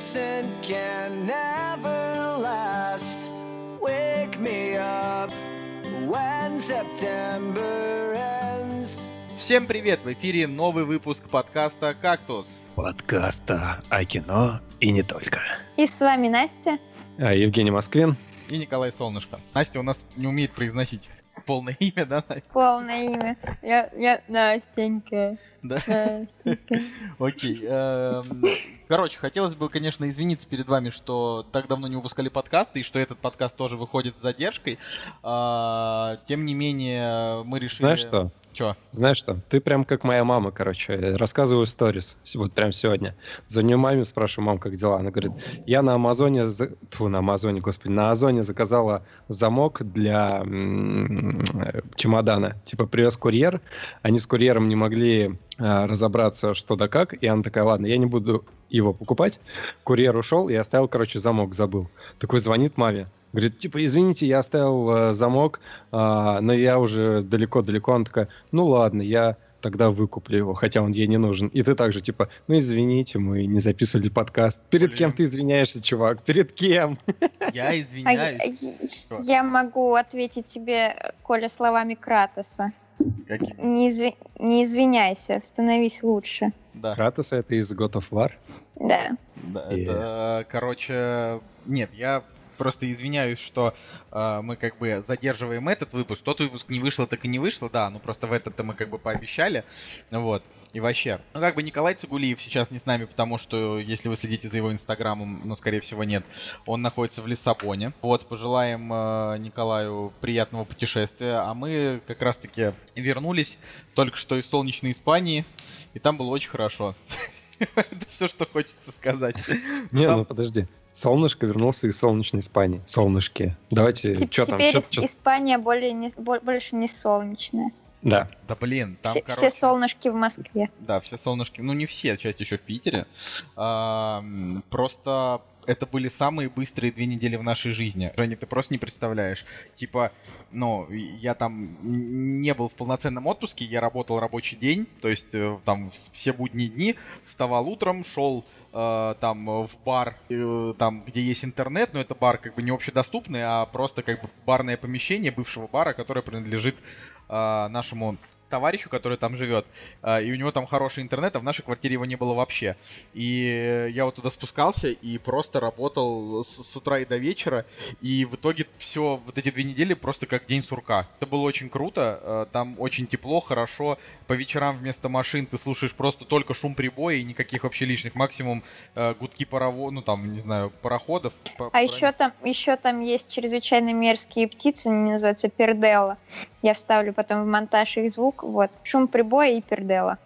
innocent can never last. Wake me up when September ends. Всем привет! В эфире новый выпуск подкаста «Кактус». Подкаста о кино и не только. И с вами Настя. А, Евгений Москвин. И Николай Солнышко. Настя у нас не умеет произносить полное имя, да, Настя? Полное имя. Я, я Настенька. Да. Настенька. Окей. Короче, хотелось бы, конечно, извиниться перед вами, что так давно не выпускали подкасты, и что этот подкаст тоже выходит с задержкой. А, Тем не менее, мы решили... Знаешь что? Чё? Знаешь что? Ты прям как моя мама, короче. Рассказываю сторис. Вот прям сегодня. Звоню маме, спрашиваю, мам, как дела? Она говорит, я на Амазоне... за- Тьфу, на Амазоне, господи. На Озоне заказала замок для м, э, чемодана. Типа привез курьер. Они с курьером не могли разобраться, что да как. И она такая, ладно, я не буду его покупать. Курьер ушел и оставил, короче, замок, забыл. Такой звонит маме. Говорит, типа, извините, я оставил э, замок, а, но я уже далеко-далеко. Она такая, ну ладно, я тогда выкуплю его, хотя он ей не нужен. И ты также, типа, ну извините, мы не записывали подкаст. Перед Блин. кем ты извиняешься, чувак? Перед кем? Я А я, извиняюсь. я могу ответить тебе, Коля, словами Кратоса. Какими? Не, изви- не извиняйся, становись лучше. Да. Кратос это из God of War. Да. Да, И- это, короче, нет, я просто извиняюсь, что э, мы как бы задерживаем этот выпуск. Тот выпуск не вышло, так и не вышло, да, ну просто в этот-то мы как бы пообещали, вот, и вообще. Ну как бы Николай Цугулиев сейчас не с нами, потому что, если вы следите за его инстаграмом, ну, скорее всего, нет, он находится в Лиссабоне. Вот, пожелаем э, Николаю приятного путешествия, а мы как раз-таки вернулись только что из солнечной Испании, и там было очень хорошо. Это все, что хочется сказать. Не, там- ну подожди. Солнышко вернулся из солнечной Испании. Солнышки. Давайте, что там? Теперь Испания более не, бо- больше не солнечная. Да. Да блин, там, все, короче... все солнышки в Москве. Да, все солнышки, ну не все, часть еще в Питере. А, просто это были самые быстрые две недели в нашей жизни. Женя, ты просто не представляешь. Типа, ну, я там не был в полноценном отпуске, я работал рабочий день, то есть э, там вс- все будние дни, вставал утром, шел э, там в бар, э, там, где есть интернет, но это бар как бы не общедоступный, а просто как бы барное помещение бывшего бара, которое принадлежит э, нашему товарищу, который там живет, а, и у него там хороший интернет, а в нашей квартире его не было вообще. И я вот туда спускался и просто работал с, с утра и до вечера, и в итоге все вот эти две недели просто как день сурка. Это было очень круто, а, там очень тепло, хорошо. По вечерам вместо машин ты слушаешь просто только шум прибоя и никаких вообще лишних, максимум э, гудки паровозов, ну там, не знаю, пароходов. А еще там, еще там есть чрезвычайно мерзкие птицы, они называются пердела. Я вставлю потом в монтаж их звук. Вот. Шум прибоя и пердела.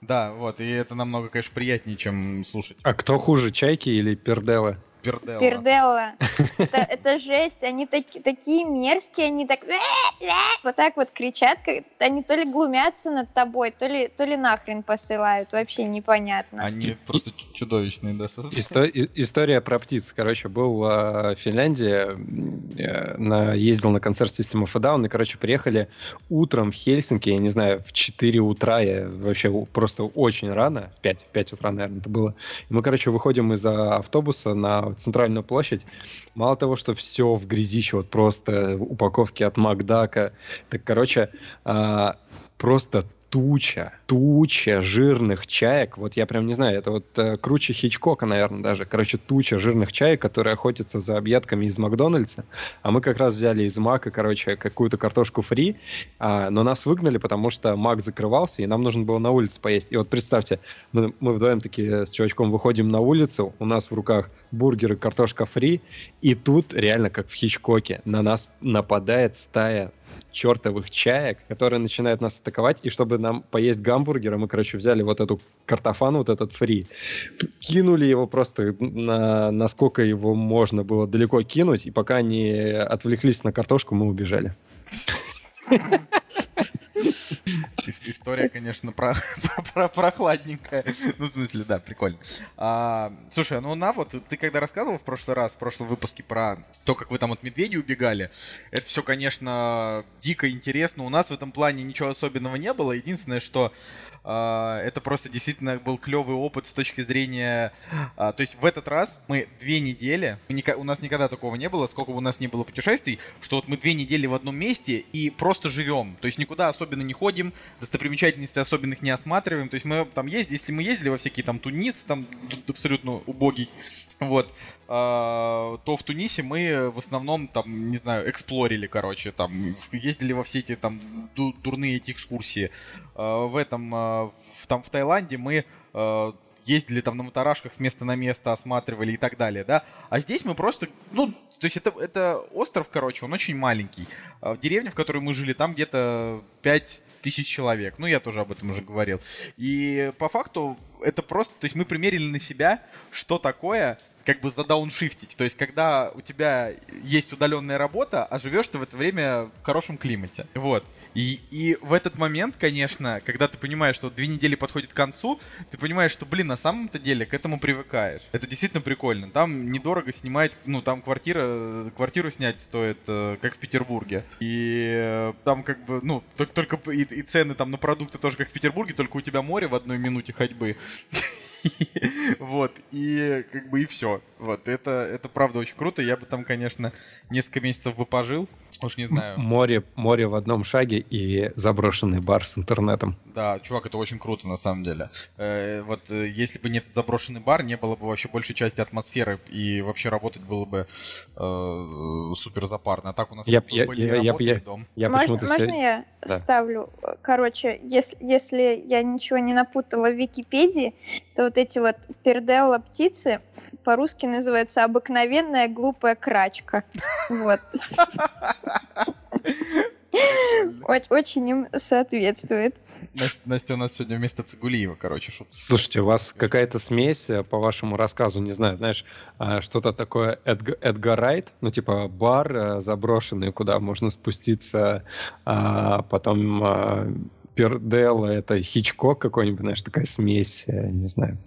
Да, вот, и это намного, конечно, приятнее, чем слушать А кто хуже, чайки или перделы? Перделла. Пердела. Это, это жесть. Они таки- такие мерзкие, они так вот так вот кричат, как они то ли глумятся над тобой, то ли, то ли нахрен посылают. Вообще непонятно. Они просто чудовищные, да, создания. Исто- и- История про птиц. Короче, был э, в Финляндии, э, на, ездил на концерт System of a Down, и, короче, приехали утром в Хельсинки, я не знаю, в 4 утра, я вообще просто очень рано, в 5, в 5 утра, наверное, это было. И мы, короче, выходим из автобуса на центральную площадь. Мало того, что все в грязище, вот просто упаковки от Макдака, так, короче, а, просто туча, туча жирных чаек. Вот я прям не знаю, это вот э, круче Хичкока, наверное, даже. Короче, туча жирных чаек, которые охотятся за объедками из Макдональдса. А мы как раз взяли из Мака, короче, какую-то картошку фри, а, но нас выгнали, потому что Мак закрывался, и нам нужно было на улице поесть. И вот представьте, мы, мы вдвоем такие с чувачком выходим на улицу, у нас в руках бургеры, картошка фри, и тут реально как в Хичкоке на нас нападает стая чертовых чаек, которые начинают нас атаковать, и чтобы нам поесть гамбургера, мы, короче, взяли вот эту картофан, вот этот фри, кинули его просто на, насколько его можно было далеко кинуть, и пока они отвлеклись на картошку, мы убежали. История, конечно, про, про, прохладненькая. Ну, в смысле, да, прикольно. А, слушай, ну на вот, ты когда рассказывал в прошлый раз, в прошлом выпуске про то, как вы там от медведя убегали, это все, конечно, дико интересно. У нас в этом плане ничего особенного не было. Единственное, что а, это просто действительно был клевый опыт с точки зрения... А, то есть в этот раз мы две недели, у нас никогда такого не было, сколько бы у нас не было путешествий, что вот мы две недели в одном месте и просто живем. То есть никуда особенно не ходим, достопримечательностей особенных не осматриваем. То есть мы там ездили, если мы ездили во всякие там Тунис, там абсолютно убогий, вот, а, то в Тунисе мы в основном там, не знаю, эксплорили, короче, там ездили во все эти там дурные эти экскурсии. В этом в, там в Таиланде мы ездили там на моторашках с места на место, осматривали и так далее, да. А здесь мы просто, ну, то есть это, это остров, короче, он очень маленький. А в деревне, в которой мы жили, там где-то 5 тысяч человек. Ну, я тоже об этом уже говорил. И по факту это просто, то есть мы примерили на себя, что такое как бы задауншифтить. То есть, когда у тебя есть удаленная работа, а живешь ты в это время в хорошем климате. Вот. И, и в этот момент, конечно, когда ты понимаешь, что две недели подходит к концу, ты понимаешь, что, блин, на самом-то деле к этому привыкаешь. Это действительно прикольно. Там недорого снимать, ну, там квартира, квартиру снять стоит, э, как в Петербурге. И э, там как бы, ну, только, только и, и цены там на продукты тоже как в Петербурге, только у тебя море в одной минуте ходьбы. Вот, и как бы и все. Вот, это, это правда очень круто. Я бы там, конечно, несколько месяцев бы пожил. Уж не знаю. Море, море в одном шаге и заброшенный бар с интернетом. Да, чувак, это очень круто на самом деле. Э, вот э, если бы не этот заброшенный бар, не было бы вообще большей части атмосферы и вообще работать было бы э, супер запарно. А так у нас я, я, были я, я, я, дом. Я можно, можно я да. вставлю? Короче, если, если я ничего не напутала в Википедии, то вот эти вот перделла птицы по-русски называются обыкновенная глупая крачка. Вот. Очень им соответствует. Настя, Настя у нас сегодня вместо Цигулиева, короче, шут. Слушайте, у вас какая-то смесь э, по вашему рассказу, не знаю, знаешь, а, что-то такое Эдг, Эдгар Райт, ну, типа бар э, заброшенный, куда можно спуститься, а потом а, Пердел, это Хичкок какой-нибудь, знаешь, такая смесь, э, не знаю.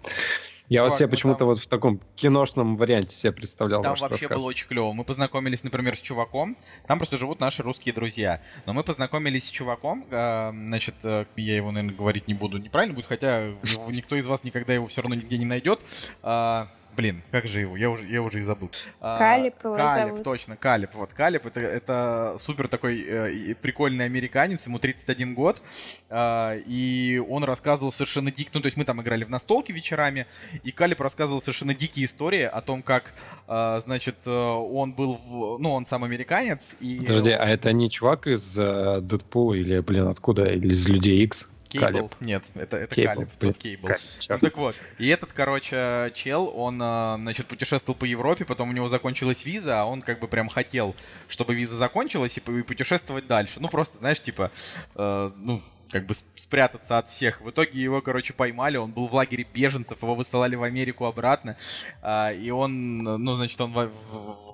Я Чувак, вот себе почему-то там... вот в таком киношном варианте себе представлял. Там вообще рассказ. было очень клево. Мы познакомились, например, с чуваком. Там просто живут наши русские друзья. Но мы познакомились с чуваком. Э, значит, э, я его, наверное, говорить не буду. Неправильно будет, хотя никто из вас никогда его все равно нигде не найдет. А, Блин, как же его? Я уже, я уже и забыл. А, Калип его Калип, зовут. точно, Калип. Вот, Калип это, это супер такой э, прикольный американец, ему 31 год, э, и он рассказывал совершенно дик... Ну, то есть мы там играли в настолки вечерами, и Калип рассказывал совершенно дикие истории о том, как, э, значит, э, он был, в... ну, он сам американец, и... Подожди, а это не чувак из э, Дэдпула или, блин, откуда? Или из Людей Икс? Кейбл. Нет, это, это Кейбл. Калиб, тот Кейбл. Ну, так вот, и этот, короче, чел, он, а, значит, путешествовал по Европе, потом у него закончилась виза, а он как бы прям хотел, чтобы виза закончилась и путешествовать дальше. Ну, просто, знаешь, типа, э, ну, как бы спрятаться от всех. В итоге его, короче, поймали, он был в лагере беженцев, его высылали в Америку обратно, а, и он, ну, значит, он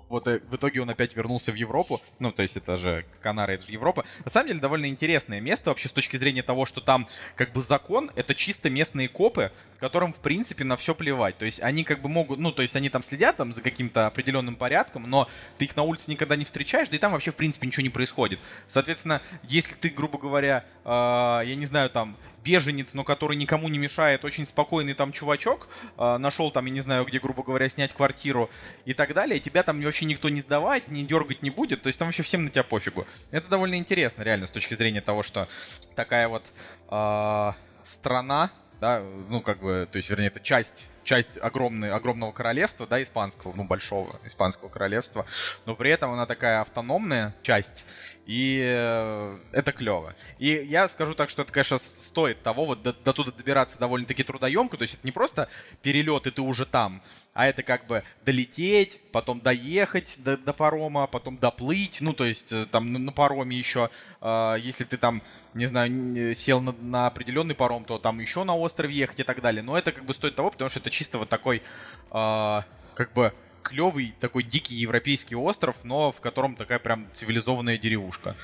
вот э, в итоге он опять вернулся в Европу, ну, то есть это же Канары, это же Европа. На самом деле довольно интересное место вообще с точки зрения того, что там как бы закон, это чисто местные копы, которым, в принципе, на все плевать. То есть они как бы могут, ну, то есть они там следят там за каким-то определенным порядком, но ты их на улице никогда не встречаешь, да и там вообще, в принципе, ничего не происходит. Соответственно, если ты, грубо говоря, э, я не знаю, там, беженец, но который никому не мешает, очень спокойный там чувачок, э, нашел там, я не знаю, где, грубо говоря, снять квартиру и так далее, тебя там вообще никто не сдавать, не дергать не будет, то есть там вообще всем на тебя пофигу. Это довольно интересно, реально, с точки зрения того, что такая вот э, страна, да, ну, как бы, то есть, вернее, это часть часть огромной, огромного королевства, да, испанского, ну, большого испанского королевства, но при этом она такая автономная часть, и э, это клево. И я скажу так, что это, конечно, стоит того, вот до, до туда добираться довольно-таки трудоемко, то есть это не просто перелет, и ты уже там, а это как бы долететь, потом доехать до, до парома, потом доплыть, ну, то есть э, там на, на пароме еще, э, если ты там, не знаю, сел на, на определенный паром, то там еще на остров ехать и так далее, но это как бы стоит того, потому что это чисто вот такой, э, как бы клевый такой дикий европейский остров, но в котором такая прям цивилизованная деревушка.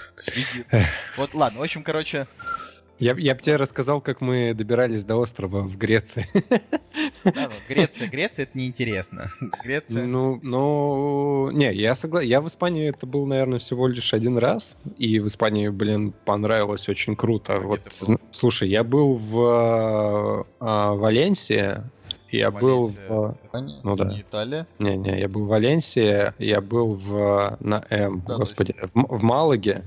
Вот ладно, в общем, короче, Я, я бы тебе рассказал, как мы добирались до острова в Греции. Да, ну, Греция, Греция это неинтересно. Греция. Ну, ну, не, я согласен. Я в Испании это был, наверное, всего лишь один раз, и в Испании, блин, понравилось очень круто. Где вот, слушай, я был в а, Валенсии, я был в... Испания, ну это да. Не Италия. Не-не, я был в Валенсии, я был в, на М, Да, господи, в, М- в Малаге,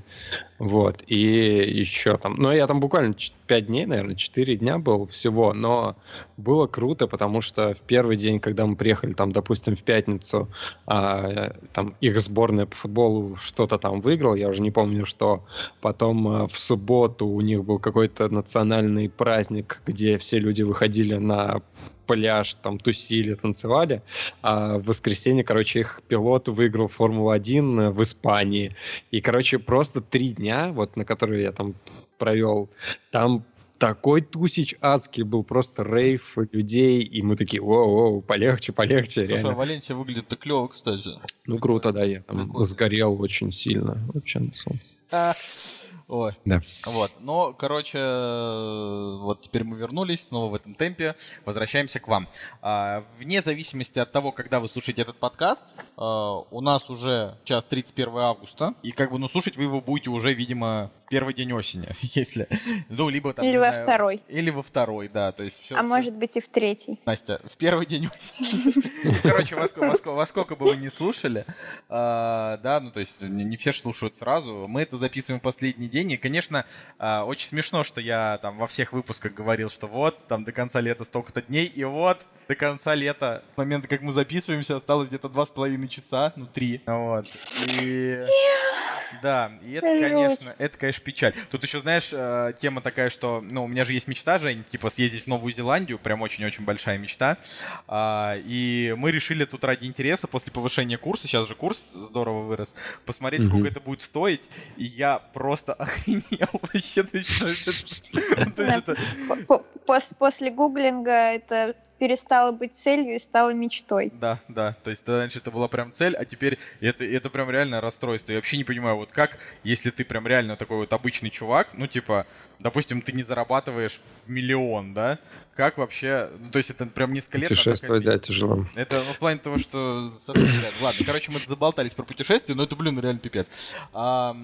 вот, и еще там, ну, я там буквально 5 дней, наверное, 4 дня был всего, но было круто, потому что в первый день, когда мы приехали, там, допустим, в пятницу, а, там, их сборная по футболу что-то там выиграла, я уже не помню, что, потом а, в субботу у них был какой-то национальный праздник, где все люди выходили на пляж, там тусили, танцевали, а в воскресенье, короче, их пилот выиграл Формулу-1 в Испании. И, короче, просто три дня, вот на которые я там провел, там такой тусич адский был, просто рейв людей, и мы такие, воу-воу, полегче, полегче, Слушай, а. Валенсия выглядит-то клево, кстати. Ну, круто, да, я там Прикольно. сгорел очень сильно, вообще на солнце. Ой. Да. Вот. Но, короче, э, вот теперь мы вернулись снова в этом темпе. Возвращаемся к вам. А, Вне зависимости от того, когда вы слушаете этот подкаст, а, у нас уже сейчас 31 августа. И как бы, ну, слушать вы его будете уже, видимо, в первый день осени, если... Ну, либо там, Или во знаю, второй. Или во второй, да. То есть все, А может быть и в третий. Настя, в первый день осени. Ну, Короче, во ско- во ско- во сколько бы вы не слушали, а, да, ну то есть не не все ж слушают сразу. Мы это записываем в последний день, и, конечно, а, очень смешно, что я там во всех выпусках говорил, что вот, там до конца лета столько-то дней, и вот до конца лета, с момента, как мы записываемся, осталось где-то два с половиной часа, ну три, вот. И... Да, и это, конечно, это, конечно, печаль. Тут еще, знаешь, э, тема такая, что, ну, у меня же есть мечта, Жень, типа съездить в Новую Зеландию, прям очень-очень большая мечта. А, и мы решили тут ради интереса, после повышения курса, сейчас же курс здорово вырос, посмотреть, сколько это будет стоить. И я просто охренел вообще. То есть, то есть это- то есть это- По- по- пос- После гуглинга это перестало быть целью и стало мечтой. Да, да. То есть раньше это была прям цель, а теперь это, это прям реально расстройство. Я вообще не понимаю, вот как, если ты прям реально такой вот обычный чувак, ну, типа, допустим, ты не зарабатываешь миллион, да? Как вообще, ну, то есть это прям несколько лет Путешествовать, да, тяжело. Это ну, в плане того, что совсем. Ладно, короче, мы заболтались про путешествия, но это, блин, реально пипец. А,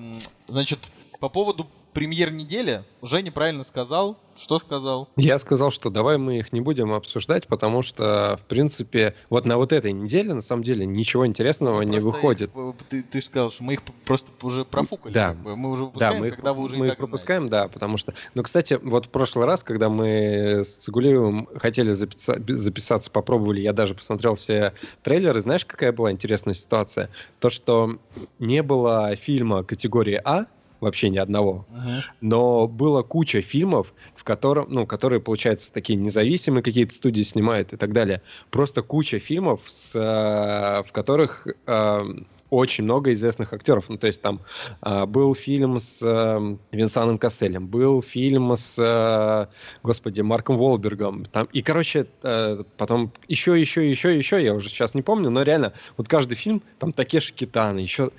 значит, по поводу премьер недели, Женя правильно сказал. Что сказал? Я сказал, что давай мы их не будем обсуждать, потому что, в принципе, вот на вот этой неделе, на самом деле, ничего интересного Ну, не выходит. их, э, ты, ты же сказал, что мы их просто уже профукали. Да. как бы. Мы уже Да, выпускаем, мы их, когда вы уже мы их так знаете. пропускаем, да, потому что... Ну, кстати, вот в прошлый раз, когда мы с Цигулиевым хотели записа- записаться, попробовали, я даже посмотрел все трейлеры, знаешь, какая была интересная ситуация? То, что не было фильма категории А, вообще ни одного, Мгм. но было куча фильмов, в котором, ну, которые, получается, такие независимые какие-то студии снимают и так далее. Просто куча фильмов, с, э, в которых э, очень много известных актеров. Ну, то есть там э, был фильм с э, Винсаном Касселем, был фильм с, э, господи, Марком Волбергом. Там, и, короче, э, потом еще, еще, еще, еще, я уже сейчас не помню, но реально, вот каждый фильм, там Такеши Китана, еще...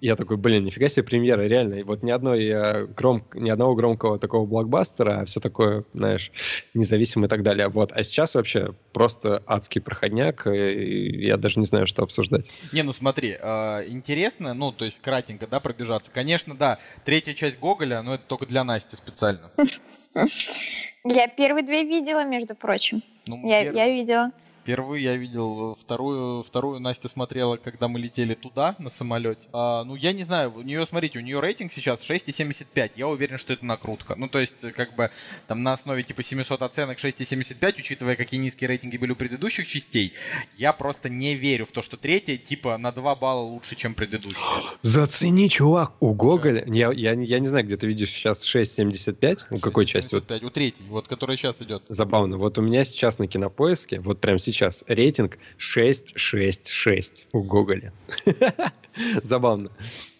Я такой, блин, нифига себе премьера, реально. И вот ни, одной, э, гром... ни одного громкого такого блокбастера, а все такое, знаешь, независимо и так далее. Вот. А сейчас вообще просто адский проходняк, и я даже не знаю, что обсуждать. Не, ну смотри, э, интересно, ну, то есть кратенько, да, пробежаться. Конечно, да, третья часть Гоголя, но это только для Насти специально. Я первые две видела, между прочим. Ну, Я, я видела. Первую я видел, вторую, вторую Настя смотрела, когда мы летели туда, на самолете. А, ну, я не знаю, у нее, смотрите, у нее рейтинг сейчас 6,75. Я уверен, что это накрутка. Ну, то есть, как бы, там на основе типа 700 оценок 6,75, учитывая, какие низкие рейтинги были у предыдущих частей, я просто не верю в то, что третья, типа, на 2 балла лучше, чем предыдущая. Зацени, чувак, у Гоголя... Я, я, я не знаю, где ты видишь сейчас 6.75. У какой части? Вот 6,75, у третьей, вот, которая сейчас идет. Забавно. Вот у меня сейчас на кинопоиске, вот прямо сейчас, рейтинг 666 у Гоголя. Забавно.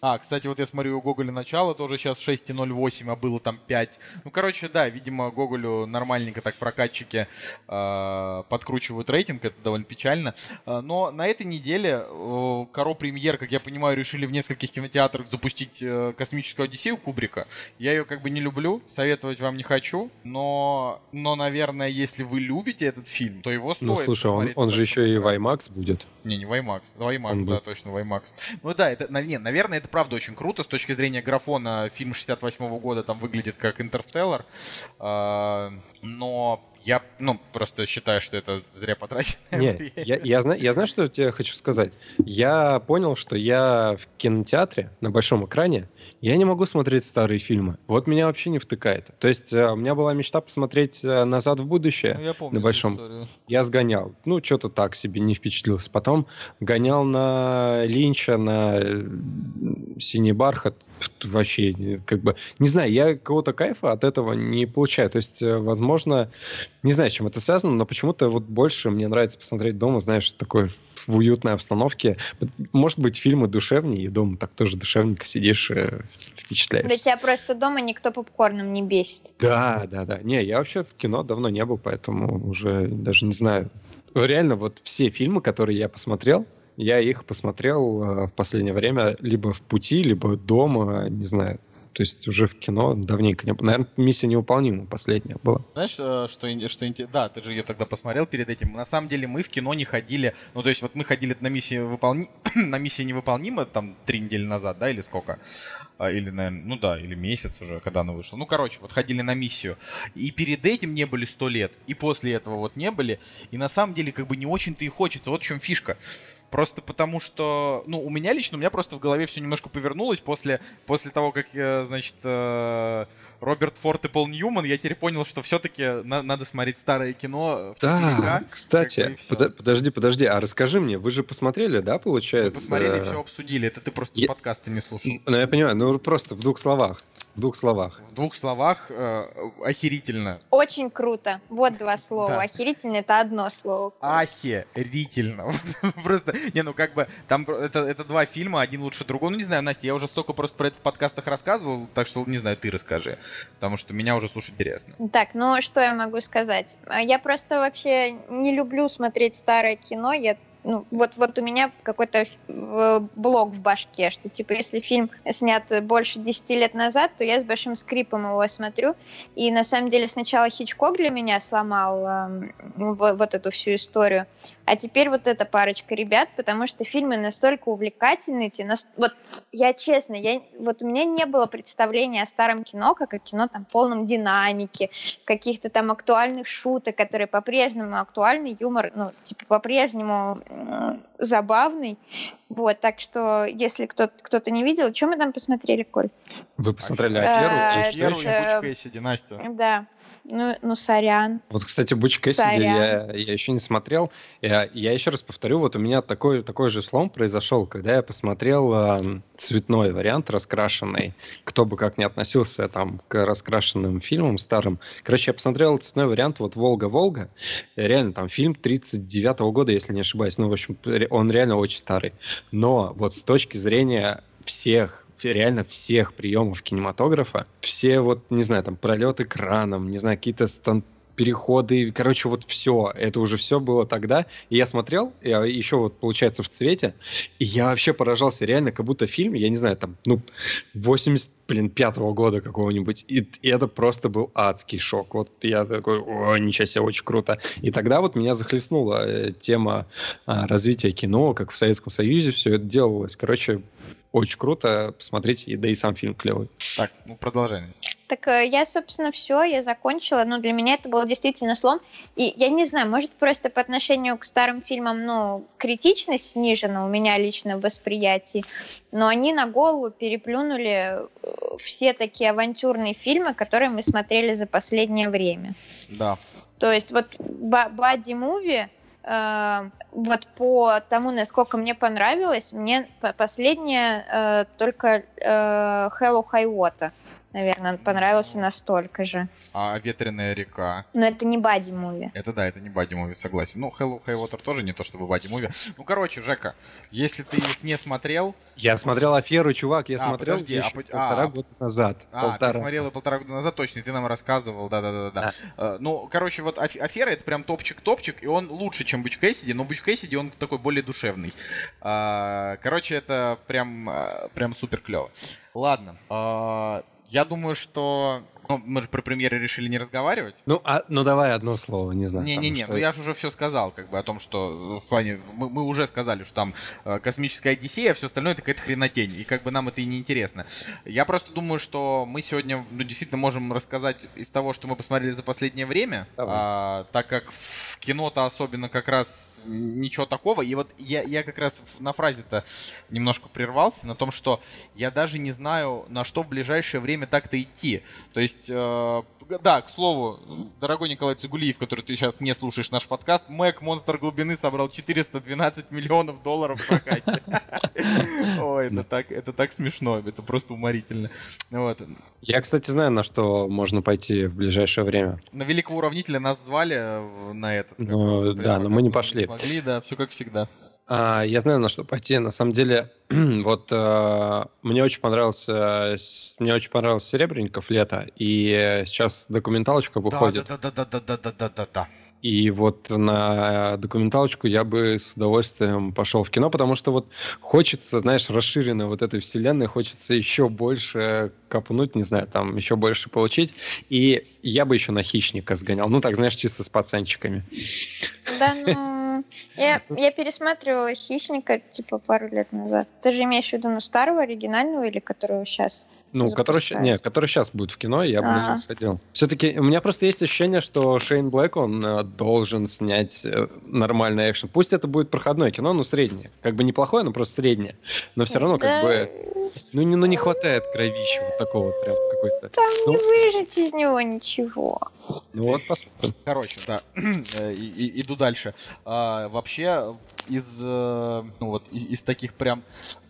А, кстати, вот я смотрю, у Гоголя начало тоже сейчас 6,08, а было там 5. Ну, короче, да, видимо, Гоголю нормальненько так прокатчики э, подкручивают рейтинг, это довольно печально. Э, но на этой неделе э, Каро Премьер, как я понимаю, решили в нескольких кинотеатрах запустить э, «Космическую Одиссею» Кубрика. Я ее как бы не люблю, советовать вам не хочу, но, но наверное, если вы любите этот фильм, то его стоит Ну, слушай, он, он же еще и в. IMAX будет. Не, не в IMAX. В IMAX, Он да, будет. точно, в IMAX. Ну да, это, не, наверное, это правда очень круто. С точки зрения графона фильм 68 года там выглядит как «Интерстеллар». А, но я, ну, просто считаю, что это зря потраченное Не, время. я, я, знаю, я знаю, что я тебе хочу сказать. Я понял, что я в кинотеатре на большом экране, я не могу смотреть старые фильмы. Вот меня вообще не втыкает. То есть э, у меня была мечта посмотреть э, «Назад в будущее». Ну, я помню на большом. историю. Я сгонял. Ну, что-то так себе не впечатлился. Потом гонял на Линча, на Синий бархат. Вообще, как бы... Не знаю, я какого-то кайфа от этого не получаю. То есть, э, возможно, не знаю, с чем это связано, но почему-то вот больше мне нравится посмотреть дома, знаешь, такой в уютной обстановке. Может быть, фильмы душевнее, и дома так тоже душевненько сидишь, э, впечатляешься. Да тебя просто дома никто попкорном не бесит. Да, да, да. Не, я вообще в кино давно не был, поэтому уже даже не знаю. Реально, вот все фильмы, которые я посмотрел, я их посмотрел э, в последнее время либо в пути, либо дома, не знаю. То есть уже в кино давненько не было. Наверное, «Миссия невыполнима» последняя была. Знаешь, э, что, что Да, ты же ее тогда посмотрел перед этим. На самом деле мы в кино не ходили. Ну, то есть вот мы ходили на миссию выполни... на миссии невыполнима там три недели назад, да, или сколько? А, Или, наверное, ну да, или месяц уже, когда она вышла. Ну, короче, вот ходили на миссию. И перед этим не были сто лет, и после этого вот не были. И на самом деле как бы не очень-то и хочется. Вот в чем фишка. Просто потому что, ну, у меня лично, у меня просто в голове все немножко повернулось после, после того, как, значит, э, Роберт Форд и Пол Ньюман, я теперь понял, что все-таки надо смотреть старое кино в 4К. Да, кстати, как бы пода- подожди, подожди, а расскажи мне, вы же посмотрели, да, Мы получается? посмотрели, все обсудили. Это ты просто я- подкасты не слушал. Ну, я понимаю, ну просто в двух словах. В двух словах. В двух словах, э, охерительно. Очень круто. Вот два слова. Да. Охерительно это одно слово. Охерительно. Просто, не, ну как бы, там это, это два фильма, один лучше другого. Ну, не знаю, Настя, я уже столько просто про это в подкастах рассказывал, так что, не знаю, ты расскажи. Потому что меня уже слушать интересно. Так, ну что я могу сказать? А Я просто вообще не люблю смотреть старое кино. Я ну, вот, вот у меня какой-то э, блок в башке, что типа если фильм снят больше 10 лет назад, то я с большим скрипом его смотрю. И на самом деле сначала Хичкок для меня сломал эм, во- вот эту всю историю, а теперь вот эта парочка ребят, потому что фильмы настолько увлекательные, те нас- вот я честно, я, вот у меня не было представления о старом кино, как о кино там полном динамики, каких-то там актуальных шуток, которые по-прежнему актуальны, юмор, ну, типа, по-прежнему забавный. Вот, так что, если кто- кто-то не видел, что мы там посмотрели, Коль? Вы посмотрели аферу? и Аферу что и? Буч Кэссиди, Настя. Да, ну, ну сорян. Вот, кстати, Буч Кэссиди я, я еще не смотрел. Я, я еще раз повторю, вот у меня такой, такой же слом произошел, когда я посмотрел эм, цветной вариант, раскрашенный. Кто бы как ни относился там к раскрашенным фильмам старым. Короче, я посмотрел цветной вариант, вот «Волга-Волга». Реально, там фильм 39 года, если не ошибаюсь. Ну, в общем, он реально очень старый. Но вот с точки зрения всех реально всех приемов кинематографа, все вот, не знаю, там, пролет экраном, не знаю, какие-то стан- переходы, короче, вот все, это уже все было тогда. И я смотрел, я еще вот, получается, в цвете, и я вообще поражался, реально, как будто фильм, я не знаю, там, ну, 80, блин, пятого года какого-нибудь, и, и это просто был адский шок. Вот я такой, о, ничего себе, очень круто. И тогда вот меня захлестнула э, тема а, развития кино, как в Советском Союзе все это делалось. Короче, очень круто, посмотрите, и- да и сам фильм клевый. Так, ну продолжай. Так э, я, собственно, все, я закончила. Но для меня это был действительно слом. И я не знаю, может, просто по отношению к старым фильмам, ну, критичность снижена у меня лично в восприятии. Но они на голову переплюнули э, все такие авантюрные фильмы, которые мы смотрели за последнее время. Да. То есть вот бади-муви, э, вот по тому, насколько мне понравилось, мне по- последнее э, только э, Hello High Water наверное, понравился настолько же. А «Ветреная река»? Но это не бади-муви. Это да, это не бади-муви, согласен. Ну, Hello High Water тоже не то чтобы бади-муви. Ну, короче, Жека, если ты их не смотрел... Я смотрел «Аферу», чувак, я А, смотрел подожди, еще а по- полтора а, года назад. А, полтора. ты смотрел полтора года назад, точно, и ты нам рассказывал, да-да-да-да. Э, Ну, короче, вот аф- афера это прям топчик-топчик, и он лучше, чем Буч Кэссиди, но Буч Кэссиди, он такой более душевный. А, Короче, это прям, э, прям супер клево. Ладно, а, я думаю, что... Ну, мы же про премьеры решили не разговаривать. Ну, а, ну давай одно слово, не знаю. Не-не-не, ну я же уже все сказал, как бы о том, что э, в плане, мы, мы уже сказали, что там э, космическая Одиссея, а все остальное это какая-то хренотень, и как бы нам это и не интересно. Я просто думаю, что мы сегодня ну, действительно можем рассказать из того, что мы посмотрели за последнее время, Давай. а, так как в кино-то особенно как раз ничего такого, и вот я, я как раз на фразе-то немножко прервался, на том, что я даже не знаю, на что в ближайшее время так-то идти. То есть, э, да, к слову, дорогой Николай Цигулиев, который ты сейчас не слушаешь наш подкаст, Мэг Монстр глубины собрал 412 миллионов долларов в прокате. Ой, это так, это так смешно, это просто уморительно. Вот. Я, кстати, знаю, на что можно пойти в ближайшее время. На великого уравнителя нас звали на этот. Ну, да, но мы не пошли. смогли, да, все как всегда. А, я знаю, на что пойти. На самом деле, вот э, мне очень понравился, мне очень понравился Серебренников лето, и сейчас документалочка выходит. Да, да, да, да, да, да, да, да, да. И вот на документалочку я бы с удовольствием пошел в кино, потому что вот хочется, знаешь, расширенной вот этой вселенной, хочется еще больше копнуть, не знаю, там еще больше получить. И я бы еще на хищника сгонял. Ну так, знаешь, чисто с пацанчиками. Да, ну... Я, я пересматривала «Хищника» типа пару лет назад. Ты же имеешь в виду ну, старого, оригинального или которого сейчас? Ну, который, не, который сейчас будет в кино, я бы А. даже сходил. Все-таки у меня просто есть ощущение, что Шейн Блэк, он э, должен снять э, нормальный экшен. Пусть это будет проходное кино, но среднее. Как бы неплохое, но просто среднее. Но все равно, как Да, бы, ну не, ну, не хватает кровища вот такого вот прям какой-то. Там Ну. не выжить из него ничего. Ну вот посмотрим. Короче, да, Э, и- и- иду дальше. А, вообще, из, э, ну вот, и- из, таких прям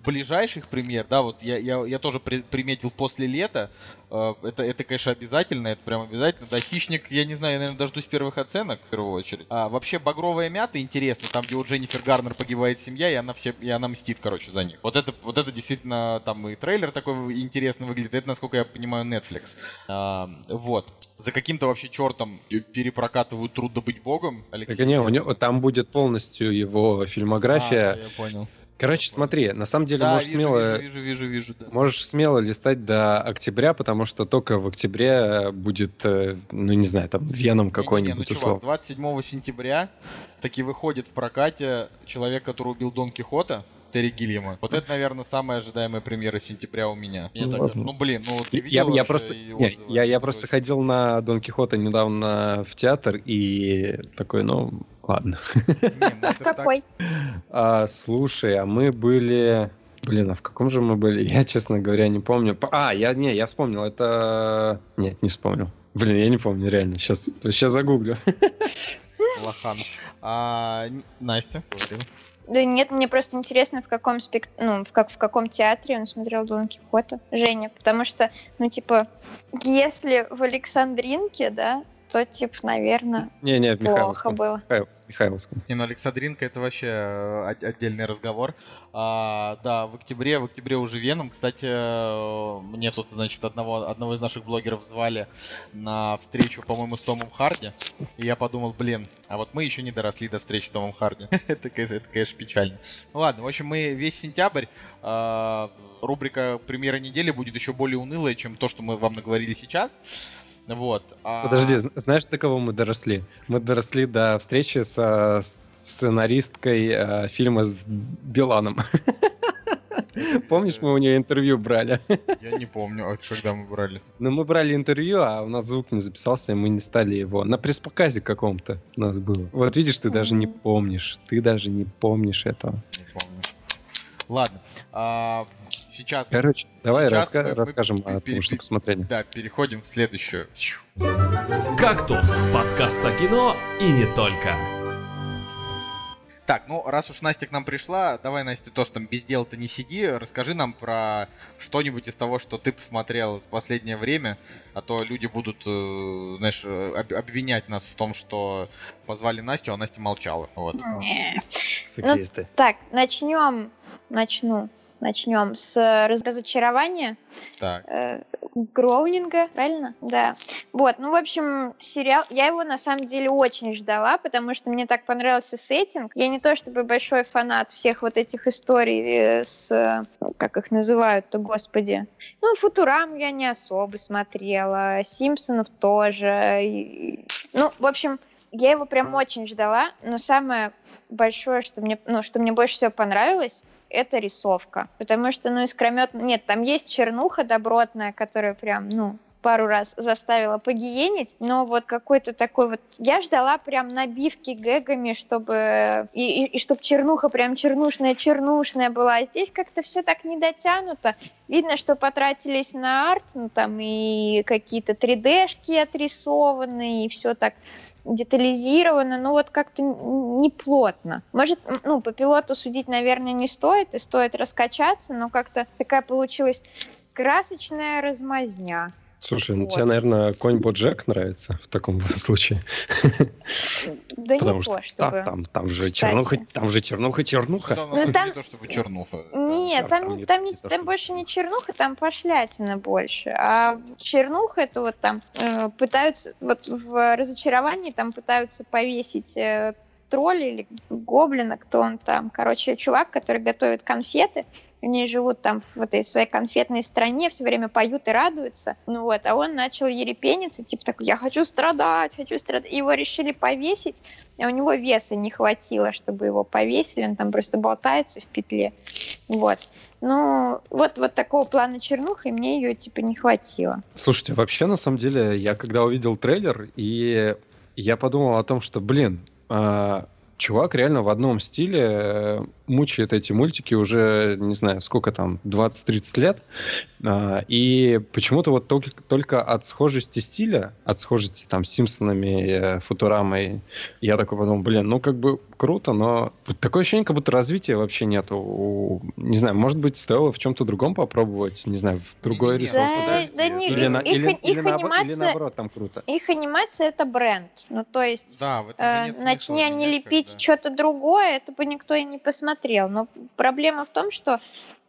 ближайших пример, да, вот я, я, я тоже при- приметил после лета, э, это, это, конечно, обязательно, это прям обязательно, да, «Хищник», я не знаю, я, наверное, дождусь первых оценок, в первую очередь. А, вообще, «Багровая мята» интересно, там, где у Дженнифер Гарнер погибает семья, и она, все, и она мстит, короче, за них. Вот это, вот это действительно, там и трейлер такой интересно выглядит, это, насколько я понимаю, Netflix. А, вот. За каким-то вообще чертом перепрокатывают «Труд добыть богом», Алексей? Так не, у него там будет полностью его А, фильмография. всё, я понял. Короче, смотри, на самом деле Да, можешь вижу, смело, вижу, вижу, вижу, да. можешь смело листать до октября, потому что только в октябре будет, э, ну не знаю, там Веном Не-не-не, ну, какой-нибудь чувак, условно. 27 сентября таки выходит в прокате «Человек, который убил Дон Кихота», Терри Гильяма. Вот это, наверное, самая ожидаемая премьера сентября у меня. Я Ну, так- ну, блин, ну ты Я, видел я вообще просто, не, я, я просто ходил на Дон Кихота недавно в театр и такой, ну ладно. Какой? А, слушай, а мы были, блин, а в каком же мы были? Я, честно говоря, не помню. А, я не, я вспомнил. Это, нет, не вспомнил. Блин, я не помню реально. Сейчас, сейчас загуглю. Лохан. А, Настя. Да нет, мне просто интересно, в каком спект... ну, в, как... в каком театре он смотрел Дон Кихота. Женя, потому что, ну, типа, если в Александринке, да, то, типа, наверное, Не, не, в плохо было. Михаил- Михайловском. Не, ну Александринка это вообще э, от- отдельный разговор. А, да, в октябре, в октябре уже Веном. Кстати, э, мне тут, значит, одного, одного из наших блогеров звали на встречу, по-моему, с Томом Харди. И я подумал, блин, а вот мы еще не доросли до встречи с Томом Харди. это, конечно, это, конечно, печально. Ну ладно, в общем, мы весь сентябрь а, рубрика «Премьера недели» будет еще более унылая, чем то, что мы вам наговорили сейчас. Вот. а- Подожди, зн- знаешь, до кого мы доросли? Мы доросли до встречи со сценаристкой э, фильма с Биланом. Помнишь, мы у нее интервью брали? Я не помню, а когда мы брали. Ну, мы брали интервью, а у нас звук не записался, и мы не стали его. На пресс-показе каком-то у нас было. Вот видишь, ты даже не помнишь. Ты даже не помнишь этого. Не помню. Ладно. а, сейчас, Короче, давай Сейчас раска- мы- мы расскажем пе- о том, что посмотрели. да, переходим в следующую. «Кактус» — подкаст о кино и не только. Так, ну раз уж Настя к нам пришла, давай, Настя, тоже там без дела-то не сиди, расскажи нам про что-нибудь из того, что ты посмотрел в последнее время, а то люди будут, э, знаешь, э, об- обвинять нас в том, что позвали Настю, а Настя молчала. Вот. Сексисты. Так, начнем, начну, начнем с раз- разочарования Так. э, Гроунинга, правильно? Да. Вот, ну, в общем, сериал, я его на самом деле очень ждала, потому что мне так понравился сеттинг. Я не то чтобы большой фанат всех вот этих историй э, с, э, как их называют-то, господи. Ну, Футурам я не особо смотрела, Симпсонов тоже. и- Ну, в общем, я его прям очень ждала, но самое большое, что мне, ну, что мне больше всего понравилось, это рисовка. Потому что, ну, искромет... Нет, там есть чернуха добротная, которая прям, ну, пару раз заставила погиенить, но вот какой-то такой вот... Я ждала прям набивки гэгами, чтобы... И, и, и чтобы чернуха прям чернушная-чернушная была. А здесь как-то все так не дотянуто. Видно, что потратились на арт, ну, там и какие-то 3D-шки отрисованы, и все так детализировано, но вот как-то н- не плотно. Может, ну, по пилоту судить, наверное, не стоит, и стоит раскачаться, но как-то такая получилась красочная размазня. Слушай, ну Вот. тебе, наверное, конь Боджек нравится в таком случае. Да Потому не что то, чтобы... там, там, там же Кстати. чернуха, там же чернуха, чернуха. Там, Ну, там- не то чтобы чернуха. Нет, там, там не, не- больше не чернуха. чернуха, там пошлятина больше. А чернуха это вот там э, пытаются, вот в разочаровании там пытаются повесить э, тролля или гоблина, кто он там. Короче, чувак, который готовит конфеты, они живут там в этой своей конфетной стране, все время поют и радуются. Ну вот, а он начал ерепениться, типа такой, я хочу страдать, хочу страдать. И его решили повесить, а у него веса не хватило, чтобы его повесили, он там просто болтается в петле. Вот. Ну, вот, вот такого плана чернуха, и мне ее, типа, не хватило. Слушайте, вообще, на самом деле, я когда увидел трейлер, и я подумал о том, что, блин, чувак реально в одном стиле э, мучает эти мультики уже, не знаю, сколько там, 20-30 лет. А, И почему-то вот только, только от схожести стиля, от схожести там с Симпсонами, э, Футурамой, я такой подумал, блин, ну как бы круто, но вот такое ощущение, как будто развития вообще нету. У- Не знаю, может быть, стоило в чем-то другом попробовать, не знаю, в другой Не-не-не, рисовке. Да, подожди, да не, Или, на- их, или- их или наобо- или анимация, наоборот, там круто. их анимация это бренд. Ну, то есть, Да, э, нет начни они лепить как-то. что-то другое, это бы никто и не посмотрел. Но проблема в том, что,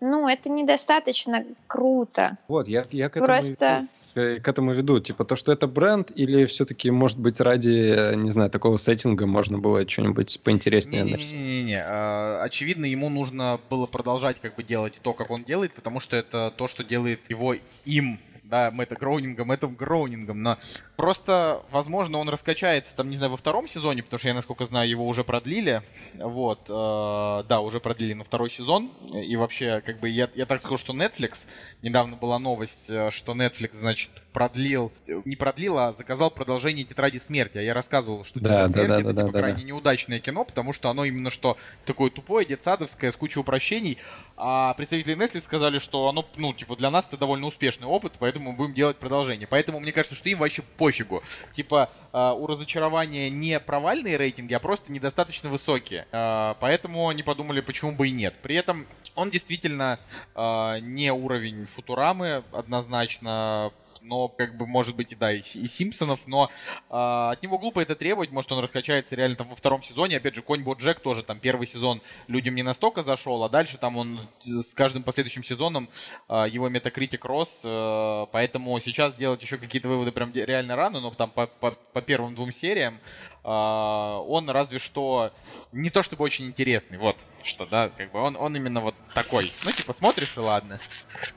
ну, это недостаточно круто. Вот, я, я к этому Просто- веду, к этому веду. Типа то, что это бренд, или все-таки, может быть, ради, э, не знаю, такого сеттинга можно было что-нибудь поинтереснее написать? Не-не-не, а, очевидно, ему нужно было продолжать как бы делать то, как он делает, потому что это то, что делает его им, да, Мэтта Гроунингом, Мэттом Гроунингом, но просто, возможно, он раскачается, там, не знаю, во втором сезоне, потому что я, насколько знаю, его уже продлили, вот, э, да, уже продлили на второй сезон, и вообще, как бы, я, я так скажу, что Netflix, недавно была новость, э, что Netflix, значит, продлил, э, не продлил, а заказал продолжение «Тетради смерти», а я рассказывал, что Да, «Тетрадь да, смерти» да, это, да, типа, да, да. крайне неудачное кино, потому что оно именно что такое тупое, детсадовское, с кучей упрощений. А представители Netflix сказали, что оно, ну, типа, для нас это довольно успешный опыт, поэтому мы будем делать продолжение. Поэтому мне кажется, что им вообще пофигу. Типа, а, у разочарования не провальные рейтинги, а просто недостаточно высокие. А, Поэтому они подумали, почему бы и нет. При этом он действительно а, не уровень Футурамы однозначно, но как бы может быть и да, и, и Симпсонов, но а, от него глупо это требовать, может он раскачается реально там во втором сезоне, опять же, Конь Боджек тоже там первый сезон людям не настолько зашел, а дальше там он с каждым последующим сезоном а, его метакритик рос, э, поэтому сейчас делать еще какие-то выводы прям реально рано, но там по, по- по первым двум сериям он разве что не то чтобы очень интересный, вот что, да, как бы он, он именно вот такой, ну типа смотришь и ладно,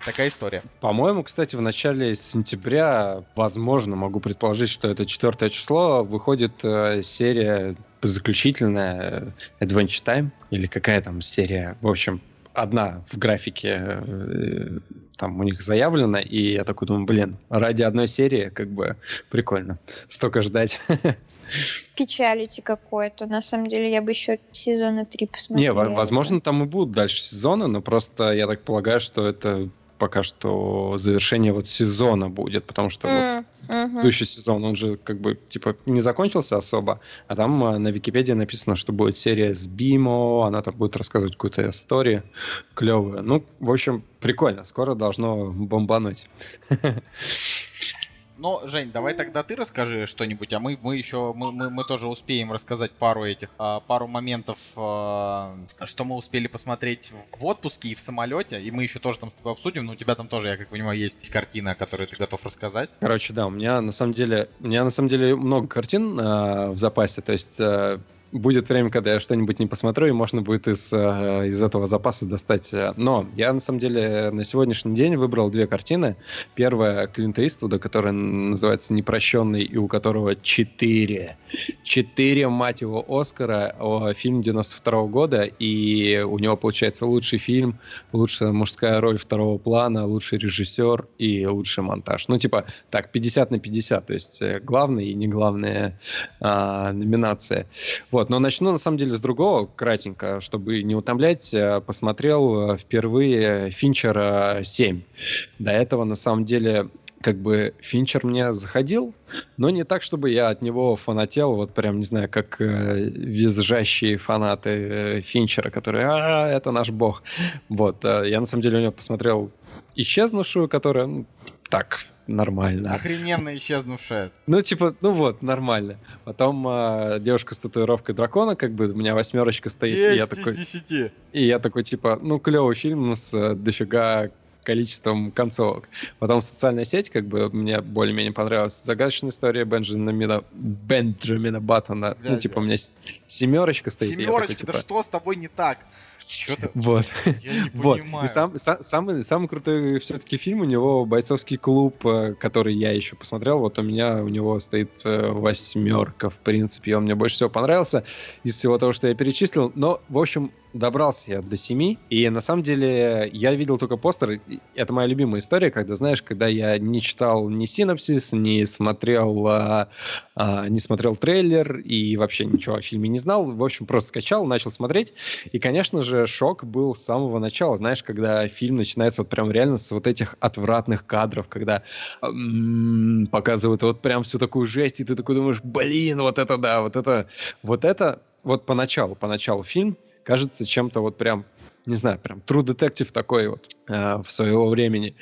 такая история. По-моему, кстати, в начале сентября, возможно, могу предположить, что это четвертое число, выходит э, серия заключительная э, Adventure Time, или какая там серия, в общем, одна в графике э, там у них заявлена, и я такой думаю, блин, ради одной серии как бы прикольно. Столько ждать. Печалите какое-то. На самом деле, я бы еще сезона три Не, посмотрела. во- возможно, там и будут дальше сезоны, но просто я так полагаю, что это пока что завершение вот сезона будет, потому что вот Мгм. предыдущий сезон, он же как бы типа не закончился особо, а там а, на Википедии написано, что будет серия с Бимо, она там будет рассказывать какую-то историю клевую. Ну, в общем, прикольно, скоро должно бомбануть. Ну, Жень, давай тогда ты расскажи что-нибудь, а мы, мы еще мы, мы, мы тоже успеем рассказать пару этих а, пару моментов, а, что мы успели посмотреть в отпуске и в самолете, и мы еще тоже там с тобой обсудим. Но у тебя там тоже, я как понимаю, есть картина, о которой ты готов рассказать. Короче, да, у меня на самом деле, у меня на самом деле много картин а, в запасе, то есть а, будет время, когда я что-нибудь не посмотрю, и можно будет из, а, из этого запаса достать. а. Но я на самом деле на сегодняшний день выбрал две картины. Первая Клинта Иствуда, которая называется «Непрощенный», и у которого четыре, четыре, мать его, Оскара. О, фильм 92 года, и у него получается лучший фильм, лучшая мужская роль второго плана, лучший режиссер и лучший монтаж. Ну, типа, так, 50 на 50, то есть э, главная и не главная а, номинация. Вот, но начну на самом деле с другого, кратенько, чтобы не утомлять. э, Посмотрел э, впервые Финчера 7. До этого, на самом деле, как бы Финчер мне заходил, но не так, чтобы я от него фанател, вот прям, не знаю, как э, визжащие фанаты э, Финчера, которые «А, это наш бог». Вот, э, я на самом деле у него посмотрел «Исчезнувшую», которая, ну, так, нормально. Охрененно исчезнувшая. Ну, типа, ну вот, нормально. Потом э, девушка с татуировкой дракона, как бы у меня восьмерочка стоит, и я 10 такой, из 10. и я такой, типа, ну, клевый фильм с э, дофига количеством концовок. Потом социальная сеть, как бы, мне более-менее понравилась. Загадочная история Бенджамина, Бенджамина Баттона. Да, ну, типа, у меня семерочка стоит. я такой, Семерочка, да типа, что с тобой не так? Что ты... Вот. Я не Вот. понимаю. И сам, са- самый, самый крутой все-таки фильм у него бойцовский клуб, э, который я еще посмотрел. Вот у меня у него стоит э, восьмерка, в принципе. Он мне больше всего понравился из всего того, что я перечислил. Но, в общем, добрался я до семи. И на самом деле я видел только постер. Это моя любимая история, когда, знаешь, когда я не читал ни синопсис, не смотрел, а, а, не смотрел трейлер и вообще ничего о фильме не знал. В общем, просто скачал, начал смотреть. И, конечно же, шок был с самого начала. Знаешь, когда фильм начинается вот прям реально с вот этих отвратных кадров, когда м, показывают вот прям всю такую жесть, и ты такой думаешь, блин, вот это да, вот это, вот это, вот поначалу, поначалу фильм кажется чем-то вот прям не знаю, прям True Detective такой вот э, в своего времени.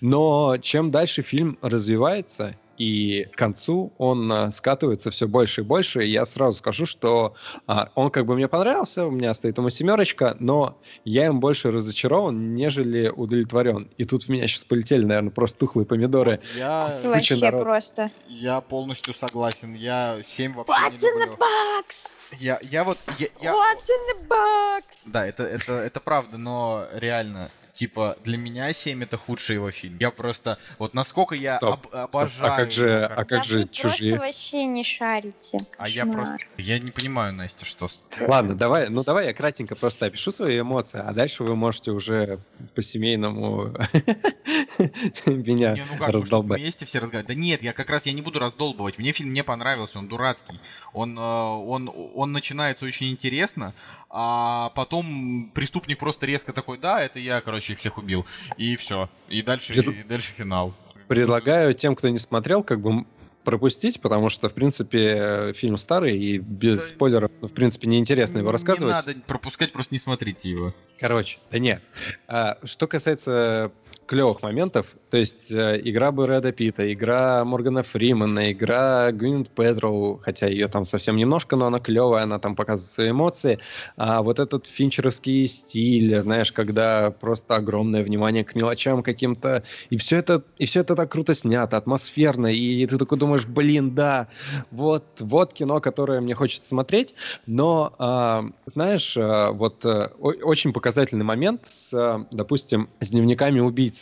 Но чем дальше фильм развивается, и к концу он а, скатывается все больше и больше. И я сразу скажу, что а, он как бы мне понравился, у меня стоит ему семерочка, но я им больше разочарован, нежели удовлетворен. И тут в меня сейчас полетели, наверное, просто тухлые помидоры. Я, Вообще народ. просто. я полностью согласен. Я 7 вообще What's не in the люблю. box? Я, я вот... Я, я- What's in the box? Да, это, это, это правда, но реально, типа, для меня 7 это худший его фильм. Я просто... Вот насколько я Стоп, об- стоп. обожаю... А как же- а как Да же «Чужие»? вообще не шарите. А я просто... Я не понимаю, Настя, что... Ладно, давай, ну давай я кратенько просто опишу свои эмоции, а дальше вы можете уже по-семейному меня Не, ну как, раздолбать. вместе все разговаривать? Да нет, я как раз я не буду раздолбывать. Мне фильм не понравился, он дурацкий. Он, э, он, он начинается очень интересно, а потом преступник просто резко такой, да, это я, короче, их всех убил. И все. И дальше, Пред- и дальше финал. Предлагаю тем, кто не смотрел, как бы пропустить, потому что, в принципе, э, фильм старый и без Да- спойлеров, ну, в принципе, неинтересно его рассказывать. Не надо пропускать, просто не смотрите его. Короче, да нет. А, что касается клевых моментов, то есть э, игра Брэда Питта, игра Моргана Фримана, игра Гвинет Петроу, хотя ее там совсем немножко, но она клевая, она там показывает свои эмоции. А вот этот финчеровский стиль, знаешь, когда просто огромное внимание к мелочам каким-то, и все это, и все это так круто снято, атмосферно, и ты такой думаешь, блин, да, вот, вот кино, которое мне хочется смотреть, но, а, знаешь, а, вот о- очень показательный момент, с, а, допустим, с дневниками убийцы.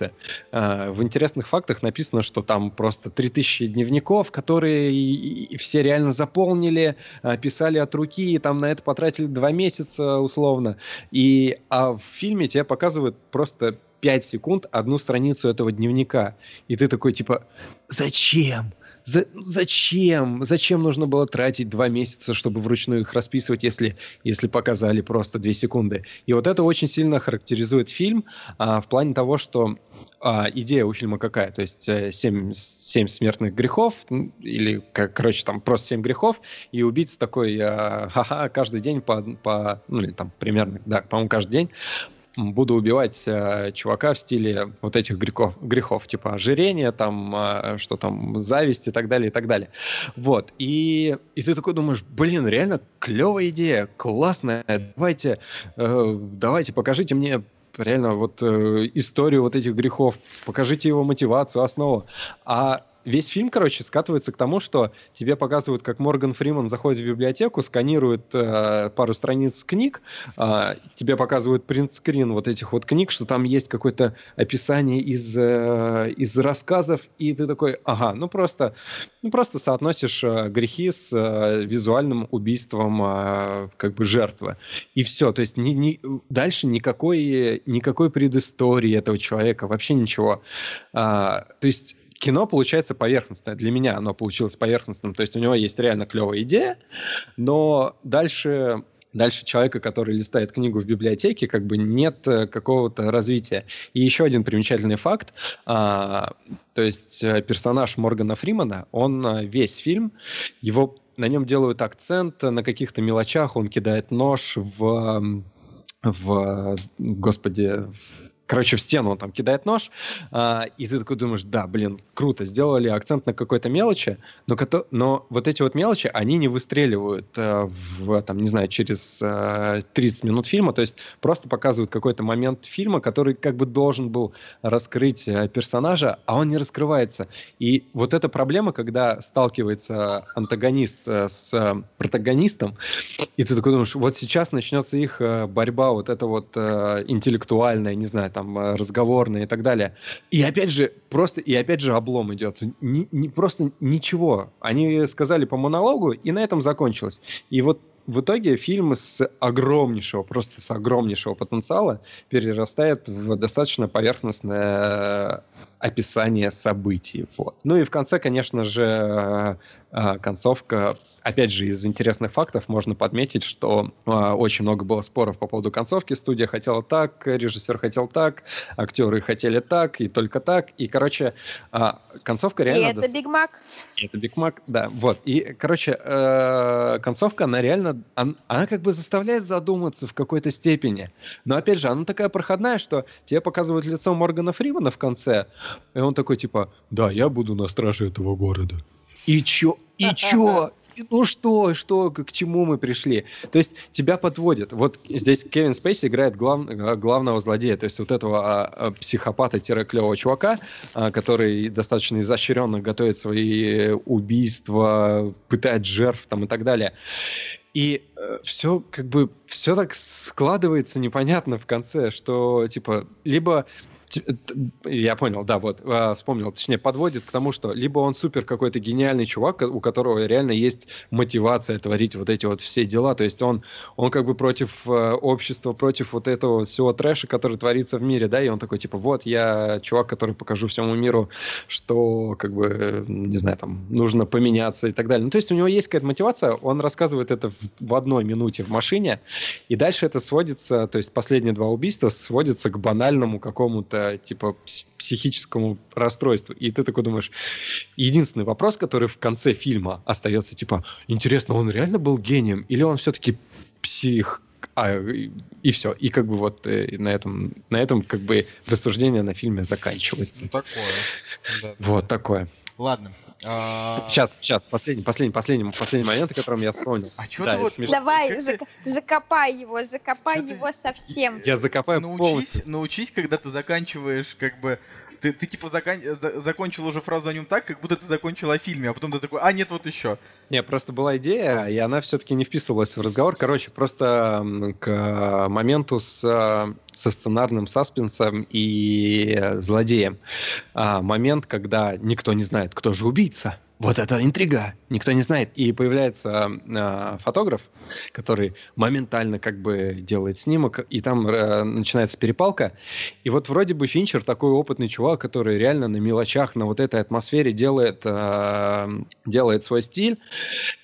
А, в интересных фактах написано, что там просто 3000 дневников, которые все реально заполнили, а, писали от руки, и там на это потратили два месяца условно. И, а в фильме тебе показывают просто 5 секунд одну страницу этого дневника. И ты такой, типа, зачем? За, зачем? Зачем нужно было тратить два месяца, чтобы вручную их расписывать, если, если показали просто две секунды? И вот это очень сильно характеризует фильм а, в плане того, что а, идея у фильма какая? То есть э, семь, семь смертных грехов, или, как, короче, там просто семь грехов, и убийца такой, а, ха-ха, каждый день по, по, ну, или там примерно, да, по-моему, каждый день буду убивать э, чувака в стиле вот этих грехов, грехов типа ожирения, там, э, что там, зависть и так далее, и так далее. Вот, и, и ты такой думаешь, блин, реально клевая идея, классная, давайте, э, давайте, покажите мне реально вот э, историю вот этих грехов, покажите его мотивацию, основу. А весь фильм, короче, скатывается к тому, что тебе показывают, как Морган Фриман заходит в библиотеку, сканирует э, пару страниц книг, э, тебе показывают принтскрин вот этих вот книг, что там есть какое-то описание из, э, из рассказов, и ты такой, ага, ну просто, ну просто соотносишь э, грехи с э, визуальным убийством э, как бы жертвы. И все, то есть ни, ни, дальше никакой, никакой предыстории этого человека, вообще ничего. А, то есть кино получается поверхностное. Для меня оно получилось поверхностным. То есть у него есть реально клевая идея, но дальше дальше человека, который листает книгу в библиотеке, как бы нет э, какого-то развития. И еще один примечательный факт, а, то есть э, персонаж Моргана Фримана, он э, весь фильм, его на нем делают акцент на каких-то мелочах, он кидает нож в в, господи, короче, в стену он там кидает нож, а, и ты такой думаешь, да, блин, круто, сделали акцент на какой-то мелочи, но, но вот эти вот мелочи, они не выстреливают а, в, там, не знаю, через а, 30 минут фильма, то есть просто показывают какой-то момент фильма, который как бы должен был раскрыть а, персонажа, а он не раскрывается. И вот эта проблема, когда сталкивается антагонист с протагонистом, и ты такой думаешь, вот сейчас начнется их борьба, вот это вот интеллектуальная, не знаю, там э, разговорные и так далее. И опять же, просто, и опять же облом идет. Не, не, просто ничего. Они сказали по монологу, и на этом закончилось. И вот в итоге фильм с огромнейшего, просто с огромнейшего потенциала перерастает в достаточно поверхностное описание событий. Вот. Ну и в конце, конечно же, э, э, концовка, опять же, из интересных фактов можно подметить, что э, очень много было споров по поводу концовки. Студия хотела так, режиссер хотел так, актеры хотели так, и только так. И, короче, концовка реально... И это Биг Мак. Это Биг Мак, да. Вот. И, короче, концовка, она реально... Она как бы заставляет задуматься в какой-то степени. Но, опять же, она такая проходная, что тебе показывают лицо Моргана Фримана в конце, и он такой, типа, да, я буду на страже этого города. И чё? И чё? Ну что, что, к чему мы пришли? То есть тебя подводят. Вот здесь Кевин Спейси играет глав, главного злодея, то есть вот этого а, а, психопата-клевого чувака, а, который достаточно изощренно готовит свои убийства, пытает жертв там и так далее. И э, все как бы все так складывается непонятно в конце, что типа либо я понял, да, вот, а, вспомнил, точнее, подводит к тому, что либо он супер какой-то гениальный чувак, у которого реально есть мотивация творить вот эти вот все дела, то есть он, он как бы против э, общества, против вот этого всего трэша, который творится в мире, да, и он такой, типа, вот, я чувак, который покажу всему миру, что, как бы, не знаю, там, нужно поменяться и так далее. Ну, то есть у него есть какая-то мотивация, он рассказывает это в, в одной минуте в машине, и дальше это сводится, то есть последние два убийства сводятся к банальному какому-то какому типа психическому расстройству. И ты такой думаешь, единственный вопрос, который в конце фильма остается, типа, интересно, он реально был гением или он все-таки псих, а, и, и все. И как бы вот э, на этом, на этом как бы рассуждение на фильме заканчивается. Ну, такое. Да. Вот такое. Ладно. А... Сейчас, сейчас, последний, последний, последний, последний момент, о котором я вспомнил. А что да, ты вот... Смешно. Давай, зак... закопай его, закопай что его ты... совсем. Я закопаю научись, полностью. Научись, когда ты заканчиваешь, как бы... Ты, ты типа закан... за... закончил уже фразу о нем так, как будто ты закончил о фильме, а потом ты такой, а нет, вот еще. Не, просто была идея, и она все-таки не вписывалась в разговор. Короче, просто к моменту с со сценарным саспенсом и злодеем. А, момент, когда никто не знает, кто же убийца. Вот это интрига, никто не знает. И появляется э, фотограф, который моментально как бы делает снимок, и там э, начинается перепалка. И вот вроде бы Финчер такой опытный чувак, который реально на мелочах, на вот этой атмосфере делает, э, делает свой стиль.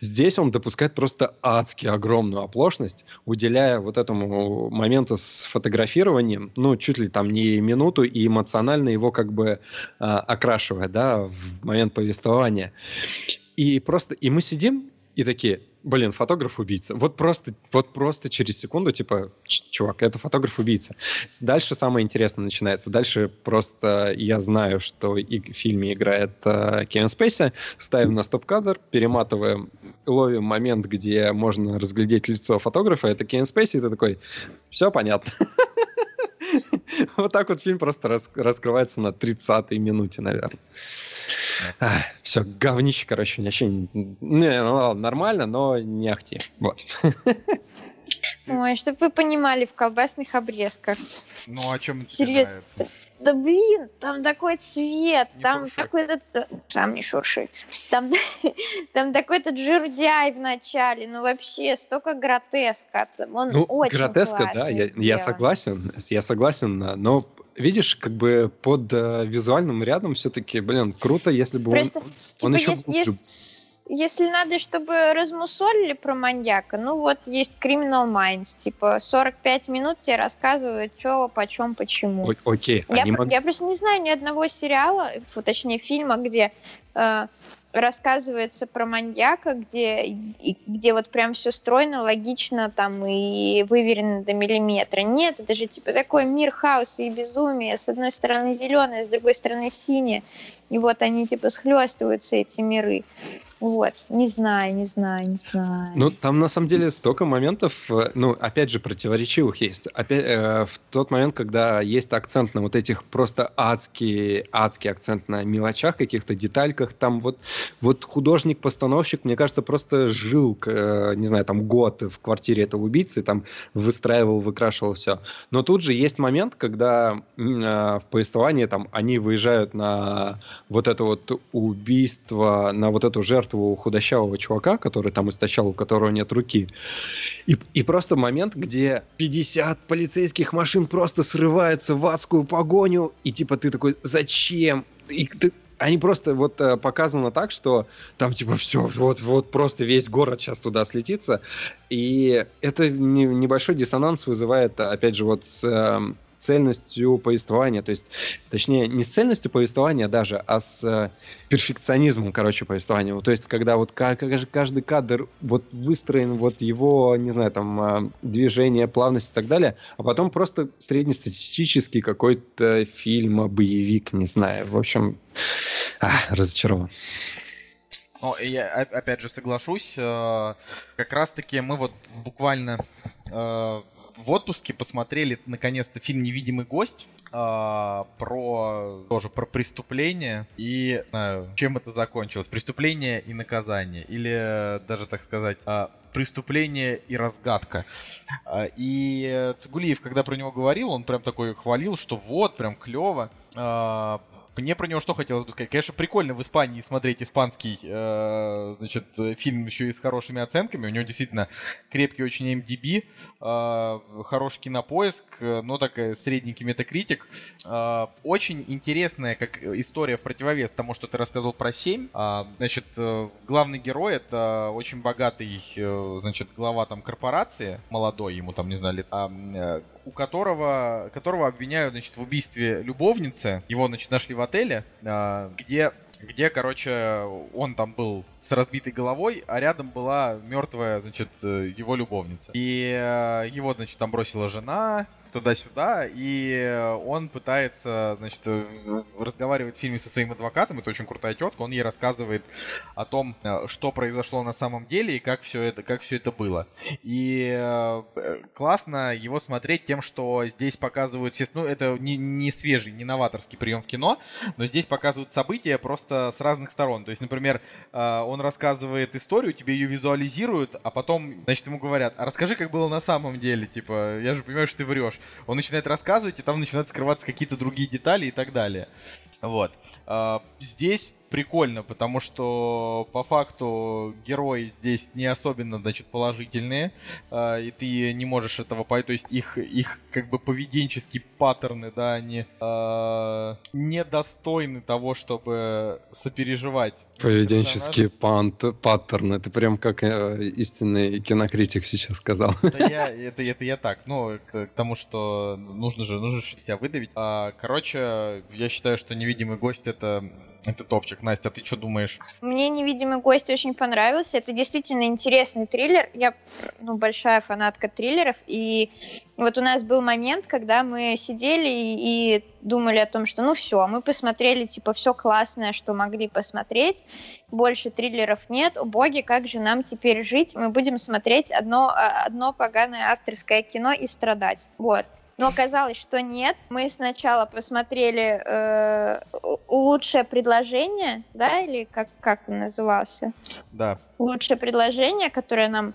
Здесь он допускает просто адски огромную оплошность, уделяя вот этому моменту с фотографированием, ну, чуть ли там не минуту, и эмоционально его как бы э, окрашивая, да, в момент повествования. И просто, и мы сидим и такие, блин, фотограф-убийца. Вот просто, вот просто через секунду, типа, чувак, это фотограф-убийца. Дальше самое интересное начинается. Дальше просто я знаю, что и в фильме играет э, Кевин Спейси, ставим на стоп-кадр, перематываем, ловим момент, где можно разглядеть лицо фотографа, это Кевин Спейси, и ты такой, все понятно. Вот так вот фильм просто раскрывается на 30-й минуте, наверное. А, все, говнище, короче, вообще не, ну, нормально, но не ахти. Вот. Ой, чтобы вы понимали, в колбасных обрезках. Ну, а чем тебе Серьез... нравится? Да блин, там такой цвет, не там какой-то... Там не шурши. Там, там такой-то жердяй в начале, ну вообще столько гротеска. Он ну, очень гротеска, да, я, я согласен, я согласен, но видишь, как бы под э, визуальным рядом все-таки, блин, круто, если бы Просто, он, типа, он еще если, если, если надо, чтобы размусолили про маньяка, ну вот есть Criminal Minds, типа 45 минут тебе рассказывают, что, почем, почему. О- окей. Я, мог... я просто не знаю ни одного сериала, точнее фильма, где э, рассказывается про маньяка, где, где вот прям все стройно, логично там и выверено до миллиметра. Нет, это же типа такой мир хаоса и безумия. С одной стороны зеленое, с другой стороны синее. И вот они типа схлестываются, эти миры. Вот, не знаю, не знаю, не знаю. Ну, там на самом деле столько моментов, э, ну, опять же, противоречивых есть. Опять, э, в тот момент, когда есть акцент на вот этих просто адский, адский акцент на мелочах, каких-то детальках, там вот, вот художник-постановщик, мне кажется, просто жил, э, не знаю, там год в квартире этого убийцы, там выстраивал, выкрашивал все. Но тут же есть момент, когда э, в повествовании там они выезжают на вот это вот убийство, на вот эту жертву этого худощавого чувака, который там истощал, у которого нет руки. И, и просто момент, где 50 полицейских машин просто срываются в адскую погоню, и типа ты такой, зачем? И ты, они просто вот э, показано так, что там типа все, вот, вот просто весь город сейчас туда слетится. И это не, небольшой диссонанс вызывает, опять же, вот с э, цельностью повествования. То есть, точнее, не с цельностью повествования даже, а с э, перфекционизмом, короче, повествования. То есть, когда вот каждый кадр вот выстроен, вот его, не знаю, там, э, движение, плавность и так далее, а потом просто среднестатистический какой-то фильм, боевик, не знаю. В общем, а, разочарован. Ну, я опять же соглашусь. Э, как раз-таки мы вот буквально в отпуске посмотрели наконец-то фильм «Невидимый гость». Uh, про тоже про преступление и знаю, чем это закончилось преступление и наказание или даже так сказать uh, преступление и разгадка uh, и Цигулиев когда про него говорил он прям такой хвалил что вот прям клево мне про него что хотелось бы сказать? Конечно, прикольно в Испании смотреть испанский, э, значит, фильм еще и с хорошими оценками. У него действительно крепкий очень MDB, э, хороший кинопоиск, но такая средненький метакритик. Э, очень интересная как история в противовес тому, что ты рассказывал про 7. Э, значит, э, главный герой это очень богатый, э, значит, глава там корпорации, молодой, ему там, не знаю, лет, э, у которого, которого обвиняют, значит, в убийстве любовницы. Его, значит, нашли в отеле, а, где где, короче, он там был с разбитой головой, а рядом была мертвая, значит, э, его любовница. И э, его, значит, там бросила жена, туда-сюда, и он пытается, значит, разговаривать в фильме со своим адвокатом, это очень крутая тетка, он ей рассказывает о том, э, что произошло на самом деле и как все это, как все это было. И э, классно его смотреть тем, что здесь показывают, ну, это не, не свежий, не новаторский прием в кино, но здесь показывают события просто с разных сторон. То есть, например, э, он рассказывает историю, тебе ее визуализируют, а потом, значит, ему говорят, а расскажи, как было на самом деле, типа, я же понимаю, что ты врешь он начинает рассказывать, и там начинают скрываться какие-то другие детали и так далее. Вот. А, здесь прикольно, потому что по факту герои здесь не особенно, значит, положительные, э, и ты не можешь этого понять, то есть их, их как бы поведенческие паттерны, да, они э, недостойны того, чтобы сопереживать. Поведенческие пант, паттерны, ты прям как э, истинный кинокритик сейчас сказал. Это я, это, это я так, ну, к, к тому, что нужно же, нужно же себя выдавить. А, короче, я считаю, что невидимый гость это это топчик. Настя, а ты что думаешь? Мне «Невидимый гость» очень понравился. Это действительно интересный триллер. Я ну, большая фанатка триллеров. И вот у нас был момент, когда мы сидели и, и думали о том, что ну все, мы посмотрели типа все классное, что могли посмотреть. Больше триллеров нет. О боги, как же нам теперь жить? Мы будем смотреть одно, а, одно поганое авторское кино и страдать. Вот. Но оказалось, что нет. Мы сначала посмотрели э, лучшее предложение, да, или как, как он назывался? Да. Лучшее предложение, которое нам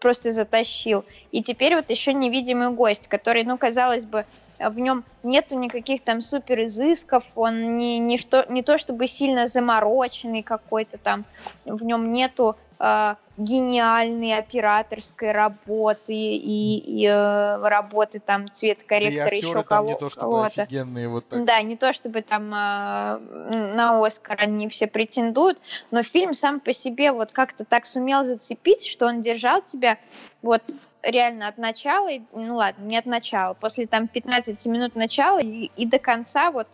просто затащил. И теперь вот еще невидимый гость, который, ну, казалось бы, в нем нету никаких там супер изысков, он не, не, что, не то чтобы сильно замороченный какой-то там, в нем нету э, гениальной операторской работы и, и э, работы там цвет корректора да еще там не то чтобы офигенные вот так. Да, не то чтобы там э, на Оскар они все претендуют, но фильм сам по себе вот как-то так сумел зацепить, что он держал тебя вот реально от начала, ну ладно, не от начала, после там 15 минут начала и, и до конца вот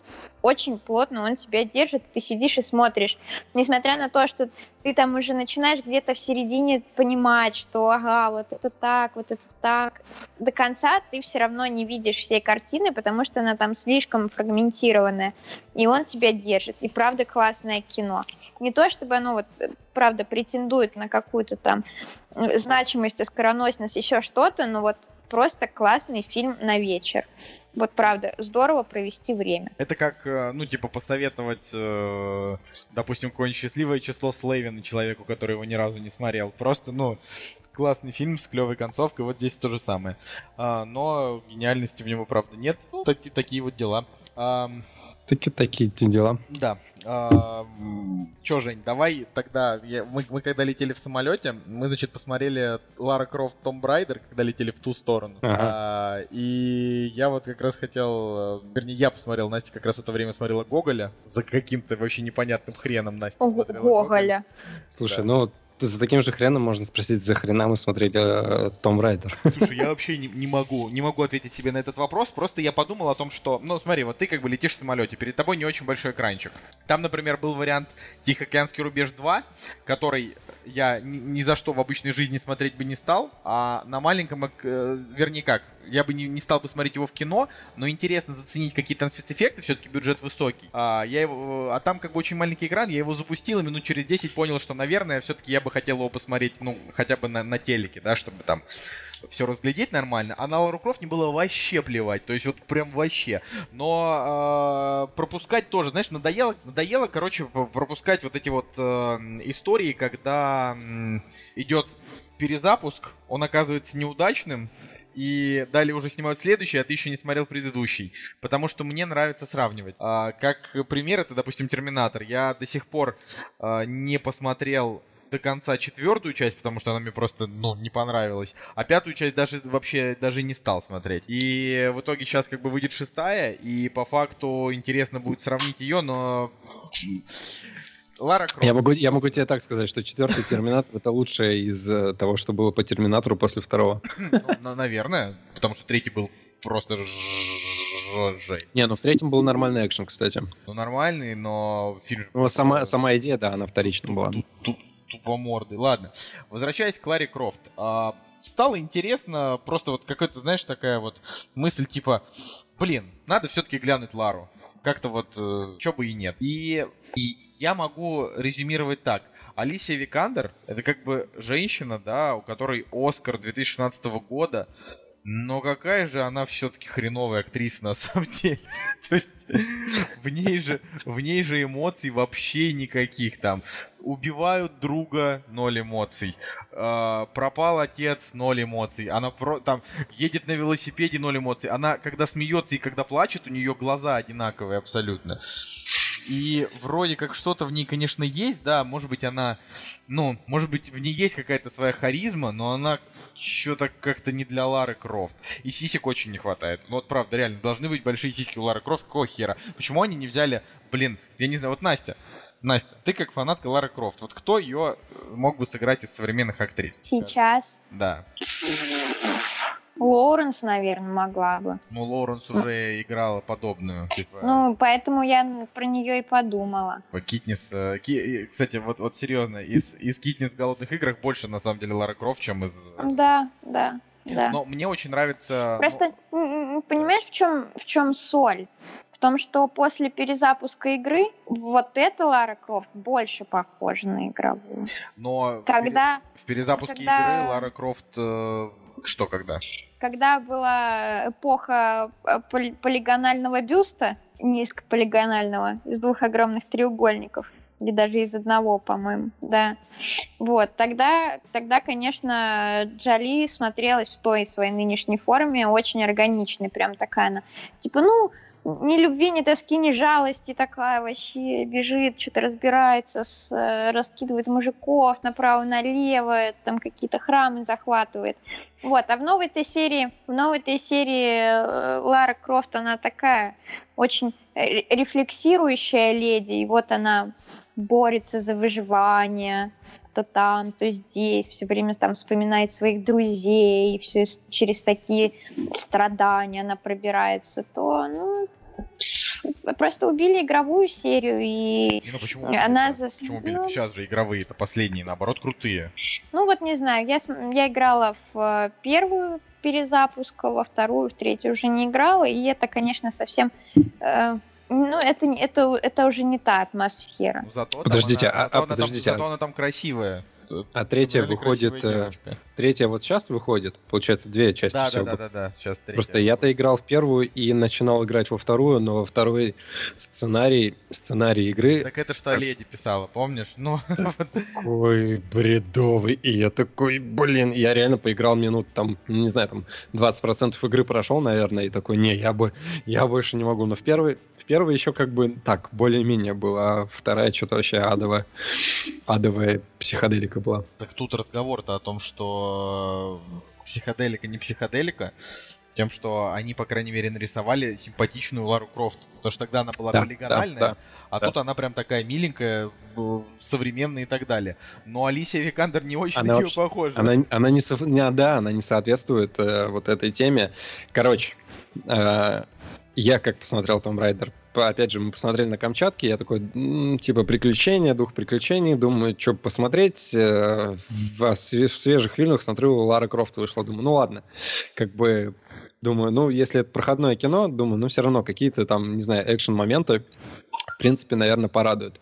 очень плотно он тебя держит, ты сидишь и смотришь. Несмотря на то, что ты там уже начинаешь где-то в середине понимать, что ага, вот это так, вот это так, до конца ты все равно не видишь всей картины, потому что она там слишком фрагментированная, и он тебя держит. И правда классное кино. Не то, чтобы оно вот правда претендует на какую-то там значимость, оскароносность, еще что-то, но вот просто классный фильм на вечер. Вот правда, здорово провести время. Это как, э, ну, типа, посоветовать, э, допустим, какое-нибудь счастливое число Слейвена человеку, который его ни разу не смотрел. Просто, ну, классный фильм с клевой концовкой, вот здесь то же самое. А, но гениальности в него, правда, нет. Ну, таки, такие вот дела. Таки такие дела. Да. А, чё, Жень, давай тогда... Я, мы, мы когда летели в самолете, мы, значит, посмотрели Лара Крофт Том Брайдер, когда летели в ту сторону. Ага. А, и я вот как раз хотел... Вернее, я посмотрел, Настя как раз в это время смотрела Гоголя за каким-то вообще непонятным хреном Настя Гоголя. Гоголя. Слушай, да. ну за таким же хреном можно спросить, за хрена мы смотрели э, Том Райдер. Слушай, я вообще не, не могу, не могу ответить себе на этот вопрос. Просто я подумал о том, что, ну смотри, вот ты как бы летишь в самолете, перед тобой не очень большой экранчик. Там, например, был вариант Тихоокеанский рубеж 2, который я ни, ни за что в обычной жизни смотреть бы не стал, а на маленьком, э, вернее как, я бы не, не стал бы смотреть его в кино, но интересно заценить какие там спецэффекты, все-таки бюджет высокий. А, я его, а там как бы очень маленький экран, я его запустил, и минут через 10 понял, что, наверное, все-таки я бы хотел его посмотреть, ну, хотя бы на, на телеке, да, чтобы там все разглядеть нормально. А на Лару Крофт не было вообще плевать, то есть вот прям вообще. Но э, пропускать тоже, знаешь, надоело, надоело, короче, пропускать вот эти вот э, истории, когда э, идет перезапуск, он оказывается неудачным, и далее уже снимают следующий, а ты еще не смотрел предыдущий. Потому что мне нравится сравнивать. А, как пример, это, допустим, Терминатор. Я до сих пор а, не посмотрел до конца четвертую часть, потому что она мне просто, ну, не понравилась. А пятую часть даже вообще даже не стал смотреть. И в итоге сейчас как бы выйдет шестая, и по факту интересно будет сравнить ее, но Лара Крофт. Я могу, я могу тебе так сказать, что четвертый Терминатор это лучшее из э, того, что было по Терминатору после второго. Ну, наверное, потому что третий был просто жесть. Не, ну в третьем был нормальный экшен, кстати. Ну нормальный, но фильм... Ну сама, сама идея, да, она вторичная была. Тупомордый. Ладно, возвращаясь к Ларе Крофт. А, стало интересно, просто вот какая-то, знаешь, такая вот мысль типа, блин, надо все-таки глянуть Лару. Как-то вот, э, чё бы и нет. И, и я могу резюмировать так. Алисия Викандер — это как бы женщина, да, у которой Оскар 2016 года, но какая же она все-таки хреновая актриса на самом деле. То есть в ней же, в ней же эмоций вообще никаких там. Убивают друга, ноль эмоций. Э, пропал отец, ноль эмоций. Она про, там едет на велосипеде, ноль эмоций. Она, когда смеется и когда плачет, у нее глаза одинаковые абсолютно. И вроде как что-то в ней, конечно, есть, да, может быть, она, ну, может быть, в ней есть какая-то своя харизма, но она что-то как-то не для Лары Крофт. И сисек очень не хватает. Ну вот правда, реально, должны быть большие сиськи у Лары Крофт, какого хера? Почему они не взяли, блин, я не знаю, вот Настя, Настя, ты как фанатка Лары Крофт, вот кто ее мог бы сыграть из современных актрис? Сейчас. Да. Лоуренс, наверное, могла бы. Ну, Лоуренс уже играла подобную. Типа, Ну, поэтому я про нее и подумала. Китнис. э, Ки- Кстати, вот, вот серьезно, из, из Китнис в голодных играх больше, на самом деле, Лара Крофт, чем из... э, Да, да, да. Но мне очень нравится... ну, Просто м, понимаешь, в чем в чем соль? В том, что после перезапуска игры вот эта Лара Крофт больше похожа на игровую. но Когда, в перезапуске когда- игры Лара Крофт... Что когда? когда была эпоха э, поли- полигонального бюста, низкополигонального, из двух огромных треугольников, или даже из одного, по-моему, да. Вот, тогда, тогда, конечно, Джоли смотрелась в той своей нынешней форме очень органичной, прям такая она, типа, ну, ни любви, ни тоски, ни жалости такая вообще бежит, что-то разбирается, с, э, раскидывает мужиков направо-налево, там какие-то храмы захватывает. Вот, а в новой этой серии, в новой этой серии э, Лара Крофт, она такая очень ре- рефлексирующая леди, и вот она борется за выживание, то там, то здесь, все время там вспоминает своих друзей, все через такие страдания она пробирается, то, ну, просто убили игровую серию, и, Не, ну почему? она зас- Почему убили? ну, Сейчас же игровые, это последние, наоборот, крутые. ну вот не знаю, я, я играла в э, первую перезапуск, во вторую, в третью уже не играла, и это, конечно, совсем... э, ну, это, это, это уже не та атмосфера. Зато там Подождите, она- а- зато а, она там- подождите, Зато а- она там красивая. А третья Реально выходит... э. Третья вот сейчас выходит. Получается, две части Да, всего да, да, да, да, сейчас третья. Просто я-то играл в первую и начинал играть во вторую, но во второй сценарий, сценарий игры Так это что Леди писала, помнишь? Ну, такой бредовый. И я такой, блин, я реально поиграл минут там, не знаю, там 20% игры прошел, наверное, и такой, не, я бы, я больше не могу. Но в первой, в первой еще как бы так, более-менее было, а вторая что-то вообще адовая, адовая психоделика была. так тут разговор-то о том, что э, психоделика не психоделика, тем, что они, по крайней мере, нарисовали симпатичную Лару Крофт. Потому что тогда она была Да, полигональная, да, да. а да. тут она прям такая миленькая, э, современная и так далее. Но Алисия Викандер не очень Она на нее похожа. Она, она не, сов- не- да, она не соответствует э, вот этой теме. Короче, э, я как посмотрел Том Райдер, опять же, мы посмотрели на Камчатке, я такой, типа, приключения, дух приключений, думаю, что посмотреть. э, а в свежих фильмах смотрю, Лара Крофт вышла, думаю, ну ладно, как бы, думаю, ну, если это проходное кино, думаю, ну, все равно какие-то там, не знаю, экшен-моменты, в принципе, наверное, порадуют.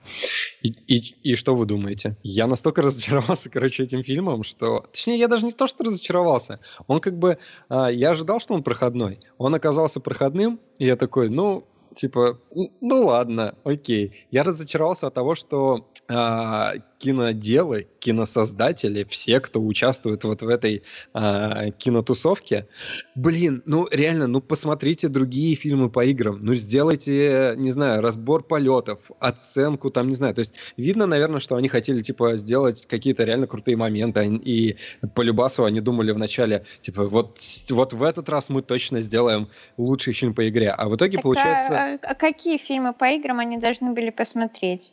И, и- и что вы думаете? Я настолько разочаровался, короче, этим фильмом, что... Точнее, я даже не то, что разочаровался. Он как бы... а, я ожидал, что он проходной. Он оказался проходным, и я такой, ну, типа, ну, ну ладно, окей. Я разочаровался от того, что а, киноделы, киносоздатели, все, кто участвует вот в этой а, кинотусовке, блин, ну реально, ну посмотрите другие фильмы по играм, ну сделайте, не знаю, разбор полетов, оценку там, не знаю, то есть видно, наверное, что они хотели, типа, сделать какие-то реально крутые моменты, и по Любасу они думали вначале, типа, вот, вот в этот раз мы точно сделаем лучший фильм по игре, а в итоге Так, получается... а, а какие фильмы по играм они должны были посмотреть?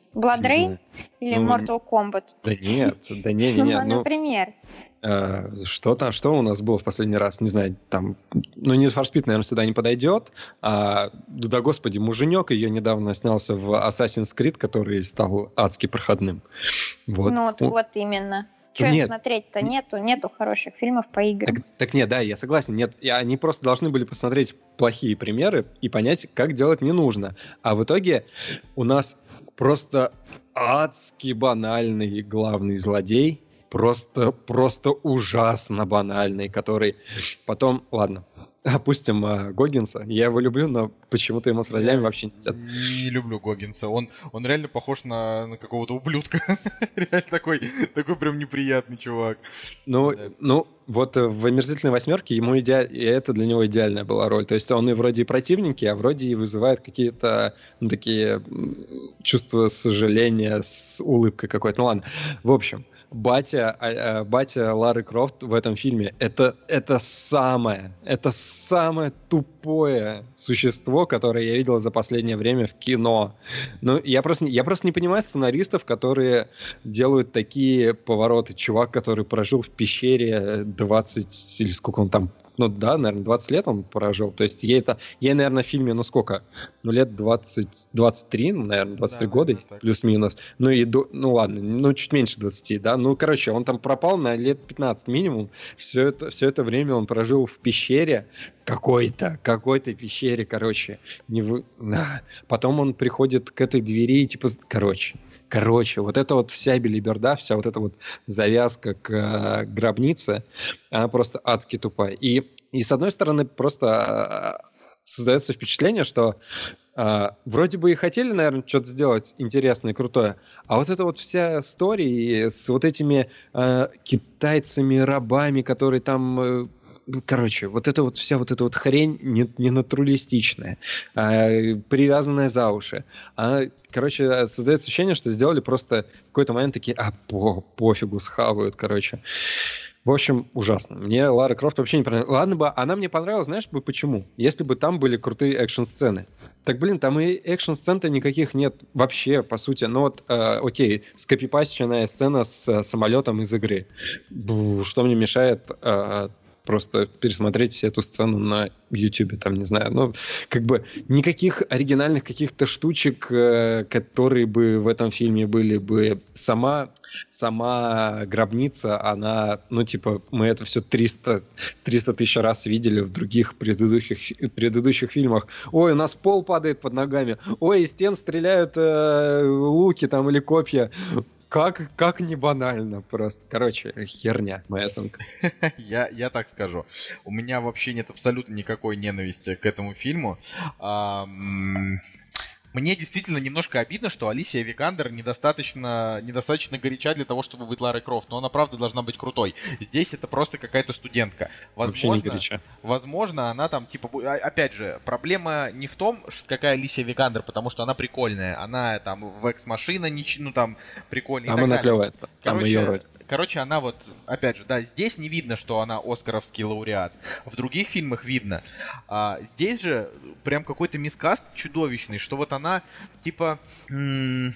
Знаю. или Ну, Mortal Kombat? Да нет, да не, не, не, Ну, ну, например. Э, Что там, что у нас было в последний раз? Не знаю, там, ну, не for Speed, наверное, сюда не подойдет. А, да, господи, муженек ее недавно снялся в Assassin's Creed, который стал адски проходным. Вот. Ну вот, Ну, вот именно. Что Нет. смотреть-то? Нету, нету хороших фильмов по играм. Так, так нет, да, я согласен. Нет, и они просто должны были посмотреть плохие примеры и понять, как делать не нужно. А в итоге у нас просто адски банальный главный злодей, просто, просто ужасно банальный, который потом, ладно, опустим а, Гоггинса. Я его люблю, но почему-то ему с ролями вообще нельзя. Не люблю Гоггинса. Он, он реально похож на, на какого-то ублюдка. реально такой, такой прям неприятный чувак. Ну, да. ну, вот в «Омерзительной восьмерке» ему иде... и это для него идеальная была роль. То есть он и вроде и противники, а вроде и вызывает какие-то ну, такие чувства сожаления с улыбкой какой-то. Ну ладно. В общем, батя, а, а, батя Лары Крофт в этом фильме это, это самое, это самое тупое существо, которое я видел за последнее время в кино. Ну, я просто, я просто не понимаю сценаристов, которые делают такие повороты. Чувак, который прожил в пещере 20 или сколько он там ну да, наверное, 20 лет он прожил. То есть ей это, ей, наверное, в фильме, ну сколько? Ну лет 20, 23, ну, наверное, 23 да, года, да, плюс-минус. Ну и, до, ну ладно, ну чуть меньше 20, да. Ну, короче, он там пропал на лет 15 минимум. Все это, все это время он прожил в пещере какой-то, какой-то пещере, короче. Не вы... Потом он приходит к этой двери и типа, короче, Короче, вот это вот вся билиберда, вся вот эта вот завязка к э, гробнице, она просто адски тупая. И, и с одной стороны, просто э, создается впечатление, что э, вроде бы и хотели, наверное, что-то сделать интересное и крутое, а вот эта вот вся история с вот этими э, китайцами-рабами, которые там э, короче, вот эта вот вся вот эта вот хрень не, не натуралистичная, а, привязанная за уши. А, короче, создается ощущение, что сделали просто в какой-то момент такие, а, по, пофигу, схавают, короче. В общем, ужасно. Мне Лара Крофт вообще не понравилась. Ладно бы, она мне понравилась, знаешь бы почему? Если бы там были крутые экшн-сцены. Так, блин, там и экшн-сцен-то никаких нет вообще, по сути. Ну вот, э, окей, скопипащенная сцена с э, самолетом из игры. Бу, что мне мешает э, просто пересмотреть эту сцену на YouTube, там, не знаю, ну, как бы никаких оригинальных каких-то штучек, э, которые бы в этом фильме были бы. Сама, сама гробница, она, ну, типа, мы это все 300, 300 тысяч раз видели в других предыдущих, предыдущих фильмах. Ой, у нас пол падает под ногами. Ой, из стен стреляют э, луки там или копья как, как не банально просто. Короче, херня, моя оценка. я, я так скажу. У меня вообще нет абсолютно никакой ненависти к этому фильму. Мне действительно немножко обидно, что Алисия Викандер недостаточно, недостаточно горяча для того, чтобы быть Ларой Крофт, но она правда должна быть крутой. Здесь это просто какая-то студентка. Возможно, возможно, она там, типа, а, опять же, проблема не в том, какая Алисия Викандер, потому что она прикольная. Она там в экс-машина, ну там, прикольная. Там она клевая. Там ее роль. Короче, она вот, опять же, да, здесь не видно, что она оскаровский лауреат. В других фильмах видно. А здесь же прям какой-то мискаст чудовищный, что вот она, типа... М-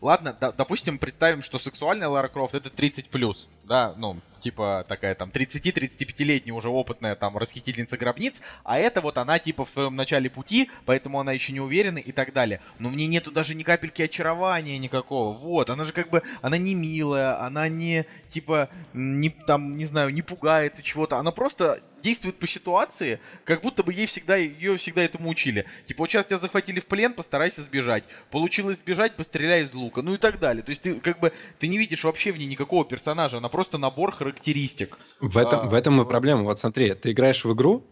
Ладно, да, допустим, представим, что сексуальная Лара Крофт это 30 плюс, да, ну, типа такая там 30-35-летняя уже опытная там расхитительница гробниц, а это вот она типа в своем начале пути, поэтому она еще не уверена и так далее. Но мне нету даже ни капельки очарования никакого. Вот, она же как бы, она не милая, она не типа, не там, не знаю, не пугается чего-то, она просто действует по ситуации, как будто бы ей всегда, ее всегда этому учили. Типа, вот сейчас тебя захватили в плен, постарайся сбежать. Получилось сбежать, постреляй из лука. Ну и так далее. То есть ты как бы, ты не видишь вообще в ней никакого персонажа, она просто набор характеристик. В этом, а, в этом и проблема. Вот смотри, ты играешь в игру,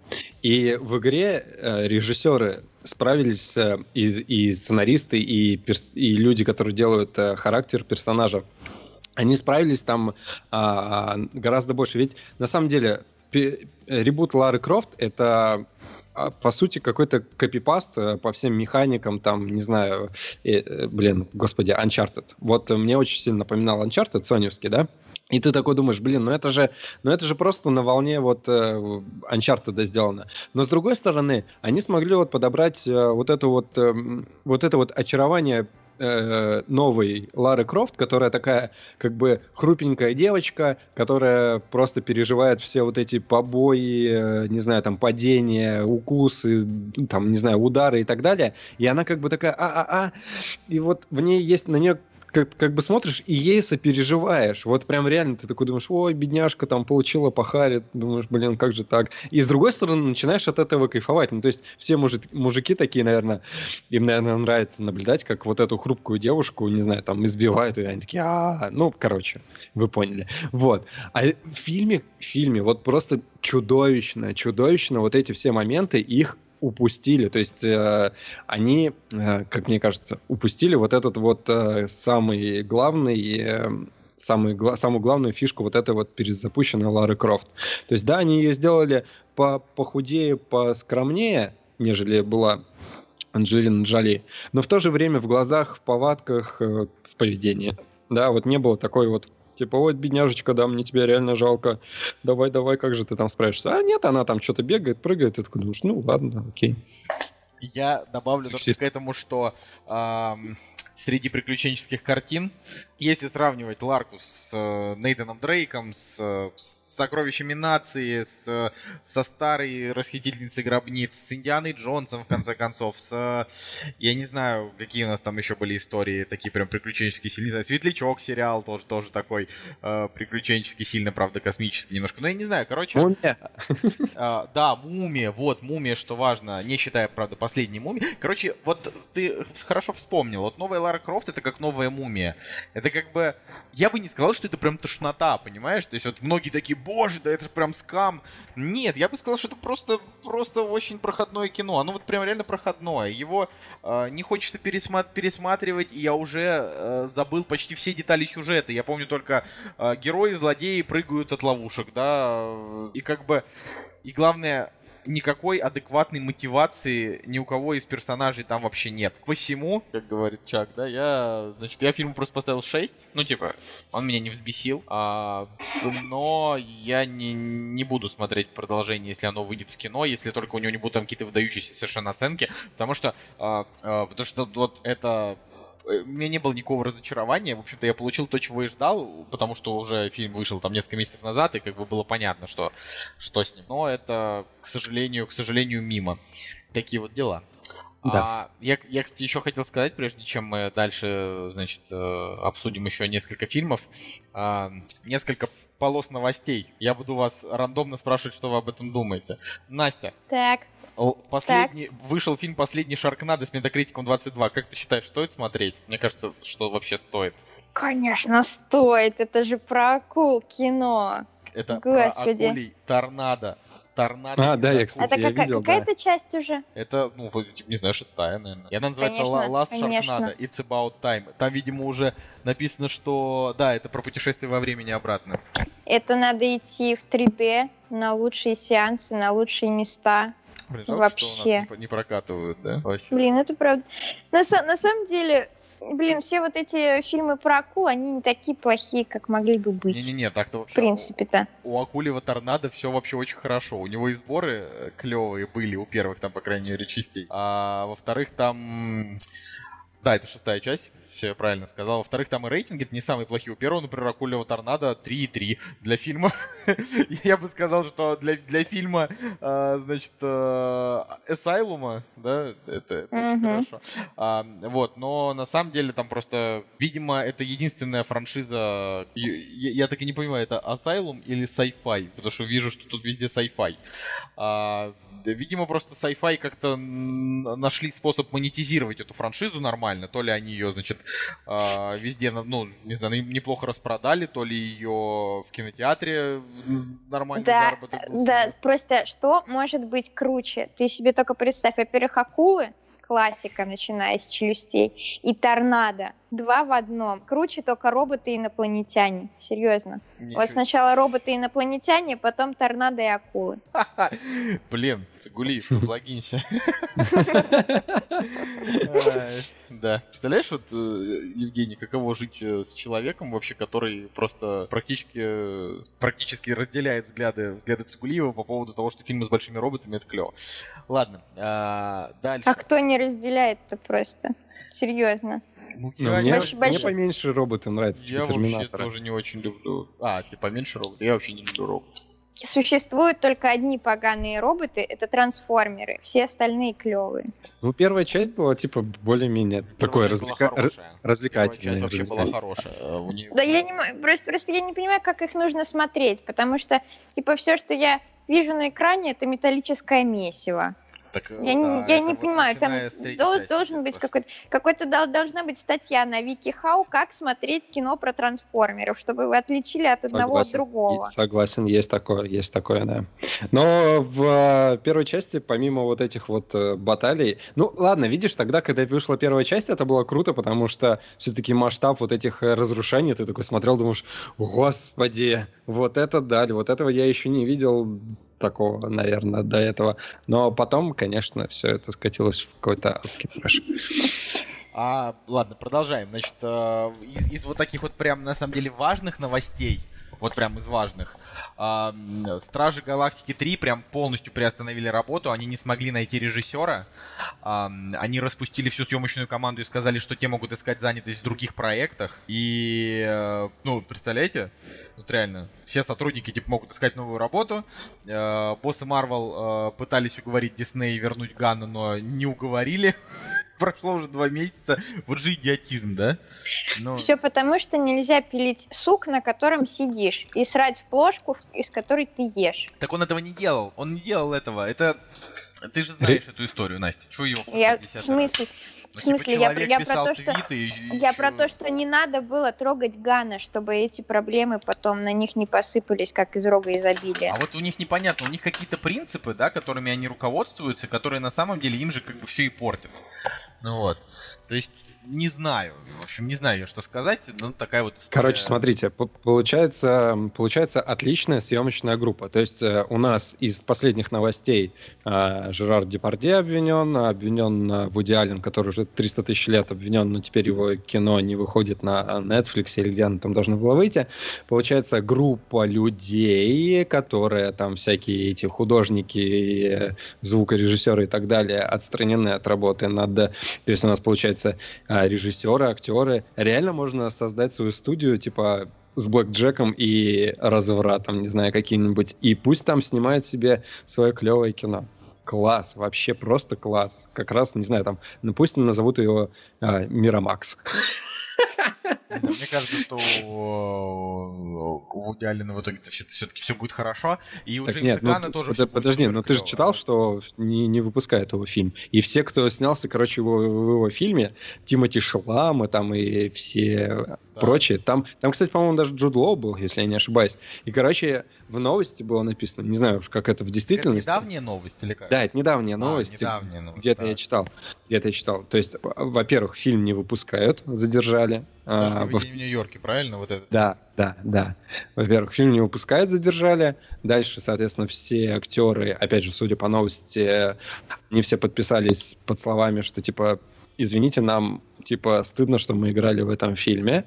и в игре э, режиссеры справились, э, и, и сценаристы, и, перс, и люди, которые делают э, характер персонажа, они справились там а, гораздо больше. Ведь на самом деле ребут Лары Крофт — это а, по сути, какой-то копипаст э, по всем механикам, там, не знаю, э, блин, господи, Uncharted. Вот мне очень сильно напоминал Uncharted, соневский, да? И ты такой думаешь, блин, ну это же, ну это же просто на волне вот э, Uncharted сделано. Но с другой стороны, они смогли вот подобрать э, вот это вот, э, вот это вот очарование э, новой Лары Крофт, которая такая как бы хрупенькая девочка, которая просто переживает все вот эти побои, э, не знаю, там падения, укусы, там, не знаю, удары и так далее. И она как бы такая а-а-а. И вот в ней есть на нее как, как бы смотришь и ей сопереживаешь. Вот прям реально ты такой думаешь, ой, бедняжка там получила похарит, думаешь, блин, как же так. И с другой стороны начинаешь от этого кайфовать. Ну, то есть все мужик, мужики такие, наверное, им, наверное, нравится наблюдать, как вот эту хрупкую девушку, не знаю, там избивают, и они такие, а, ну, короче, вы поняли. Вот. А в фильме, в фильме вот просто чудовищно, чудовищно вот эти все моменты, их упустили. То есть э, они, э, как мне кажется, упустили вот этот вот э, самый главный... Э, самый, гла- самую главную фишку вот этой вот перезапущенной Лары Крофт. То есть, да, они ее сделали по похудее, поскромнее, нежели была Анджелина Джоли, но в то же время в глазах, в повадках, э, в поведении. Да, вот не было такой вот Типа, вот, бедняжечка, да, мне тебя реально жалко. Давай, давай, как же ты там справишься? А нет, она там что-то бегает, прыгает, и такой думаешь, ну ладно, окей. Я добавлю только к этому, что ам, среди приключенческих картин, если сравнивать Ларку с э, Нейтаном Дрейком, с, э, с сокровищами нации, с, э, со старой расхитительницей гробниц, с Индианой Джонсом, в конце концов, с, э, я не знаю, какие у нас там еще были истории, такие прям приключенческие, сильные, не знаю, Светлячок сериал тоже, тоже такой э, приключенческий, сильно, правда, космический немножко, но я не знаю, короче... Мумия. А, да, мумия, вот, мумия, что важно, не считая, правда, последней мумии. Короче, вот ты хорошо вспомнил, вот новая Лара Крофт это как новая мумия. Это как бы, я бы не сказал, что это прям тошнота, понимаешь? То есть вот многие такие, боже, да это же прям скам. Нет, я бы сказал, что это просто, просто очень проходное кино. Оно вот прям реально проходное. Его э, не хочется пересма- пересматривать, и я уже э, забыл почти все детали сюжета. Я помню только э, герои, злодеи прыгают от ловушек, да, и как бы и главное, никакой адекватной мотивации ни у кого из персонажей там вообще нет. Посему, как говорит Чак, да, я, значит, я фильму просто поставил 6. Ну, типа, он меня не взбесил. а, но я не, не буду смотреть продолжение, если оно выйдет в кино, если только у него не будут там какие-то выдающиеся совершенно оценки. Потому что, а, а, потому что вот это у меня не было никакого разочарования. В общем-то, я получил то, чего и ждал, потому что уже фильм вышел там несколько месяцев назад, и как бы было понятно, что, что с ним. Но это, к сожалению, к сожалению, мимо. Такие вот дела. Да. А, я, я, кстати, еще хотел сказать, прежде чем мы дальше, значит, э, обсудим еще несколько фильмов, а, несколько полос новостей. Я буду вас рандомно спрашивать, что вы об этом думаете. Настя, Так, Последний, вышел фильм «Последний Шаркнадо» с метакритиком 22. Как ты считаешь, стоит смотреть? Мне кажется, что вообще стоит. конечно, стоит. Это же про акул кино. Это Господи. про акулий торнадо. Торнадо. А, да, я, кстати, Это я какая- видел, да. какая-то часть уже? Это, ну, типа, не знаю, шестая, наверное. И она называется Конечно, La- Last конечно. Sharknado. It's about time. Там, видимо, уже написано, что... Да, это про путешествие во времени обратно. Это надо идти в 3D на лучшие сеансы, на лучшие места. Блин, жалко, что у нас Вообще. не, не прокатывают, да? Вообще. Блин, это правда. На, на самом деле, блин, все вот эти фильмы про акул, они не такие плохие, как могли бы быть. Не-не-не, так-то В вообще... принципе-то. у Акулева торнадо все вообще очень хорошо. У него и сборы клевые были, у первых там, по крайней мере, частей. А во-вторых, там... Да, это шестая часть, все я правильно сказал. Во-вторых, там и рейтинги не самые плохие. У первого, например, Акулева торнадо 3,3 для фильма. Я бы сказал, что для, для фильма, а, значит, Эсайлума, да, это, это очень Мгм. хорошо. А, вот, но на самом деле там просто, видимо, это единственная франшиза. Я, я- так и не понимаю, это Asylum или Sci-Fi, потому что вижу, что тут везде Sci-Fi. А, видимо, просто Sci-Fi как-то нашли способ монетизировать эту франшизу нормально. То ли они ее, значит, а, везде, ну, не знаю, неплохо распродали, то ли ее в кинотеатре нормальный Да, заработок был. Да, просто что может быть круче? Ты себе только представь, во-первых, акулы, классика, начиная с челюстей, и торнадо. Два в одном. Круче только роботы-инопланетяне. Серьезно. Ничего Вот сначала роботы-инопланетяне, потом торнадо и акулы. Блин, Цигулиев, разлогинься. Ай, Да. Представляешь, вот, э, Евгений, каково жить э, с человеком вообще, который просто практически, э, практически разделяет взгляды, взгляды Цигулиева по поводу того, что фильмы с большими роботами это клево. Ладно, а, дальше. А кто не разделяет-то просто? Серьезно. Ну, Ну, я, мне, Больш- мне поменьше роботы нравятся, я типа вообще Терминатора. тоже не очень люблю. А, ты поменьше роботов? Я вообще не люблю роботов. существуют только одни поганые роботы, это трансформеры, все остальные клевые. Ну, первая часть была, типа, более-менее такое развлека... развлекательное. Первая часть вообще была хорошая. Э. Да, я не просто, просто я не понимаю, как их нужно смотреть, потому что, типа, все, что я вижу на экране, это металлическое месиво. Так, я да, не, я не вот понимаю, там дол, должен быть какой-то, какой-то должна быть статья на Вики Хау, как смотреть кино про трансформеров, чтобы вы отличили от одного согласен, от другого. Согласен, есть такое, есть такое, да. Но в э, первой части, помимо вот этих вот э, баталий, ну ладно, видишь, тогда, когда вышла первая часть, это было круто, потому что все-таки масштаб вот этих э, разрушений, ты такой смотрел, думаешь, господи, вот это дали, вот этого я еще не видел такого, наверное, до этого. Но потом, конечно, все это скатилось в какой-то адский трэш. А, ладно, продолжаем. Значит, э, из, из вот таких вот прям, на самом деле, важных новостей, вот прям из важных, э, Стражи Галактики 3 прям полностью приостановили работу, они не смогли найти режиссера, э, они распустили всю съемочную команду и сказали, что те могут искать занятость в других проектах, и, э, ну, представляете? Вот реально. Все сотрудники типа могут искать новую работу. Э, боссы Marvel э, пытались уговорить Дисней вернуть Ганна, но не уговорили. Прошло уже два месяца. Вот же идиотизм, да? Но... Все потому, что нельзя пилить сук, на котором сидишь, и срать в плошку, из которой ты ешь. Так он этого не делал. Он не делал этого. Это... Ты же знаешь Ре... эту историю, Настя. Чего его Я... В смысле? Ну, в типа, смысле, типа, я, я, про то, что, и, я про то, что не надо было трогать Гана, чтобы эти проблемы потом на них не посыпались, как из рога изобилия. А вот у них непонятно, у них какие-то принципы, да, которыми они руководствуются, которые на самом деле им же как бы все и портят. Ну вот. То есть, не знаю. В общем, не знаю, что сказать. Ну, такая вот история. Короче, смотрите, получается, получается отличная съемочная группа. То есть, э, у нас из последних новостей э, Жерар Депарде обвинен, обвинен Вуди Аллен, который уже 300 тысяч лет обвинен, но теперь его кино не выходит на Netflix или где оно там должно было выйти. Получается, группа людей, которые там всякие эти художники, звукорежиссеры и так далее отстранены от работы над... То есть, у нас получается а, режиссеры, актеры. Реально можно создать свою студию, типа, с Блэк Джеком и развратом, не знаю, каким-нибудь. И пусть там снимают себе свое клевое кино. Класс, вообще просто класс. Как раз, не знаю, там, ну пусть назовут его а, Мирамакс. Мне кажется, что у Вуди Аллена в итоге все-таки все будет хорошо. И у Джеймса ну, тоже под, Подожди, но ты же читал, что не, выпускает его фильм. И все, кто снялся, короче, в, его фильме, Тимоти Шалама там и все прочие. Там, там, кстати, по-моему, даже Джуд Лоу был, если я не ошибаюсь. И, короче, в новости было написано, не знаю уж, как это в действительности. Это недавняя новость или как? Да, это недавняя новость. А, недавняя новость. Где-то я читал. Где-то я читал. То есть, во-первых, фильм не выпускают, задержали. Даже а, во... в Нью-Йорке, правильно? Вот это? Да, да, да. Во-первых, фильм не выпускают, задержали. Дальше, соответственно, все актеры, опять же, судя по новости, не все подписались под словами, что типа извините, нам, типа, стыдно, что мы играли в этом фильме.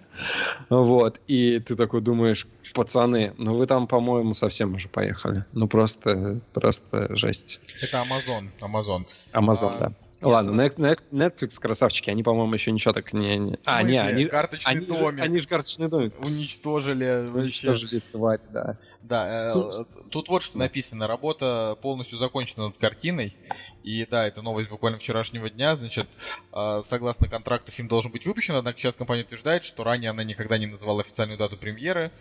Вот. И ты такой думаешь, пацаны, ну вы там, по-моему, совсем уже поехали. Ну просто, просто жесть. Это Amazon, Amazon. Amazon, а, да. Ладно, Netflix красавчики, они, по-моему, еще ничего так не... не... А, не, они... Карточный они домик. Же, они же карточный домик. Уничтожили. Уничтожили тварь, да. Да, э, тут вот что написано. Работа полностью закончена над картиной. И да, это новость буквально вчерашнего дня. Значит, э, согласно контракту фильм должен быть выпущен, однако сейчас компания утверждает, что ранее она никогда не называла официальную дату премьеры.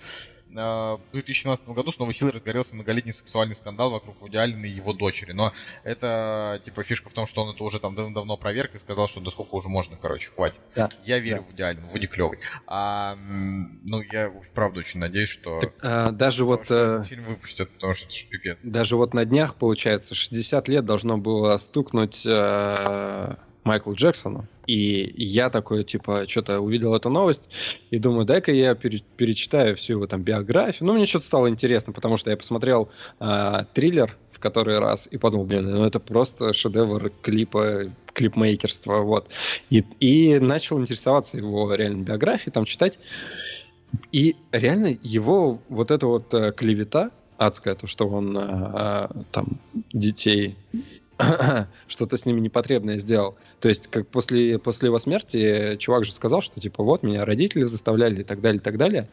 Э, в 2017 году с новой силой разгорелся многолетний сексуальный скандал вокруг Вуди Аллена и его дочери. Но это, типа, фишка в том, что он это уже там давно проверка и сказал, что до сколько уже можно, короче, хватит. Да. Я верю да. в Вуди Аллен, Вуди клевый. А, ну, я правда очень надеюсь, что... Так, а, даже что, вот... Что этот э, фильм выпустят, потому что это же пипец. Даже вот на днях, получается, 60 лет должно было стукнуть... Э Майклу Джексону. И я такой, типа, что-то увидел эту новость и думаю, дай-ка я перечитаю всю его там биографию. Ну, мне что-то стало интересно, потому что я посмотрел э, триллер в который раз и подумал, блин, ну это просто шедевр клипа, клипмейкерства, вот. И, и начал интересоваться его реально биографией, там читать. И реально его вот эта вот э, клевета адская, то, что он э, там детей что-то с ними непотребное сделал. То есть, как после, после его смерти чувак же сказал, что типа вот меня родители заставляли и так далее, и так далее.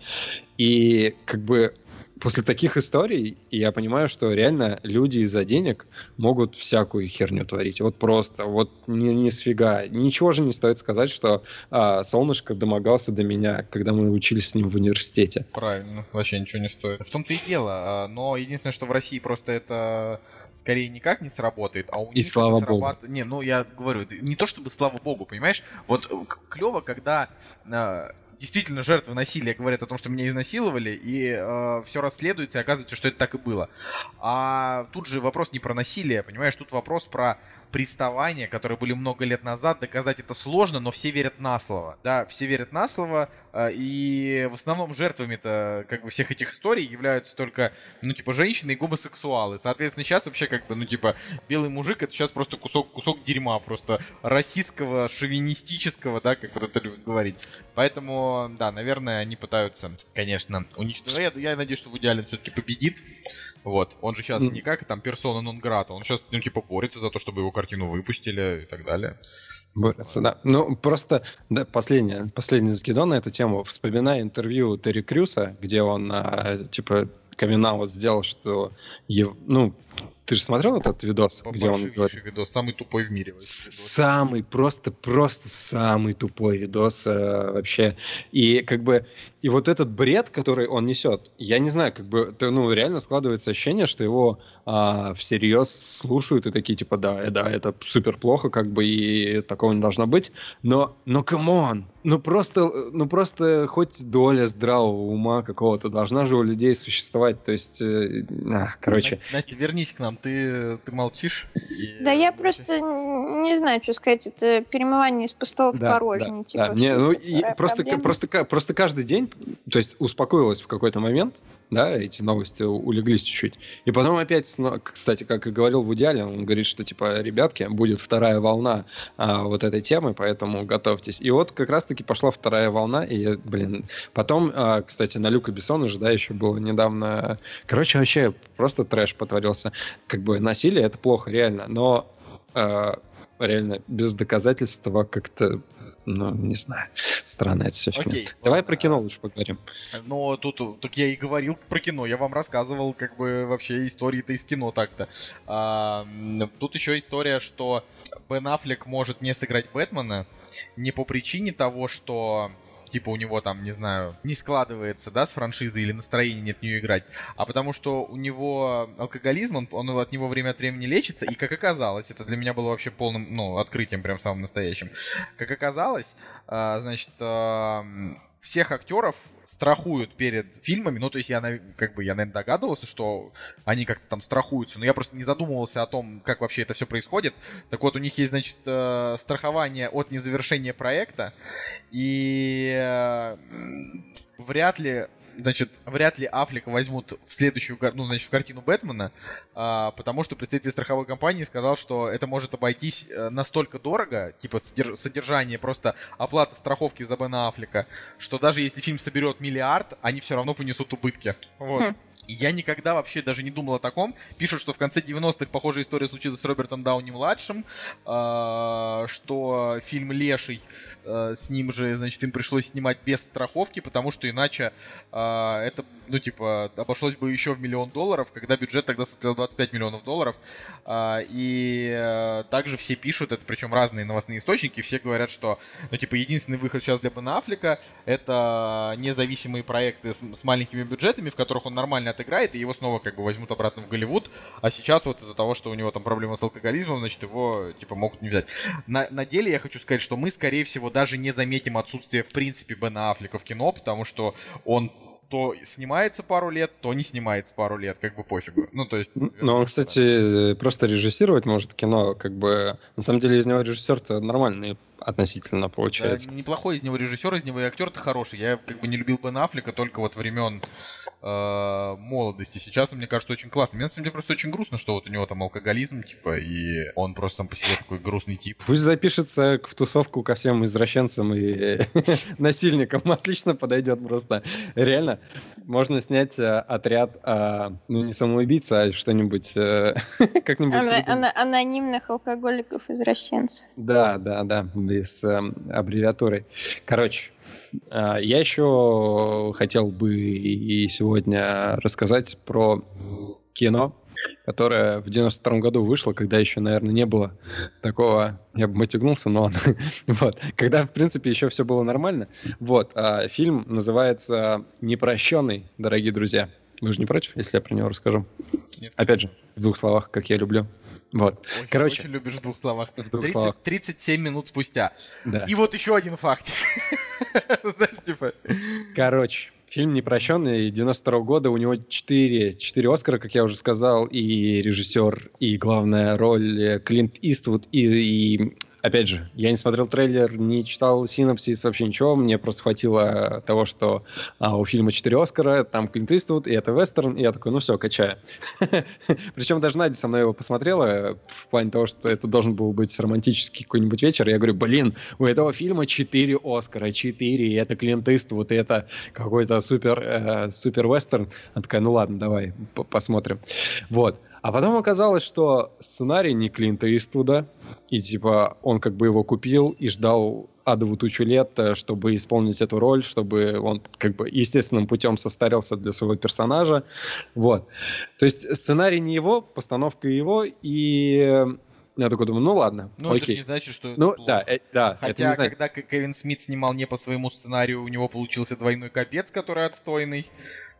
И как бы после таких историй я понимаю, что реально люди из-за денег могут всякую херню творить. Вот просто, вот ни, ни сфига. Ничего же не стоит сказать, что а, солнышко домогался до меня, когда мы учились с ним в университете. Правильно, вообще ничего не стоит. В том-то и дело. а, Но единственное, что в России просто это скорее никак не сработает, а у И них слава это богу. срабат- Не, ну я говорю, не то чтобы слава богу, понимаешь? Вот клево, когда а, действительно жертвы насилия говорят о том, что меня изнасиловали, и все расследуется, и оказывается, что это так и было. А тут же вопрос не про насилие, понимаешь? Тут вопрос про приставания, которые были много лет назад. Доказать это сложно, но все верят на слово. Да, все верят на слово, а, и в основном жертвами-то как бы всех этих историй являются только, ну, типа, женщины и гомосексуалы. Соответственно, сейчас вообще как бы, ну, типа, белый мужик это сейчас просто кусок, кусок дерьма, просто российского, шовинистического, да, как вот это любят говорить. Поэтому, да, наверное, они пытаются, конечно, уничтожить. Я, я надеюсь, что Вуди Аллен все-таки победит. Вот. Он же сейчас не как там персона нон грата, он сейчас, ну, типа, борется за то, чтобы его картину выпустили и так далее. Борются, да. Ну, просто да, последнее, последний закидон на эту тему. Вспоминая интервью Терри Крюса, где он, а, типа, камин сделал, что... Ну, ты же смотрел этот видос, где он говорит? Видос, самый тупой в мире. Самый, просто, просто самый тупой видос э, вообще. И как бы, и вот этот бред, который он несет, я не знаю, как бы, это, ну, реально складывается ощущение, что его а, всерьез слушают и такие, типа, да, э, да, это супер плохо, как бы, и такого не должно быть. Но, но come on, ну просто, э, ну просто хоть доля здравого ума какого-то должна же у людей существовать. То есть, э, а, короче, Настя, Настя, вернись к нам, ты, ты молчишь. и- Да я просто не знаю, что сказать. Это перемывание из пустого в Да, порожнее. да, типа, да. Не, ну, просто, просто, просто каждый день, то есть успокоилась в какой-то момент, да, эти новости улеглись чуть-чуть. И потом опять, ну, кстати, как и говорил в идеале, он говорит, что, типа, ребятки, будет вторая волна а, вот этой темы, поэтому готовьтесь. И вот как раз-таки пошла вторая волна, и, блин, потом, а, кстати, на Люка Бессона же, да, еще было недавно... Короче, вообще просто трэш потворился. Как бы насилие — это плохо, реально, но а, реально без доказательства как-то, ну, не знаю, странно это все. Окей, Давай про кино лучше поговорим. Но тут, так я и говорил про кино, я вам рассказывал, как бы, вообще истории-то из кино так-то. А, тут еще история, что Бен Аффлек может не сыграть Бэтмена не по причине того, что типа у него там, не знаю, не складывается, да, с франшизой или настроения нет в нее играть, а потому что у него алкоголизм, он, он от него время от времени лечится, и как оказалось, это для меня было вообще полным, ну, открытием прям самым настоящим, как оказалось, а, значит, всех актеров страхуют перед фильмами, ну, то есть я, как бы, я, наверное, догадывался, что они как-то там страхуются, но я просто не задумывался о том, как вообще это все происходит. Так вот, у них есть, значит, э, страхование от незавершения проекта, и э, вряд ли Значит, вряд ли Аффлека возьмут в следующую, ну, значит, в картину Бэтмена, а, потому что представитель страховой компании сказал, что это может обойтись э, настолько дорого, типа содерж- содержание, просто оплата страховки за Бена Аффлека, что даже если фильм соберет миллиард, они все равно понесут убытки. Вот. Хм. И я никогда вообще даже не думал о таком. Пишут, что в конце 90-х похожая история случилась с Робертом Дауни-младшим, а, что фильм «Леший», а, с ним же, значит, им пришлось снимать без страховки, потому что иначе а, это, ну, типа, обошлось бы еще в миллион долларов, когда бюджет тогда составлял 25 миллионов долларов. А, И э, также все пишут, это причем разные новостные источники, все говорят, что, ну, типа, единственный выход сейчас для Бена Аффлека это независимые проекты с, с маленькими бюджетами, в которых он нормально отыграет, и его снова как бы возьмут обратно в Голливуд. А сейчас вот из-за того, что у него там проблемы с алкоголизмом, значит, его, типа, могут не взять. На, на деле я хочу сказать, что мы, скорее всего, даже не заметим отсутствие, в принципе, Бена Аффлека в кино, потому что он то снимается пару лет, то не снимается пару лет, как бы пофигу. Ну, то есть... Но он, кстати, э, просто режиссировать может кино, как бы... На самом деле из него режиссер-то нормальный относительно Да, получается. неплохой из него режиссер, из него и актер-то хороший. Я как бы не любил Бен Аффлека только вот времен э, молодости. Сейчас он, мне кажется, очень классный. Мне на самом деле просто очень грустно, что вот у него там алкоголизм, типа, и он просто сам по себе такой грустный тип. Пусть запишется в тусовку ко всем извращенцам и насильникам. Отлично подойдет просто. Реально, можно снять э, отряд, а, ну не самоубийц, а что-нибудь э, как-нибудь. Ана- придумать. ана- анонимных алкоголиков-извращенцев. Да, да, да. Команды с э, аббревиатурой. Короче, э, я еще хотел бы и сегодня рассказать про кино, которое в 92 году вышло, когда еще, наверное, не было такого, я бы мотягнулся, но вот, когда, в принципе, еще все было нормально. Вот, а фильм называется «Непрощенный», дорогие друзья. Вы же не против, если я про него расскажу? Нет. Опять же, в двух словах, как я люблю. Вот. Очень, Короче. Очень любишь в двух словах. В двух 30, словах. 37 минут спустя. Да. И вот еще один фактик. Знаешь, типа... Короче, фильм «Непрощенный» 92 года, у него 4, 4 Оскара, как я уже сказал, и режиссер, и главная роль э, Клинт Иствуд, и, и опять же, я не смотрел трейлер, не читал синопсис, вообще ничего. Мне просто хватило того, что а, у фильма 4 Оскара, там Клинт Иствуд, и это вестерн, и я такой, ну все, качаю. Причем даже Надя со мной его посмотрела, в плане того, что это должен был быть романтический какой-нибудь вечер. Я говорю, блин, у этого фильма 4 Оскара, 4, и это Клинт Иствуд, и это какой-то супер, э, супер. Она такая, ну ладно, давай, посмотрим. Вот. А потом оказалось, что сценарий не Клинта Иствуда, и типа он как бы его купил и ждал адову тучу лет, э, чтобы исполнить эту роль, чтобы он как бы естественным путем состарился для своего персонажа. Вот. То есть сценарий не его, постановка его, и я такой думаю, ну ладно, Ну, окей. это же не значит, что это ну плохо. да, э, да, это Хотя, значит- когда Кевин Смит снимал не по своему сценарию, у него получился двойной капец, который отстойный,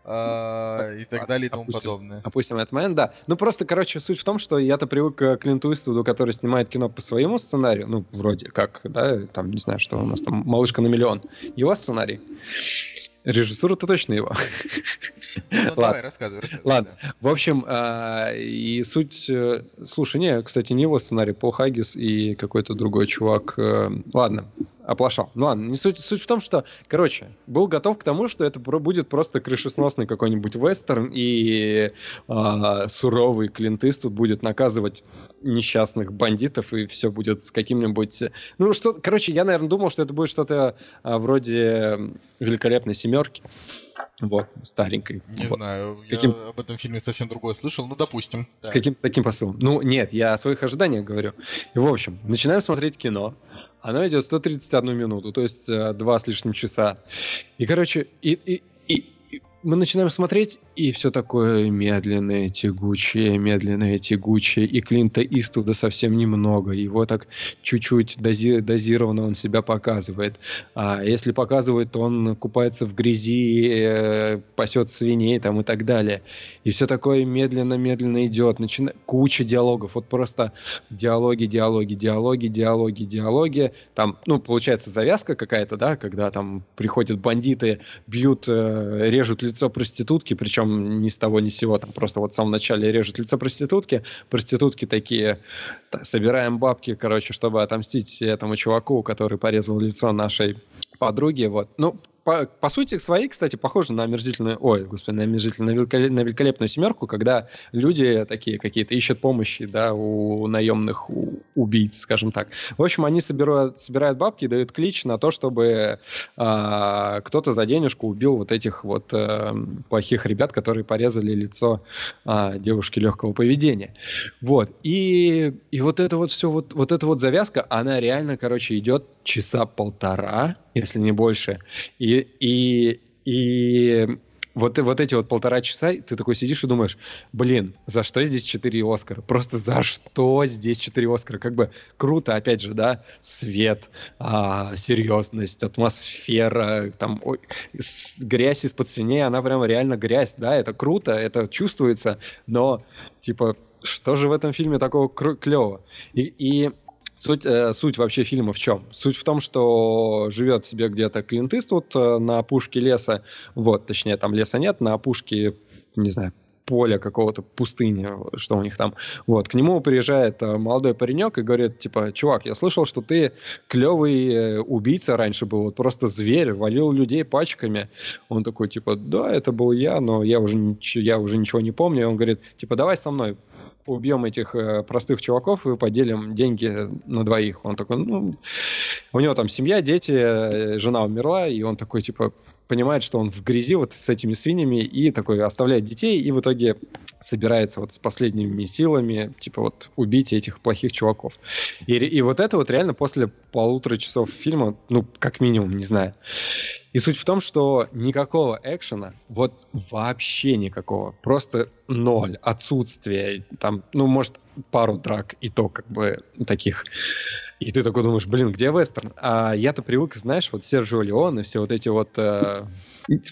и так далее и тому Опустим. подобное. Опустим этот момент, да. Ну, просто, короче, суть в том, что я-то привык к Клинту Иствуду, который снимает кино по своему сценарию, ну, вроде как, да, там, не знаю, что у нас там, «Малышка на миллион». Его сценарий. Режиссура-то точно его. Ну, давай, рассказывай, рассказывай. Ладно. да. В общем, а, и суть... э, Слушай, не, кстати, не его сценарий, Пол Хаггис и какой-то другой чувак. э, Ладно, оплошал. Ну ладно, не суть, суть в том, что, короче, был готов к тому, что это про- будет просто крышесносный какой-нибудь вестерн, и а, суровый Клинт Иствуд будет наказывать несчастных бандитов, и все будет с каким-нибудь... Ну, что... Короче, я, наверное, думал, что это будет что-то а, вроде «Великолепной семерки». Вот, старенькой. Не Вот. знаю, каким- я об этом фильме совсем другое слышал, ну, допустим. С Да. каким-то таким посылом. Ну, нет, я о своих ожиданиях говорю. И, в общем, начинаем смотреть кино. Оно идет 131 минуту, то есть э, два с лишним часа. И, короче, и, и- и мы начинаем смотреть, и все такое медленное, тягучее, медленное, тягучее. И Клинта Иствуда совсем немного. Его так чуть-чуть дози- дозированно он себя показывает. А если показывает, то он купается в грязи, э, пасет свиней там и так далее. И все такое медленно-медленно идет. Начина... Куча диалогов. Вот просто диалоги, диалоги, диалоги, диалоги, диалоги. Там, ну, получается завязка какая-то, да, когда там приходят бандиты, бьют, э, режут лицо проститутки, причем ни с того ни с сего, там просто вот в самом начале режут лицо проститутки. Проститутки такие, «Да, собираем бабки, короче, чтобы отомстить этому чуваку, который порезал лицо нашей подруги. Вот. Ну, по, по сути своей, кстати, похоже на омерзительную, ой, господи, на омерзительную, на, великоле- на великолепную семерку, когда люди такие какие-то ищут помощи, да, у наемных у- убийц, скажем так. В общем, они собирают, собирают бабки, дают клич на то, чтобы а, кто-то за денежку убил вот этих вот э, плохих ребят, которые порезали лицо а, девушки легкого поведения. Вот. И, и вот это вот все, вот, вот эта вот завязка, она реально, короче, идет часа полтора, если не больше. И, и, и вот, вот эти вот полтора часа, ты такой сидишь и думаешь, блин, за что здесь 4 Оскара? Просто за что здесь 4 Оскара? Как бы круто, опять же, да, свет, а, серьезность, атмосфера, там, ой, грязь из-под свиней, она прям реально грязь, да, это круто, это чувствуется, но, типа, что же в этом фильме такого клевого? И, и Суть, э, суть вообще фильма в чем? Суть в том, что живет себе где-то Клинт Иствуд э, на опушке леса, вот, точнее, там леса нет, на опушке, не знаю, поля какого-то, пустыни, что у них там. Вот, к нему приезжает э, молодой паренек и говорит, типа, чувак, я слышал, что ты клевый э, убийца раньше был, вот просто зверь, валил людей пачками. Он такой, типа, да, это был я, но я уже, я уже ничего не помню. И он говорит, типа, давай со мной убьем этих э, простых чуваков и поделим деньги на двоих. Он такой, ну, у него там семья, дети, э, жена умерла, и он такой, типа, понимает, что он в грязи вот с этими свиньями и такой оставляет детей, и в итоге собирается вот с последними силами, типа вот убить этих плохих чуваков. И, и вот это вот реально после полутора часов фильма, ну, как минимум, не знаю. И суть в том, что никакого экшена, вот вообще никакого, просто ноль, отсутствие, там, ну, может, пару драк, и то как бы таких и ты такой думаешь, блин, где вестерн? А я-то привык, знаешь, вот Сержио Леон и все вот эти вот э,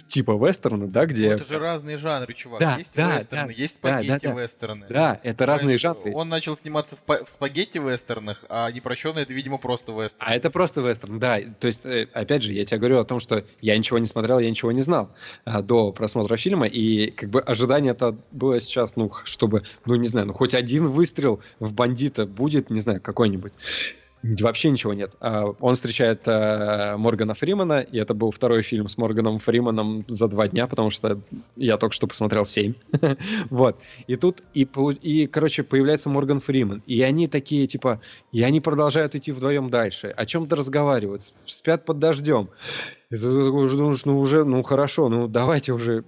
типа вестерны, да, где... Ну, это же разные жанры, чувак. Да, есть да, вестерны, да, есть спагетти-вестерны. Да, да, это разные жанры. Он начал сниматься в, в спагетти-вестернах, а непрощенный это, видимо, просто вестерн. А это просто вестерн, да. То есть, э, опять же, я тебе говорю о том, что я ничего не смотрел, я ничего не знал а, до просмотра фильма, и как бы ожидание это было сейчас, ну, чтобы, ну, не знаю, ну, хоть один выстрел в бандита будет, не знаю, какой-нибудь. Вообще ничего нет. А, он встречает э, Моргана Фримана, и это был второй фильм с Морганом Фриманом за два дня, потому что я только что посмотрел семь. вот. И тут, и, и, короче, появляется Морган Фриман. И они такие, типа, и они продолжают идти вдвоем дальше. О чем-то разговаривают, спят под дождем. И ты уже думаешь, ну уже, ну хорошо, ну давайте уже.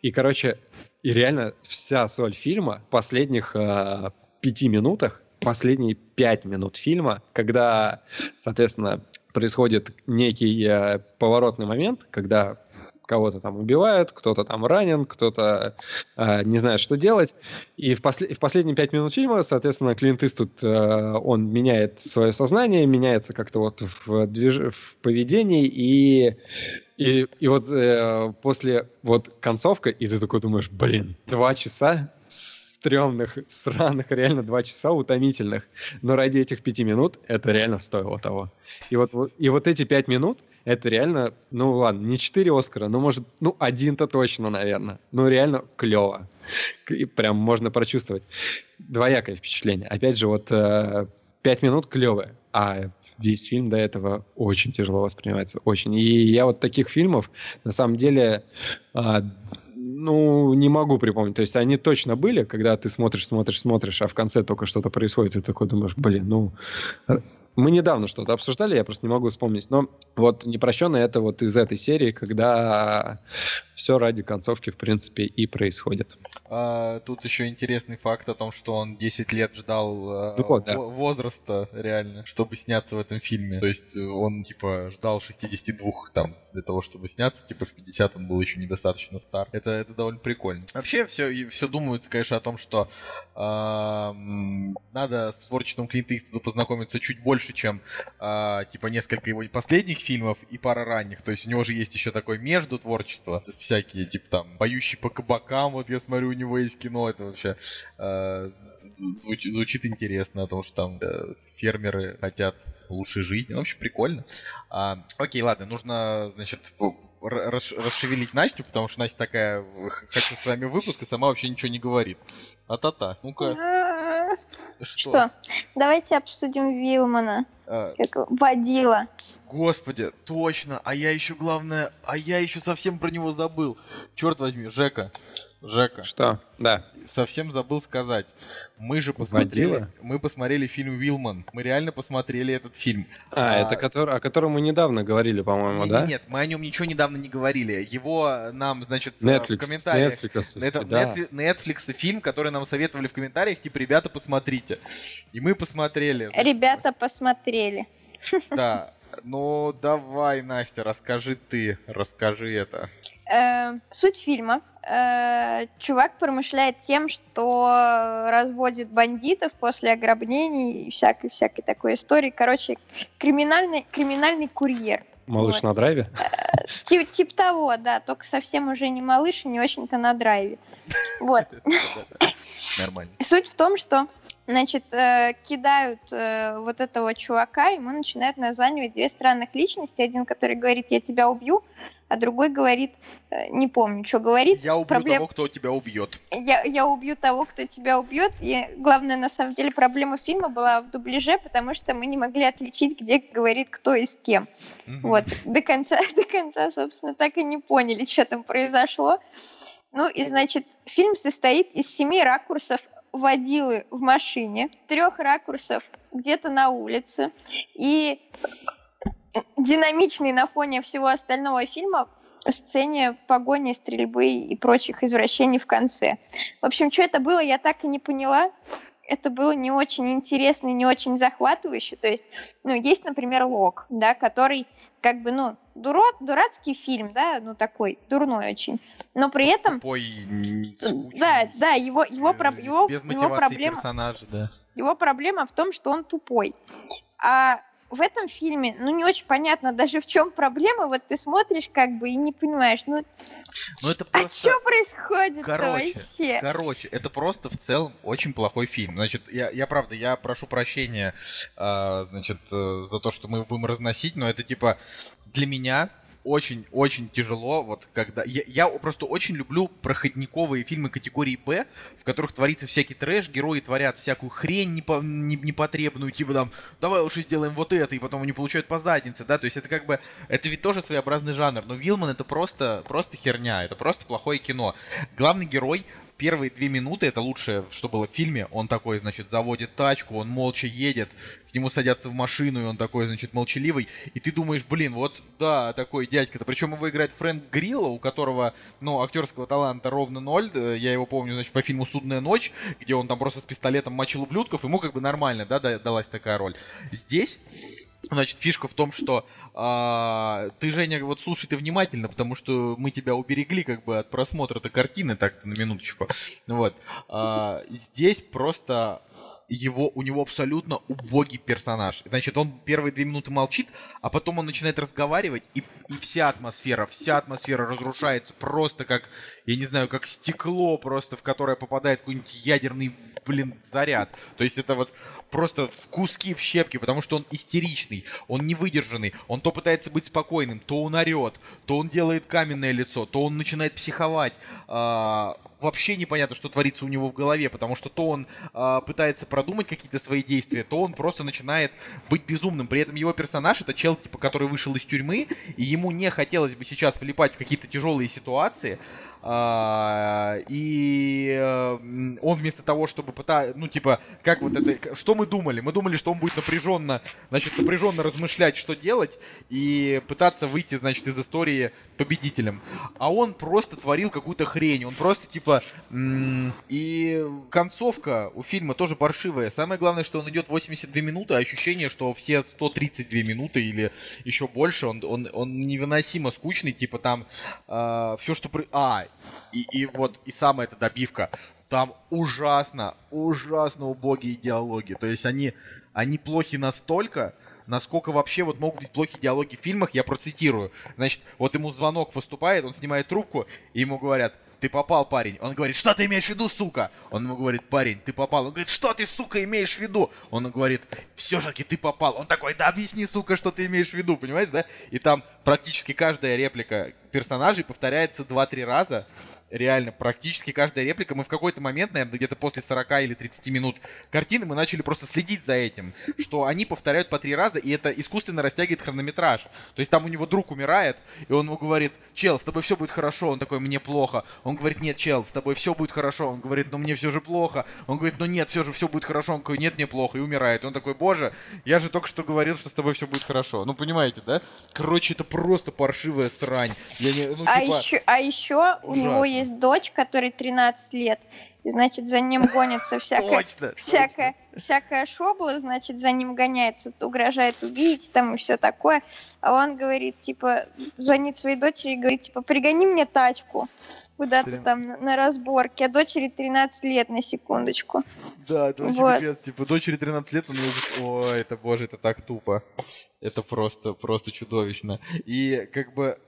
И, короче, и реально вся соль фильма последних э, пяти минутах последние пять минут фильма, когда, соответственно, происходит некий э, поворотный момент, когда кого-то там убивают, кто-то там ранен, кто-то э, не знает, что делать. И в, после, в последние пять минут фильма, соответственно, Клинт Иствуд, э, он меняет свое сознание, меняется как-то вот в, движ... в поведении, и, и, и вот э, после вот концовка, и ты такой думаешь, блин, два часа стрёмных, сраных, реально два часа утомительных. Но ради этих пяти минут это реально стоило того. И вот, и вот эти пять минут, это реально, ну ладно, не четыре Оскара, но может, ну один-то точно, наверное. Ну реально клево. И прям можно прочувствовать. Двоякое впечатление. Опять же, вот э, пять минут клевое, а весь фильм до этого очень тяжело воспринимается, очень. И я вот таких фильмов, на самом деле, а, ну, не могу припомнить. То есть они точно были, когда ты смотришь, смотришь, смотришь, а в конце только что-то происходит, и ты такой думаешь, блин, ну, мы недавно что-то обсуждали, я просто не могу вспомнить. Но вот непрощенный это вот из этой серии, когда все ради концовки, в принципе, и происходит. А, тут еще интересный факт о том, что он 10 лет ждал ну, вот, да. возраста реально, чтобы сняться в этом фильме. То есть он, типа, ждал 62 там для того, чтобы сняться. Типа в 50 он был еще недостаточно стар. Это, это довольно прикольно. Вообще все, все думают, конечно, о том, что э, надо с творчеством Клинта Иствуда познакомиться чуть больше чем э, типа несколько его последних фильмов и пара ранних. То есть у него же есть еще такое между творчество, всякие, типа там, поющий по кабакам, вот я смотрю, у него есть кино, это вообще э, звучит, звучит интересно, о том, что там э, фермеры хотят лучшей жизни. Ну, вообще прикольно. А, окей, ладно, нужно, значит, расшевелить Настю, потому что Настя такая, хочу с вами выпуск, и сама вообще ничего не говорит. А-та-та, ну-ка. Что? Что? Давайте обсудим Вилмана. А... Как водила. Господи, точно. А я еще главное, а я еще совсем про него забыл. Черт возьми, Жека. Жека. Что? Да. Совсем забыл сказать. Мы же посмотрели, Водила? мы посмотрели фильм Вилман. Мы реально посмотрели этот фильм. А, а это который, о котором мы недавно говорили, по-моему, да? Нет, мы о нем ничего недавно не говорили. Его нам, значит, Netflix, в комментариях. Netflix, это, да. Netflix фильм, который нам советовали в комментариях, типа, ребята, посмотрите. И мы посмотрели. Значит, ребята посмотрели. Да. Ну, давай, Настя, расскажи ты, расскажи это. Э, суть фильма. Э, чувак промышляет тем, что разводит бандитов после ограблений и всякой-всякой такой истории. Короче, криминальный, криминальный курьер. Малыш вот. на драйве? Э, тип, тип того, да, только совсем уже не малыш и не очень-то на драйве. Вот. Нормально. Суть в том, что значит, э, кидают э, вот этого чувака, ему начинают названивать две странных личности. Один, который говорит, я тебя убью, а другой говорит, э, не помню, что говорит. Я убью Проблем... того, кто тебя убьет. Я, я убью того, кто тебя убьет. И главное, на самом деле, проблема фильма была в дубляже, потому что мы не могли отличить, где говорит кто и с кем. Угу. Вот. До конца, до конца, собственно, так и не поняли, что там произошло. Ну и, значит, фильм состоит из семи ракурсов водилы в машине, трех ракурсов где-то на улице и динамичный на фоне всего остального фильма сцене погони, стрельбы и прочих извращений в конце. В общем, что это было, я так и не поняла. Это было не очень интересно и не очень захватывающе. То есть, ну, есть, например, Лок, да, который как бы, ну, дурак, дурацкий фильм, да, ну, такой, дурной очень. Но при этом... Тупой, скучный, да, да, его, его, э, его, без его проблема... персонажа, да. Его проблема в том, что он тупой. А в этом фильме, ну, не очень понятно даже в чем проблема. Вот ты смотришь как бы и не понимаешь, ну, ну это просто... а что происходит короче, вообще? Короче, это просто в целом очень плохой фильм. Значит, я, я правда, я прошу прощения, э, значит, э, за то, что мы будем разносить, но это типа для меня очень-очень тяжело, вот когда... Я, я просто очень люблю проходниковые фильмы категории Б, в которых творится всякий трэш, герои творят всякую хрень непо, не, непотребную, типа там, давай лучше сделаем вот это, и потом они получают по заднице, да, то есть это как бы, это ведь тоже своеобразный жанр, но Вилман это просто, просто херня, это просто плохое кино. Главный герой первые две минуты, это лучшее, что было в фильме, он такой, значит, заводит тачку, он молча едет, к нему садятся в машину, и он такой, значит, молчаливый, и ты думаешь, блин, вот, да, такой дядька-то, причем его играет Фрэнк Грилла, у которого, ну, актерского таланта ровно ноль, э, я его помню, значит, по фильму «Судная ночь», где он там просто с пистолетом мочил ублюдков, ему как бы нормально, да, далась такая роль. Здесь Значит, фишка в том, что а, ты, Женя, вот слушай ты внимательно, потому что мы тебя уберегли как бы от просмотра этой картины, так-то на минуточку. Вот. А, здесь просто его, у него абсолютно убогий персонаж. Значит, он первые две минуты молчит, а потом он начинает разговаривать, и, и вся атмосфера, вся атмосфера разрушается просто как, я не знаю, как стекло просто, в которое попадает какой-нибудь ядерный, блин, заряд. То есть это вот просто в куски, в щепки, потому что он истеричный, он невыдержанный, он то пытается быть спокойным, то он орет, то он делает каменное лицо, то он начинает психовать. Вообще непонятно, что творится у него в голове, потому что то он э, пытается продумать какие-то свои действия, то он просто начинает быть безумным. При этом его персонаж это чел, типа, который вышел из тюрьмы, и ему не хотелось бы сейчас влипать в какие-то тяжелые ситуации, и э, он вместо того, чтобы пытаться, ну, типа, как вот это, что мы думали? Мы думали, что он будет напряженно, значит, напряженно размышлять, что делать, и пытаться выйти, значит, из истории победителем. А он просто творил какую-то хрень, он просто, типа, и концовка у фильма тоже паршивая. Самое главное, что он идет 82 минуты, а ощущение, что все 132 минуты или еще больше, он, он, он невыносимо скучный, типа, там, э, все, что... При... А, и, и вот, и самая эта добивка. Там ужасно, ужасно убогие диалоги. То есть они, они плохи настолько, насколько вообще вот могут быть плохие диалоги в фильмах, я процитирую. Значит, вот ему звонок выступает, он снимает трубку, и ему говорят, ты попал, парень. Он говорит, что ты имеешь в виду, сука? Он ему говорит, парень, ты попал. Он говорит, что ты, сука, имеешь в виду? Он говорит, все же ты попал. Он такой, да объясни, сука, что ты имеешь в виду, понимаете, да? И там практически каждая реплика персонажей повторяется 2-3 раза реально практически каждая реплика. Мы в какой-то момент, наверное, где-то после 40 или 30 минут картины, мы начали просто следить за этим, что они повторяют по три раза, и это искусственно растягивает хронометраж. То есть там у него друг умирает, и он ему говорит, чел, с тобой все будет хорошо. Он такой, мне плохо. Он говорит, нет, чел, с тобой все будет хорошо. Он говорит, ну мне все же плохо. Он говорит, ну нет, все же все будет хорошо. Он такой, нет, мне плохо, и умирает. Он такой, боже, я же только что говорил, что с тобой все будет хорошо. Ну понимаете, да? Короче, это просто паршивая срань. Я не, ну, а, типа... еще, а еще у него есть есть дочь, которой 13 лет, и, значит, за ним гонится всякая, точно, всякая, точно. всякая шобла, значит, за ним гоняется, угрожает убить там и все такое. А он говорит, типа, звонит своей дочери и говорит, типа, пригони мне тачку куда-то там на разборке, а дочери 13 лет на секундочку. Да, это очень вот. капец, типа дочери 13 лет, он ее... Ой, это, боже, это так тупо. Это просто, просто чудовищно. И как бы,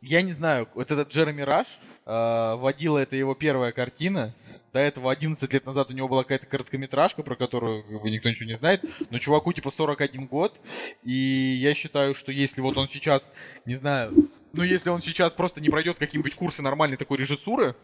я не знаю, вот этот Джереми Раш, водила это его первая картина, до этого 11 лет назад у него была какая-то короткометражка, про которую как бы, никто ничего не знает. Но чуваку типа 41 год. И я считаю, что если вот он сейчас, не знаю, ну, если он сейчас просто не пройдет какие-нибудь курсы нормальной такой режиссуры,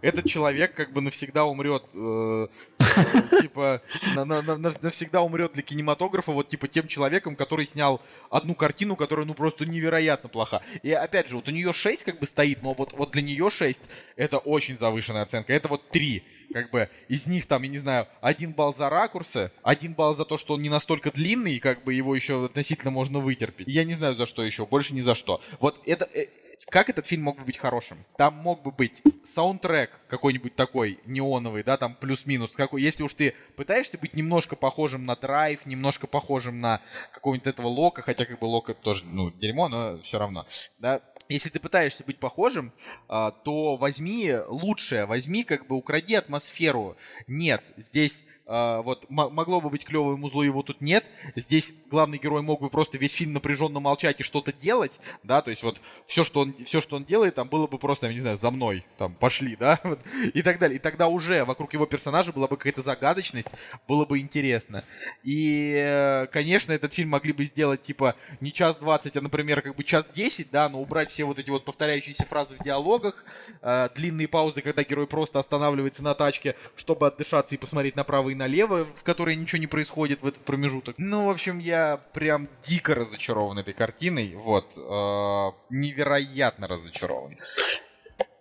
этот человек как бы навсегда умрет, э, типа, на, на, на, навсегда умрет для кинематографа вот типа тем человеком, который снял одну картину, которая ну просто невероятно плоха. И опять же, вот у нее 6 как бы стоит, но вот, вот для нее 6 это очень завышенная оценка. Это вот 3, как бы, из них там, я не знаю, один балл за ракурсы, один балл за то, что он не настолько длинный, как бы его еще относительно можно вытерпеть. Я не знаю за что еще, больше ни за что. Вот это, э, как этот фильм мог бы быть хорошим? Там мог бы быть саундтрек какой-нибудь такой неоновый, да, там плюс-минус. Какой, если уж ты пытаешься быть немножко похожим на драйв, немножко похожим на какого-нибудь этого Лока, хотя как бы Лока тоже, ну, дерьмо, но все равно, да, если ты пытаешься быть похожим, а, то возьми лучшее, возьми как бы укради атмосферу. Нет, здесь вот могло бы быть клевое музло, его тут нет. Здесь главный герой мог бы просто весь фильм напряженно молчать и что-то делать, да, то есть вот все, что он, все, что он делает, там было бы просто, я не знаю, за мной, там, пошли, да, вот, и так далее. И тогда уже вокруг его персонажа была бы какая-то загадочность, было бы интересно. И, э, конечно, этот фильм могли бы сделать, типа, не час двадцать, а, например, как бы час десять, да, но убрать все вот эти вот повторяющиеся фразы в диалогах, э, длинные паузы, когда герой просто останавливается на тачке, чтобы отдышаться и посмотреть направо и налево, в которой ничего не происходит в этот промежуток. Ну, в общем, я прям дико разочарован этой картиной. Вот. Э, невероятно разочарован.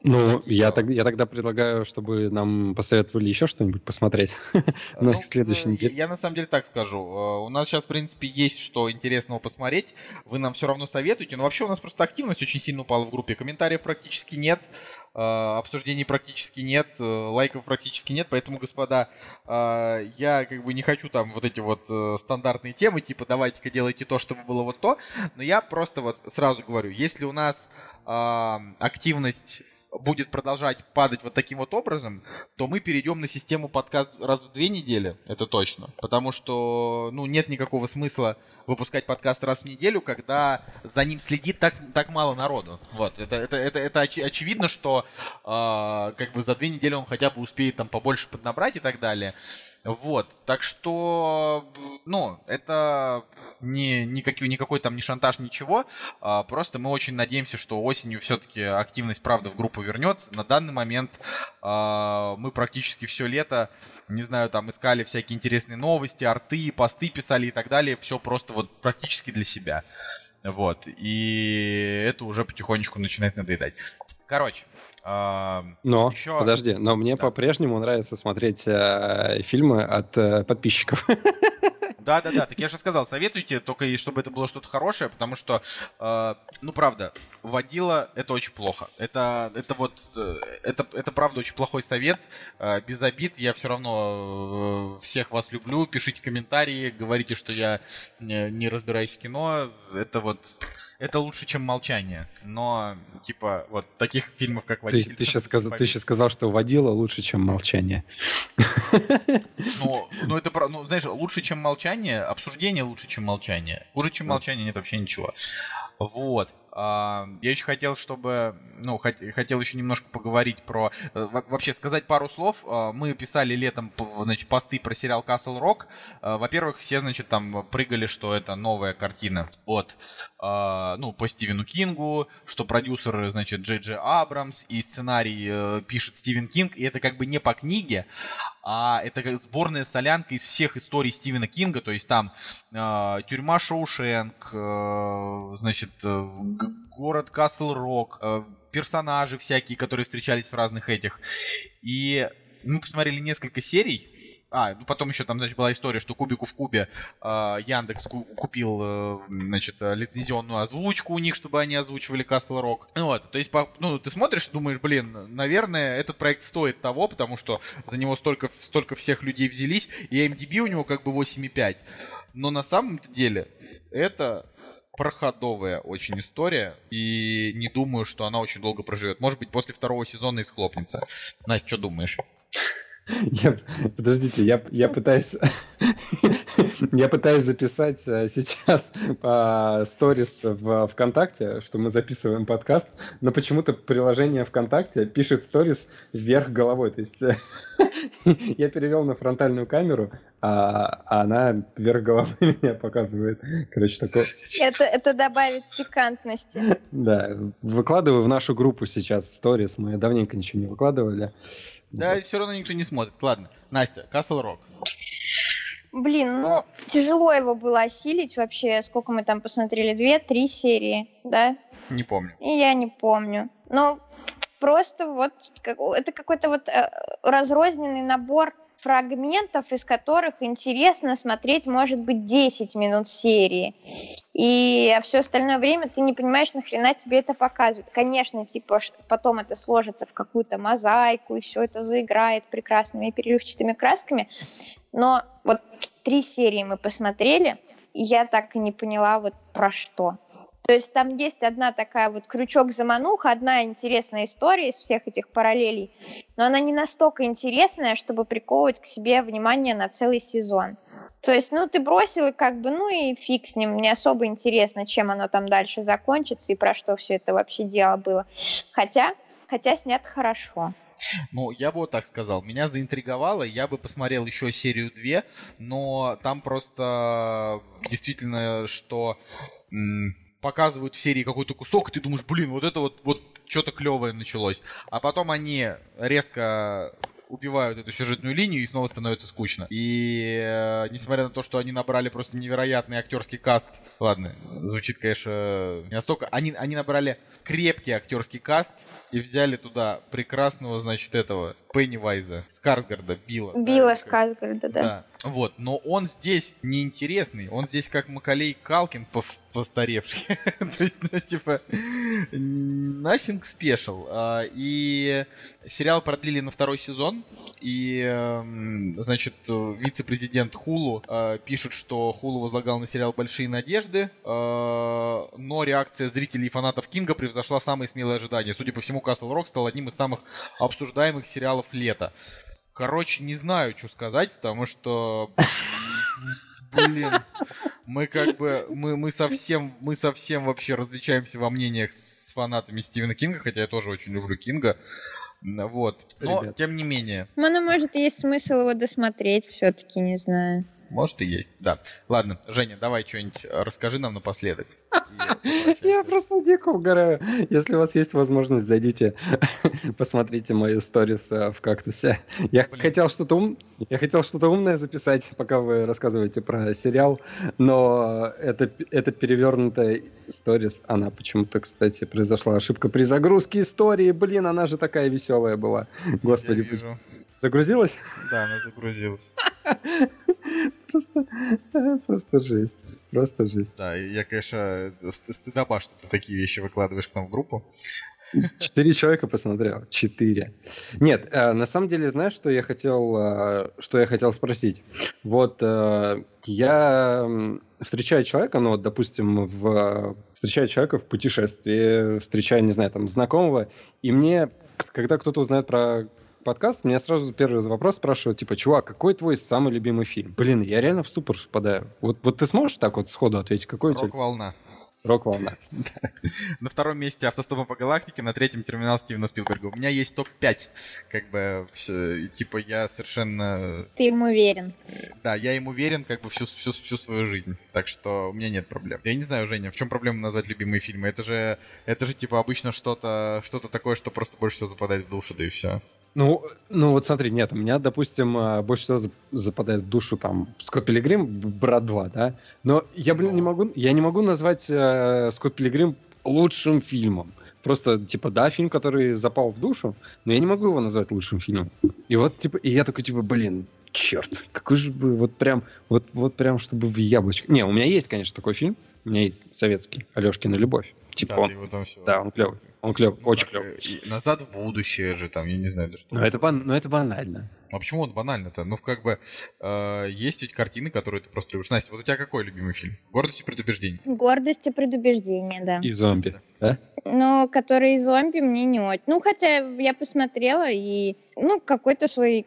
Ну, я, так, я тогда предлагаю, чтобы нам посоветовали еще что-нибудь посмотреть на ну, следующей неделе. Я, я на самом деле так скажу. Э, у нас сейчас, в принципе, есть что интересного посмотреть. Вы нам все равно советуете. Но вообще у нас просто активность очень сильно упала в группе. Комментариев практически нет. Э, обсуждений практически нет, э, лайков практически нет, поэтому, господа, я как бы не хочу там вот эти вот стандартные темы, типа давайте-ка делайте то, чтобы было вот то, но я просто вот сразу говорю, если у нас активность будет продолжать падать вот таким вот образом, то мы перейдем на систему подкаст раз в две недели, это точно. Потому что, ну, нет никакого смысла выпускать подкаст раз в неделю, когда за ним следит так, так мало народу. Вот, это, это, это, это оч, очевидно, что э, как бы за две недели он хотя бы успеет там побольше поднабрать и так далее. Вот, так что, ну, это не никакой, никакой там не шантаж, ничего. А, просто мы очень надеемся, что осенью все-таки активность, правда, в группу вернется. На данный момент а, мы практически все лето, не знаю, там искали всякие интересные новости, арты, посты писали и так далее. Все просто вот практически для себя. Вот, и это уже потихонечку начинает надоедать. Короче, но, еще... подожди, но мне да. по-прежнему нравится смотреть э, фильмы от э, подписчиков. Да, да, да. Так я же сказал, советуйте, только и чтобы это было что-то хорошее, потому что, э, ну правда, водила это очень плохо. Это, это вот, э, это, это правда очень плохой совет. Э, без обид, я все равно э, всех вас люблю. Пишите комментарии, говорите, что я не, не разбираюсь в кино. Это вот, это лучше, чем молчание. Но, типа, вот таких фильмов, как «Водитель». Ты, ты, сейчас, сказал, ты сейчас сказал, что водила лучше, чем молчание. Ну, ну это, ну, знаешь, лучше, чем молчание молчание, обсуждение лучше, чем молчание. Хуже, чем молчание, нет вообще ничего. Вот. Я еще хотел, чтобы, ну, хотел еще немножко поговорить про, э, вообще сказать пару слов. А, мы писали летом, значит, посты про сериал Castle Rock. А, во-первых, все, значит, там прыгали, что это новая картина от, ну, по Стивену Кингу, что продюсер, значит, Джей Джей Абрамс, и сценарий э, пишет Стивен Кинг, и это как бы не по книге, а это сборная солянка из всех историй Стивена Кинга, то есть там э, тюрьма Шоушенк, э, значит, э, город Касл Рок, э, персонажи всякие, которые встречались в разных этих. И мы посмотрели несколько серий, а, ну потом еще там, значит, была история, что Кубику в Кубе э, Яндекс купил, э, значит, лицензионную озвучку у них, чтобы они озвучивали Castle Rock. Вот, то есть, по, ну, ты смотришь, думаешь, блин, наверное, этот проект стоит того, потому что за него столько, столько всех людей взялись, и MDB у него как бы 8,5. Но на самом деле это проходовая очень история, и не думаю, что она очень долго проживет. Может быть, после второго сезона и схлопнется. Настя, что думаешь? Я, подождите, я, я пытаюсь я пытаюсь записать э, сейчас по сторис в ВКонтакте, что мы записываем подкаст, но почему-то приложение ВКонтакте пишет сторис вверх головой. То есть я перевел на фронтальную камеру, а, а она вверх головой меня показывает. Короче, такое. Это, это добавит пикантности. Да, выкладываю в нашу группу сейчас сторис. Мы давненько ничего не выкладывали. Да, все равно никто не смотрит. Ладно, Настя, Castle Rock. Блин, ну, тяжело его было осилить вообще. Сколько мы там посмотрели? Две, три серии, да? Не помню. И я не помню. Ну, просто вот это какой-то вот э, разрозненный набор фрагментов, из которых интересно смотреть, может быть, 10 минут серии. И все остальное время ты не понимаешь, нахрена тебе это показывают. Конечно, типа, потом это сложится в какую-то мозаику, и все это заиграет прекрасными переливчатыми красками. Но вот три серии мы посмотрели, и я так и не поняла, вот про что. То есть там есть одна такая вот крючок-замануха, одна интересная история из всех этих параллелей, но она не настолько интересная, чтобы приковывать к себе внимание на целый сезон. То есть, ну, ты бросил, и как бы, ну и фиг с ним, не особо интересно, чем оно там дальше закончится и про что все это вообще дело было. Хотя, хотя снят хорошо. Ну, я бы вот так сказал. Меня заинтриговало, я бы посмотрел еще серию 2, но там просто действительно, что показывают в серии какой-то кусок, и ты думаешь, блин, вот это вот, вот что-то клевое началось. А потом они резко убивают эту сюжетную линию и снова становится скучно. И э, несмотря на то, что они набрали просто невероятный актерский каст, ладно, звучит, конечно, не настолько, они, они набрали крепкий актерский каст и взяли туда прекрасного, значит, этого Пеннивайза, Скарсгарда, Билла. Билла да, Скарсгарда, да. да. Вот, но он здесь неинтересный, он здесь как Макалей Калкин постаревший. То есть, ну, типа, nothing special. А, и сериал продлили на второй сезон, и, эм, значит, вице-президент Хулу э, пишет, что Хулу возлагал на сериал большие надежды, э, но реакция зрителей и фанатов Кинга превзошла самые смелые ожидания. Судя по всему, Castle Rock стал одним из самых обсуждаемых сериалов лета. Короче, не знаю, что сказать, потому что... Блин, мы как бы, мы, мы совсем, мы совсем вообще различаемся во мнениях с фанатами Стивена Кинга, хотя я тоже очень люблю Кинга. Вот. Но, Ребят. тем не менее. Ну, может, есть смысл его досмотреть все-таки, не знаю. Может и есть, да. Ладно, Женя, давай что-нибудь э, расскажи нам напоследок. Я просто дико угораю. Если у вас есть возможность, зайдите, посмотрите мою сторис э, в кактусе. Я хотел что-то ум... я хотел что-то умное записать, пока вы рассказываете про сериал, но это, это перевернутая сторис. Она почему-то, кстати, произошла ошибка при загрузке истории. Блин, она же такая веселая была. Господи, загрузилась? Да, она загрузилась. Просто, просто жесть. Просто жесть. Да, я, конечно, стыдоба, что ты такие вещи выкладываешь к нам в группу. Четыре человека посмотрел. Четыре. Нет, э, на самом деле, знаешь, что я хотел, э, что я хотел спросить? Вот э, я встречаю человека, ну, вот, допустим, в, встречаю человека в путешествии, встречаю, не знаю, там, знакомого, и мне, когда кто-то узнает про подкаст, меня сразу первый вопрос спрашивают, типа, чувак, какой твой самый любимый фильм? Блин, я реально в ступор впадаю. Вот, вот ты сможешь так вот сходу ответить, какой Рок-волна. Рок-волна. На втором месте автостопом по галактике, на третьем терминал Стивена Спилберга. У меня есть топ-5. Как бы, все, типа, я совершенно... Ты им уверен. Да, я им уверен, как бы, всю, всю, всю свою жизнь. Так что у меня нет проблем. Я не знаю, Женя, в чем проблема назвать любимые фильмы? Это же, это же, типа, обычно что-то что такое, что просто больше всего западает в душу, да и все. Ну, ну вот смотри, нет, у меня, допустим, а, больше всего западает в душу там Скотт Пилигрим, Брат 2, да? Но я, блин, не могу, я не могу назвать э, Скотт Пилигрим лучшим фильмом. Просто, типа, да, фильм, который запал в душу, но я не могу его назвать лучшим фильмом. И вот, типа, и я такой, типа, блин, черт, какой же бы, вот прям, вот, вот прям, чтобы в яблочко. Не, у меня есть, конечно, такой фильм, у меня есть советский, Алешкина любовь. Типа да, он, там все... да, он клевый. Он клевый, ну, очень клевый. назад в будущее же, там, я не знаю, да что. Но это, бан... Но это банально. А почему он банально-то? Ну, как бы, э, есть ведь картины, которые ты просто любишь. Настя, вот у тебя какой любимый фильм? «Гордость и предубеждение». «Гордость и предубеждение», да. И «Зомби», да? Ну, которые «Зомби» мне не очень. Ну, хотя я посмотрела и, ну, какой-то свой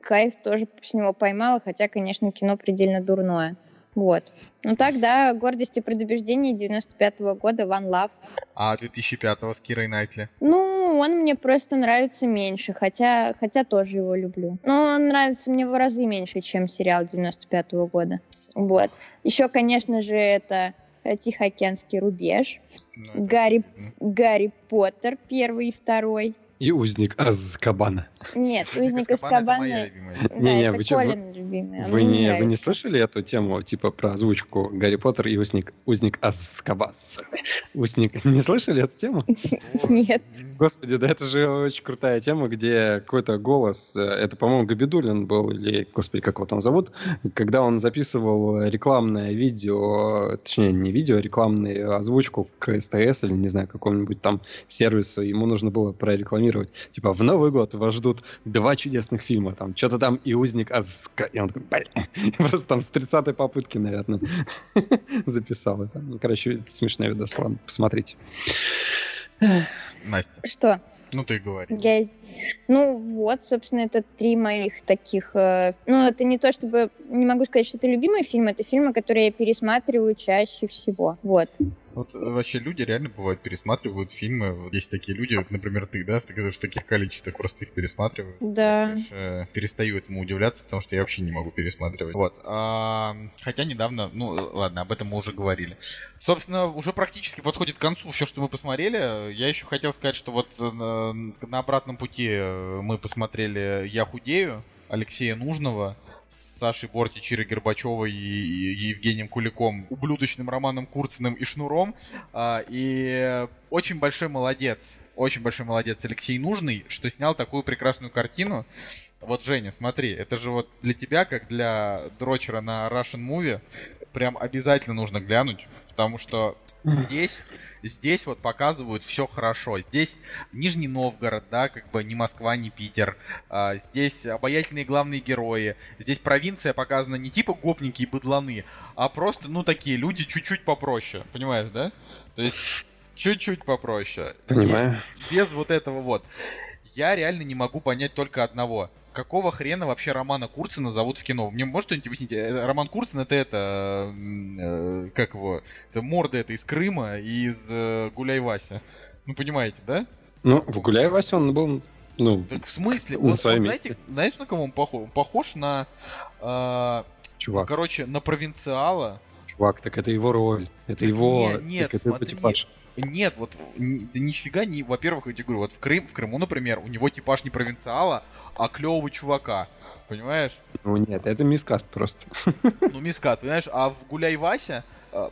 кайф тоже с него поймала, хотя, конечно, кино предельно дурное. Вот. Ну так, да, «Гордость и предубеждение» 95-го года, One Love. А 2005-го с Кирой Найтли? Ну, он мне просто нравится меньше, хотя, хотя тоже его люблю. Но он нравится мне в разы меньше, чем сериал 95-го года. Вот. Еще, конечно же, это Тихоокеанский рубеж, ну, Гарри, Гарри Поттер первый и второй, и узник Азкабана. Нет, узник Азкабана. Не, не, вы что? Вы не, вы не слышали эту тему, типа про озвучку Гарри Поттер и узник, узник Азкабас? Узник, не слышали эту тему? Нет. Господи, да это же очень крутая тема, где какой-то голос, э, это, по-моему, Габидулин был, или, господи, как его там зовут, когда он записывал рекламное видео, точнее, не видео, а рекламную озвучку к СТС или, не знаю, какому-нибудь там сервису, ему нужно было прорекламировать. Типа, в Новый год вас ждут два чудесных фильма, там, что-то там и «Узник Азка», и он такой, блин, просто там с 30-й попытки, наверное, записал это. Ну, короче, смешная видос, ладно, посмотрите. Настя, Что? ну ты говори. Я... Ну вот, собственно, это три моих таких... э, Ну, это не то, чтобы... Не могу сказать, что это любимые фильмы, это фильмы, которые я пересматриваю чаще всего. Вот. Вот э, вообще люди реально бывают пересматривают фильмы. Вот есть такие люди, вот, например, ты, да, в, таких- в таких количествах просто их пересматривают. Да. Э, перестаю этому удивляться, потому что я вообще не могу пересматривать. Вот. а, хотя недавно, ну ладно, об этом мы уже говорили. Собственно, уже практически подходит к концу все, что мы посмотрели. Я еще хотел сказать, что вот э, на, на обратном пути э, мы посмотрели «Я худею» Алексея Нужного с Сашей Бортич, Ирой Горбачевой и, и Евгением Куликом, ублюдочным Романом Курциным и Шнуром. А, и очень большой молодец, очень большой молодец Алексей Нужный, что снял такую прекрасную картину. Вот, Женя, смотри, это же вот для тебя, как для дрочера на Russian Movie, прям обязательно нужно глянуть, потому что здесь, здесь вот показывают все хорошо. Здесь Нижний Новгород, да, как бы не Москва, не Питер. А, здесь обаятельные главные герои. Здесь провинция показана не типа гопники и быдланы, а просто, ну, такие люди чуть-чуть попроще. Понимаешь, да? То есть чуть-чуть попроще. Понимаю. Без вот этого вот. Я реально не могу понять только одного. Какого хрена вообще Романа Курцина зовут в кино? Мне может кто-нибудь объяснить? Э, Роман Курцин это это... э, как его? Это морда это из Крыма и из э, Гуляй Вася. Ну, понимаете, да? Ну, в «Гуляй, Вася» он был, ну, Так в смысле? Он, он, знаете, знаешь, на кого он похож? Он похож на... э, чувак. короче, на провинциала. Чувак, так это его роль. Это его... не- нет, так это смотри, типаж. Нет, вот ни- да нифига не. Во-первых, я тебе говорю, вот в Крым, в Крыму, например, у него типаж не провинциала, а клевого чувака. Понимаешь? Ну нет, это мискаст просто. Ну, мискат, понимаешь? А в Гуляй Вася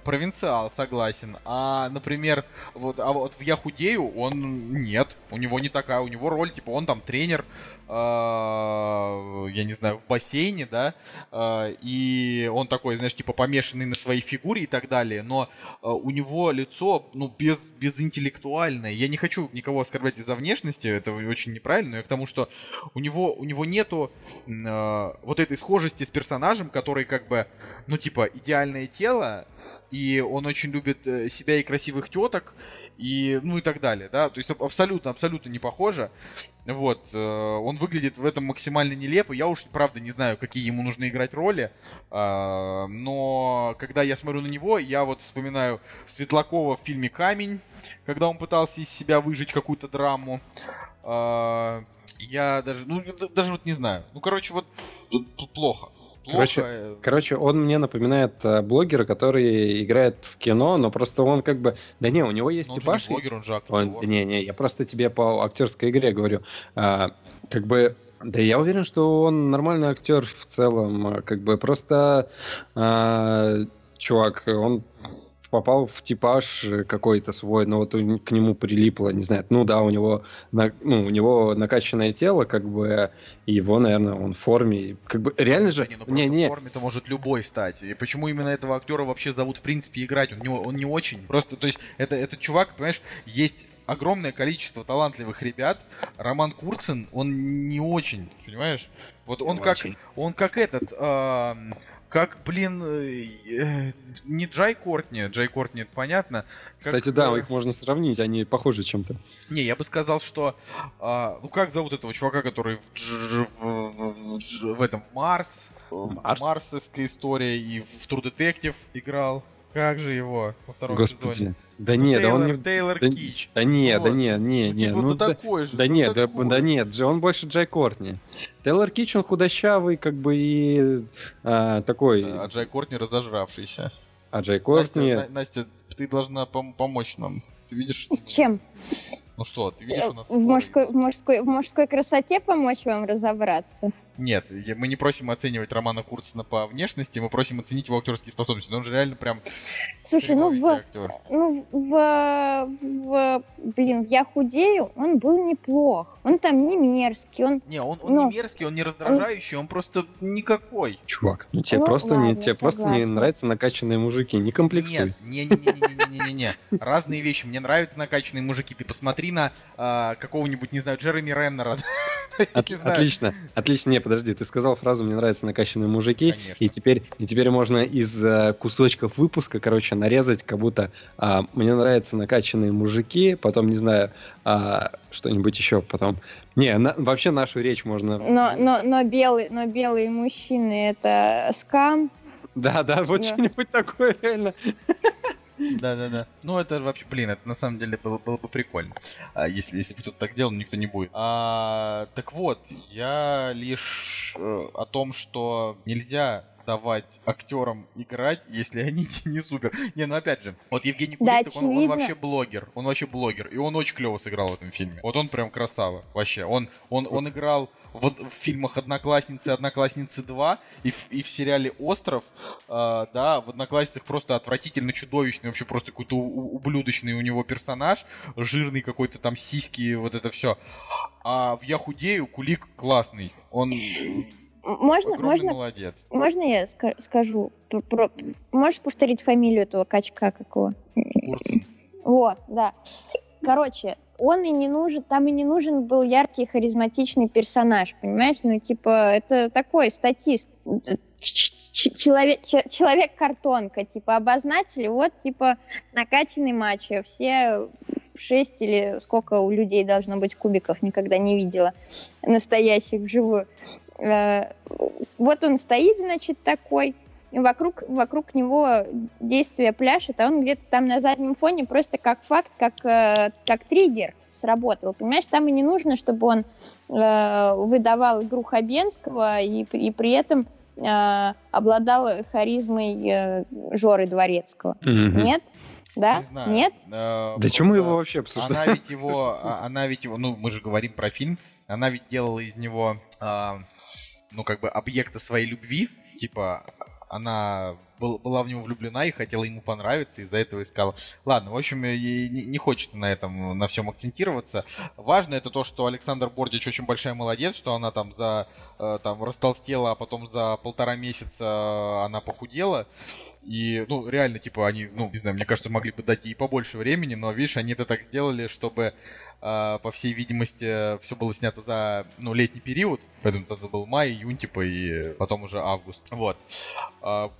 провинциал, согласен. А, например, вот, а вот в Я худею он нет. У него не такая, у него роль, типа, он там тренер, э, я не знаю, в бассейне, да, э, и он такой, знаешь, типа, помешанный на своей фигуре и так далее, но э, у него лицо, ну, без, безинтеллектуальное. Я не хочу никого оскорблять из-за внешности, это очень неправильно, но я к тому, что у него, у него нету э, вот этой схожести с персонажем, который как бы, ну, типа, идеальное тело, и он очень любит э, себя и красивых теток, и, ну, и так далее, да, то есть аб- абсолютно, абсолютно не похоже, вот, э, он выглядит в этом максимально нелепо, я уж, правда, не знаю, какие ему нужно играть роли, а, но когда я смотрю на него, я вот вспоминаю Светлакова в фильме «Камень», когда он пытался из себя выжить какую-то драму, А, я даже, ну, даже вот не знаю, ну, короче, вот тут плохо. Короче, Плохо, э, Короче, он мне напоминает э, блогера, который играет в кино, но просто он как бы... Да не, у него есть но он типаж. не блогер, он же актер. Он- не, не, я просто тебе по актерской игре говорю. А, как бы, да я уверен, что он нормальный актер в целом. а, Как бы просто а, чувак, он попал в типаж какой-то свой, но вот к нему прилипло, не знаю, ну да, у него, на- ну, у него накачанное тело, как бы, и его, наверное, он в форме, как бы, реально же, не, ну просто не-не, в форме-то может любой стать. И почему именно этого актера вообще зовут, в принципе, играть? Он не, он не очень. Просто, то есть, это, этот чувак, понимаешь, есть огромное количество талантливых ребят. Роман Курцин, он не очень, понимаешь? Вот он как, очень. он как этот, ам, как, блин, э, э, не Джай Кортни, Джай Кортни, это понятно. Как, Кстати, да, э, их можно сравнить, они похожи чем-то. Не, я бы сказал, что... а, ну, как зовут этого чувака, который в, Дж- в, в- в в этом Марс? Марс? Марсовская история и в True Detective играл. Как же его во втором сезоне? Господи. Да Ну, нет, да Тейлор, он не... Тейлор да- Кич. Да нет, да нет, не, Ну, не, типа, ну ну да, такой же. да ну нет, да, такой. да нет, Джей, он больше Джай Кортни. Тейлор Кич, он худощавый, как бы и а, такой, А Джай Кортни разожравшийся. а Джей Настя, Кортни... На- Настя, ты должна пом- помочь нам. ты видишь... С чем? Ну что, ты видишь у нас... В мужской, в, мужской, в мужской красоте помочь вам разобраться? Нет, мы не просим оценивать Романа Курцина по внешности, мы просим оценить его актерские способности. Но он же реально прям... Слушай, ну в, ну в, в... Блин, «Я худею» он был неплох. Он там не мерзкий, он... Не, он, он ну, не мерзкий, он не раздражающий, он, он просто никакой. Чувак, ну тебе, ну, просто, ладно, не, тебе просто не нравятся накачанные мужики, не комплексуй. Нет, не-не-не-не-не-не-не. Разные вещи. Мне нравятся накачанные мужики. Ты посмотри на э, какого-нибудь, не знаю, Джереми Реннера. От, отлично, отлично. Не, подожди, ты сказал фразу «мне нравятся накачанные мужики», Конечно. и теперь, и теперь можно из э, кусочков выпуска, короче, нарезать, как будто э, «мне нравятся накачанные мужики», потом, не знаю, э, что-нибудь еще, потом... Не, на, вообще нашу речь можно... Но, но, но, белый, но белые мужчины — это скам. Да, да, вот да. что-нибудь такое реально. Да-да-да. Ну, это вообще, блин, это на самом деле было, было бы прикольно. А, если, если бы кто-то так делал, никто не будет. А, так вот, я лишь э, о том, что нельзя давать актерам играть, если они не супер. Не, ну опять же, вот Евгений Кулик, да, он, он вообще блогер. Он вообще блогер. И он очень клево сыграл в этом фильме. Вот он прям красава. Вообще. Он, он, он играл в, в фильмах «Одноклассницы», «Одноклассницы 2» и в, и в сериале «Остров», э, да, в «Одноклассницах» просто отвратительно чудовищный, вообще просто какой-то ублюдочный у него персонаж, жирный какой-то там сиськи, вот это все. А в «Я худею» Кулик классный. Он можно, можно, молодец. Можно я скажу? Про, про, можешь повторить фамилию этого качка какого? Курцин. Вот, да. Короче, он и не нужен, там и не нужен был яркий, харизматичный персонаж, понимаешь? Ну, типа, это такой статист, человек, человек-картонка, типа, обозначили, вот, типа, накачанный мачо, все шесть или сколько у людей должно быть кубиков, никогда не видела настоящих вживую. Э, вот он стоит, значит, такой, вокруг, вокруг него действия пляшет, а он где-то там на заднем фоне просто как факт, как, э, как триггер сработал. Понимаешь, там и не нужно, чтобы он э, выдавал игру Хабенского и, и при этом э, обладал харизмой э, Жоры Дворецкого. Mm-hmm. Нет? Да? Не знаю. Нет? Э, да чем мы его вообще обсуждаем? Она ведь его, а, она ведь его, ну мы же говорим про фильм, она ведь делала из него, э, ну как бы объекта своей любви, типа она был, была в него влюблена и хотела ему понравиться, из-за этого искала. Ладно, в общем, не, не хочется на этом, на всем акцентироваться. Важно это то, что Александр Бордич очень большая молодец, что она там за, э, там, растолстела, а потом за полтора месяца она похудела. И, ну, реально, типа, они, ну, не знаю, мне кажется, могли бы дать ей побольше времени, но, видишь, они это так сделали, чтобы Uh, по всей видимости, все было снято за ну, летний период, поэтому это был май, июнь, типа, и потом уже август. Вот. Uh,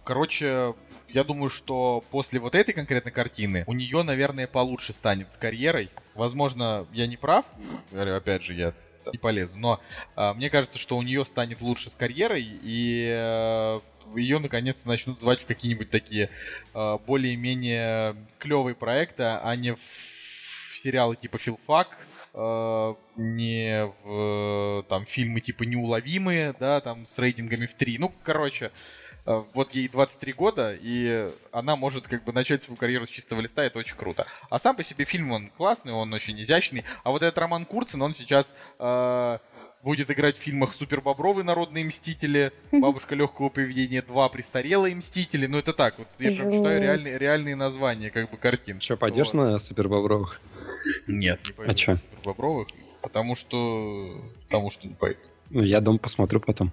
короче, я думаю, что после вот этой конкретной картины у нее, наверное, получше станет с карьерой. Возможно, я не прав, опять же, я не полезу, но uh, мне кажется, что у нее станет лучше с карьерой, и э, ее наконец-то начнут звать в какие-нибудь такие более-менее клевые проекты, а не в сериалы типа «Филфак», э, не в там фильмы типа «Неуловимые», да, там с рейтингами в 3. Ну, короче, э, вот ей 23 года, и она может как бы начать свою карьеру с чистого листа, это очень круто. А сам по себе фильм, он классный, он очень изящный. А вот этот Роман Курцин, он сейчас... Э, будет играть в фильмах Супер Бобровы Народные Мстители, Бабушка легкого поведения 2 Престарелые Мстители. Ну это так, вот я прям читаю реальные, реальные названия как бы картин. Что, пойдешь вот. на Супер Бобровых? Нет, не пойду. А что? Бобровых, потому что... Потому что не пойду. Ну, я дом посмотрю потом.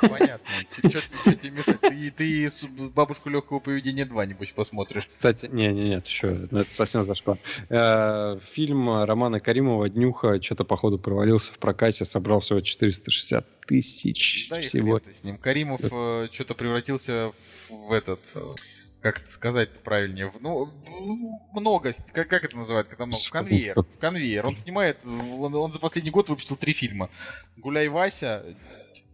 понятно. Что тебе мешать? Ты, ты бабушку легкого поведения 2, небось, посмотришь. Кстати, не-не-нет, еще, ну, это совсем зашло. Э, фильм Романа Каримова «Днюха» что-то, походу, провалился в прокате, собрал всего 460 тысяч да всего. с ним. Каримов э, что-то превратился в этот э, как это сказать правильнее, ну, много, как, как это называют, когда много, в конвейер, в конвейер. Он снимает, он, он за последний год выпустил три фильма. «Гуляй, Вася»,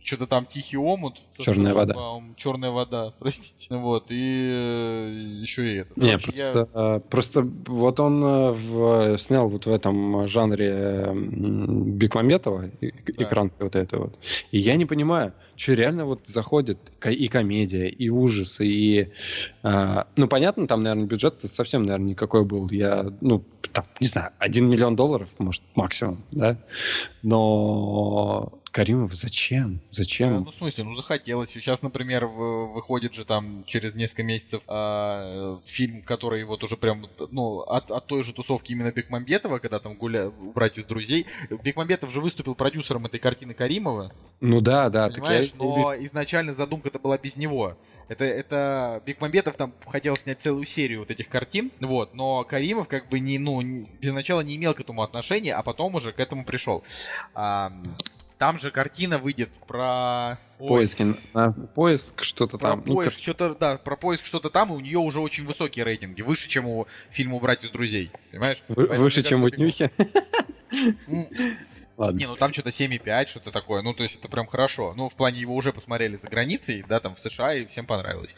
что-то там тихий омут. Черная вода. Черная вода, простите. Вот, и э, еще и это. Не, Короче, просто, я... просто вот он э, в, снял вот в этом жанре Бекмаметова да. экран вот это вот. И я не понимаю, что реально вот заходит и комедия, и ужасы, и... А, ну, понятно, там, наверное, бюджет совсем, наверное, никакой был. Я, ну, там, не знаю, один миллион долларов, может, максимум, да? Но Каримов, зачем? Зачем? Да, ну, в смысле, ну захотелось. Сейчас, например, выходит же там через несколько месяцев э, фильм, который вот уже прям, ну, от, от той же тусовки именно Бекмамбетова, когда там гуля... брать из друзей. Бекмамбетов же выступил продюсером этой картины Каримова. Ну да, да. Понимаешь, я... но изначально задумка-то была без него. Это, это Бекмамбетов там хотел снять целую серию вот этих картин, вот, но Каримов как бы не, ну, для начала не имел к этому отношения, а потом уже к этому пришел. А, там же картина выйдет про... Поиски, на поиск что-то там. Про ну, поиск что-то, да, про поиск что-то там, и у нее уже очень высокие рейтинги, выше, чем у фильма «Убрать из друзей», понимаешь? Вы, выше, чем у Днюхи? Ладно. Не, ну там что-то 7,5, что-то такое. Ну, то есть это прям хорошо. Ну, в плане его уже посмотрели за границей, да, там в США, и всем понравилось.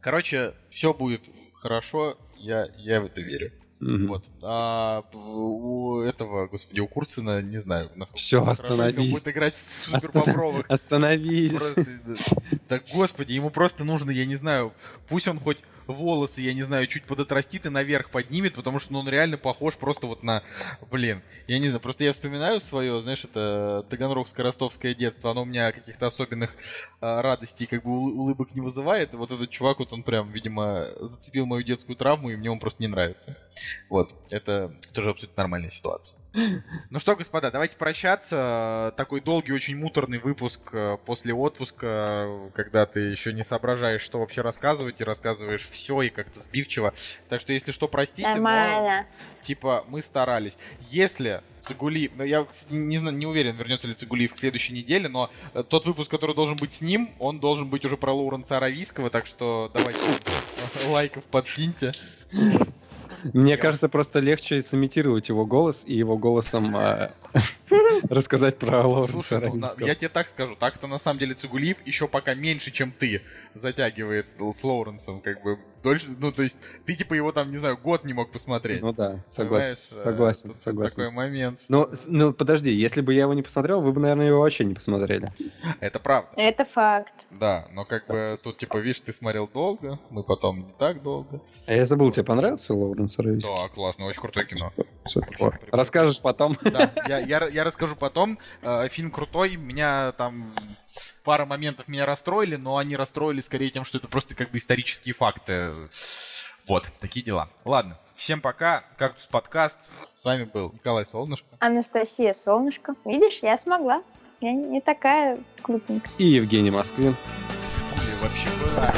Короче, все будет хорошо, я, я в это верю. Mm-hmm. Вот. А у этого, господи, у Курцина, не знаю, насколько Все, остановись. Хорошо, будет играть в супербобровых. Остановись. Просто, да, господи, ему просто нужно, я не знаю, пусть он хоть волосы, я не знаю, чуть подотрастит и наверх поднимет, потому что ну, он реально похож просто вот на, блин, я не знаю, просто я вспоминаю свое, знаешь, это таганрогско-ростовское детство, оно у меня каких-то особенных а, радостей, как бы улыбок не вызывает, и вот этот чувак, вот он прям, видимо, зацепил мою детскую травму, и мне он просто не нравится. Вот, это тоже абсолютно нормальная ситуация. Ну что, господа, давайте прощаться. Такой долгий, очень муторный выпуск э, после отпуска, когда ты еще не соображаешь, что вообще рассказывать, и рассказываешь все, и как-то сбивчиво. Так что, если что, простите, Нормально. но, типа, мы старались. Если Цигули, ну, я не, знаю, не уверен, вернется ли Цигулиев к следующей неделе, но э, тот выпуск, который должен быть с ним, он должен быть уже про Лоуренса Аравийского, так что давайте лайков подкиньте. Мне кажется, просто легче сымитировать его голос и его голосом а, рассказать про Лоуренса Слушай, ну, я тебе так скажу, так-то на самом деле Цигулиев еще пока меньше, чем ты затягивает с Лоуренсом, как бы дольше, ну, то есть, ты, типа, его там, не знаю, год не мог посмотреть. Ну да, согласен, Понимаешь? согласен, тут, согласен. такой момент. Ну, ну, подожди, если бы я его не посмотрел, вы бы, наверное, его вообще не посмотрели. Это правда. Это факт. Да, но как бы тут, типа, видишь, ты смотрел долго, мы потом не так долго. А я забыл, тебе понравился Лоуренс Рависки? Да, классно, очень крутое кино. Супер. Расскажешь потом? Да, я, я, я расскажу потом. Э, фильм крутой, меня там пара моментов меня расстроили, но они расстроили скорее тем, что это просто как бы исторические факты. Вот, такие дела. Ладно, всем пока. Кактус подкаст. С вами был Николай Солнышко. Анастасия Солнышко. Видишь, я смогла. Я не такая крупненькая. И Евгений Москвин. Вообще была.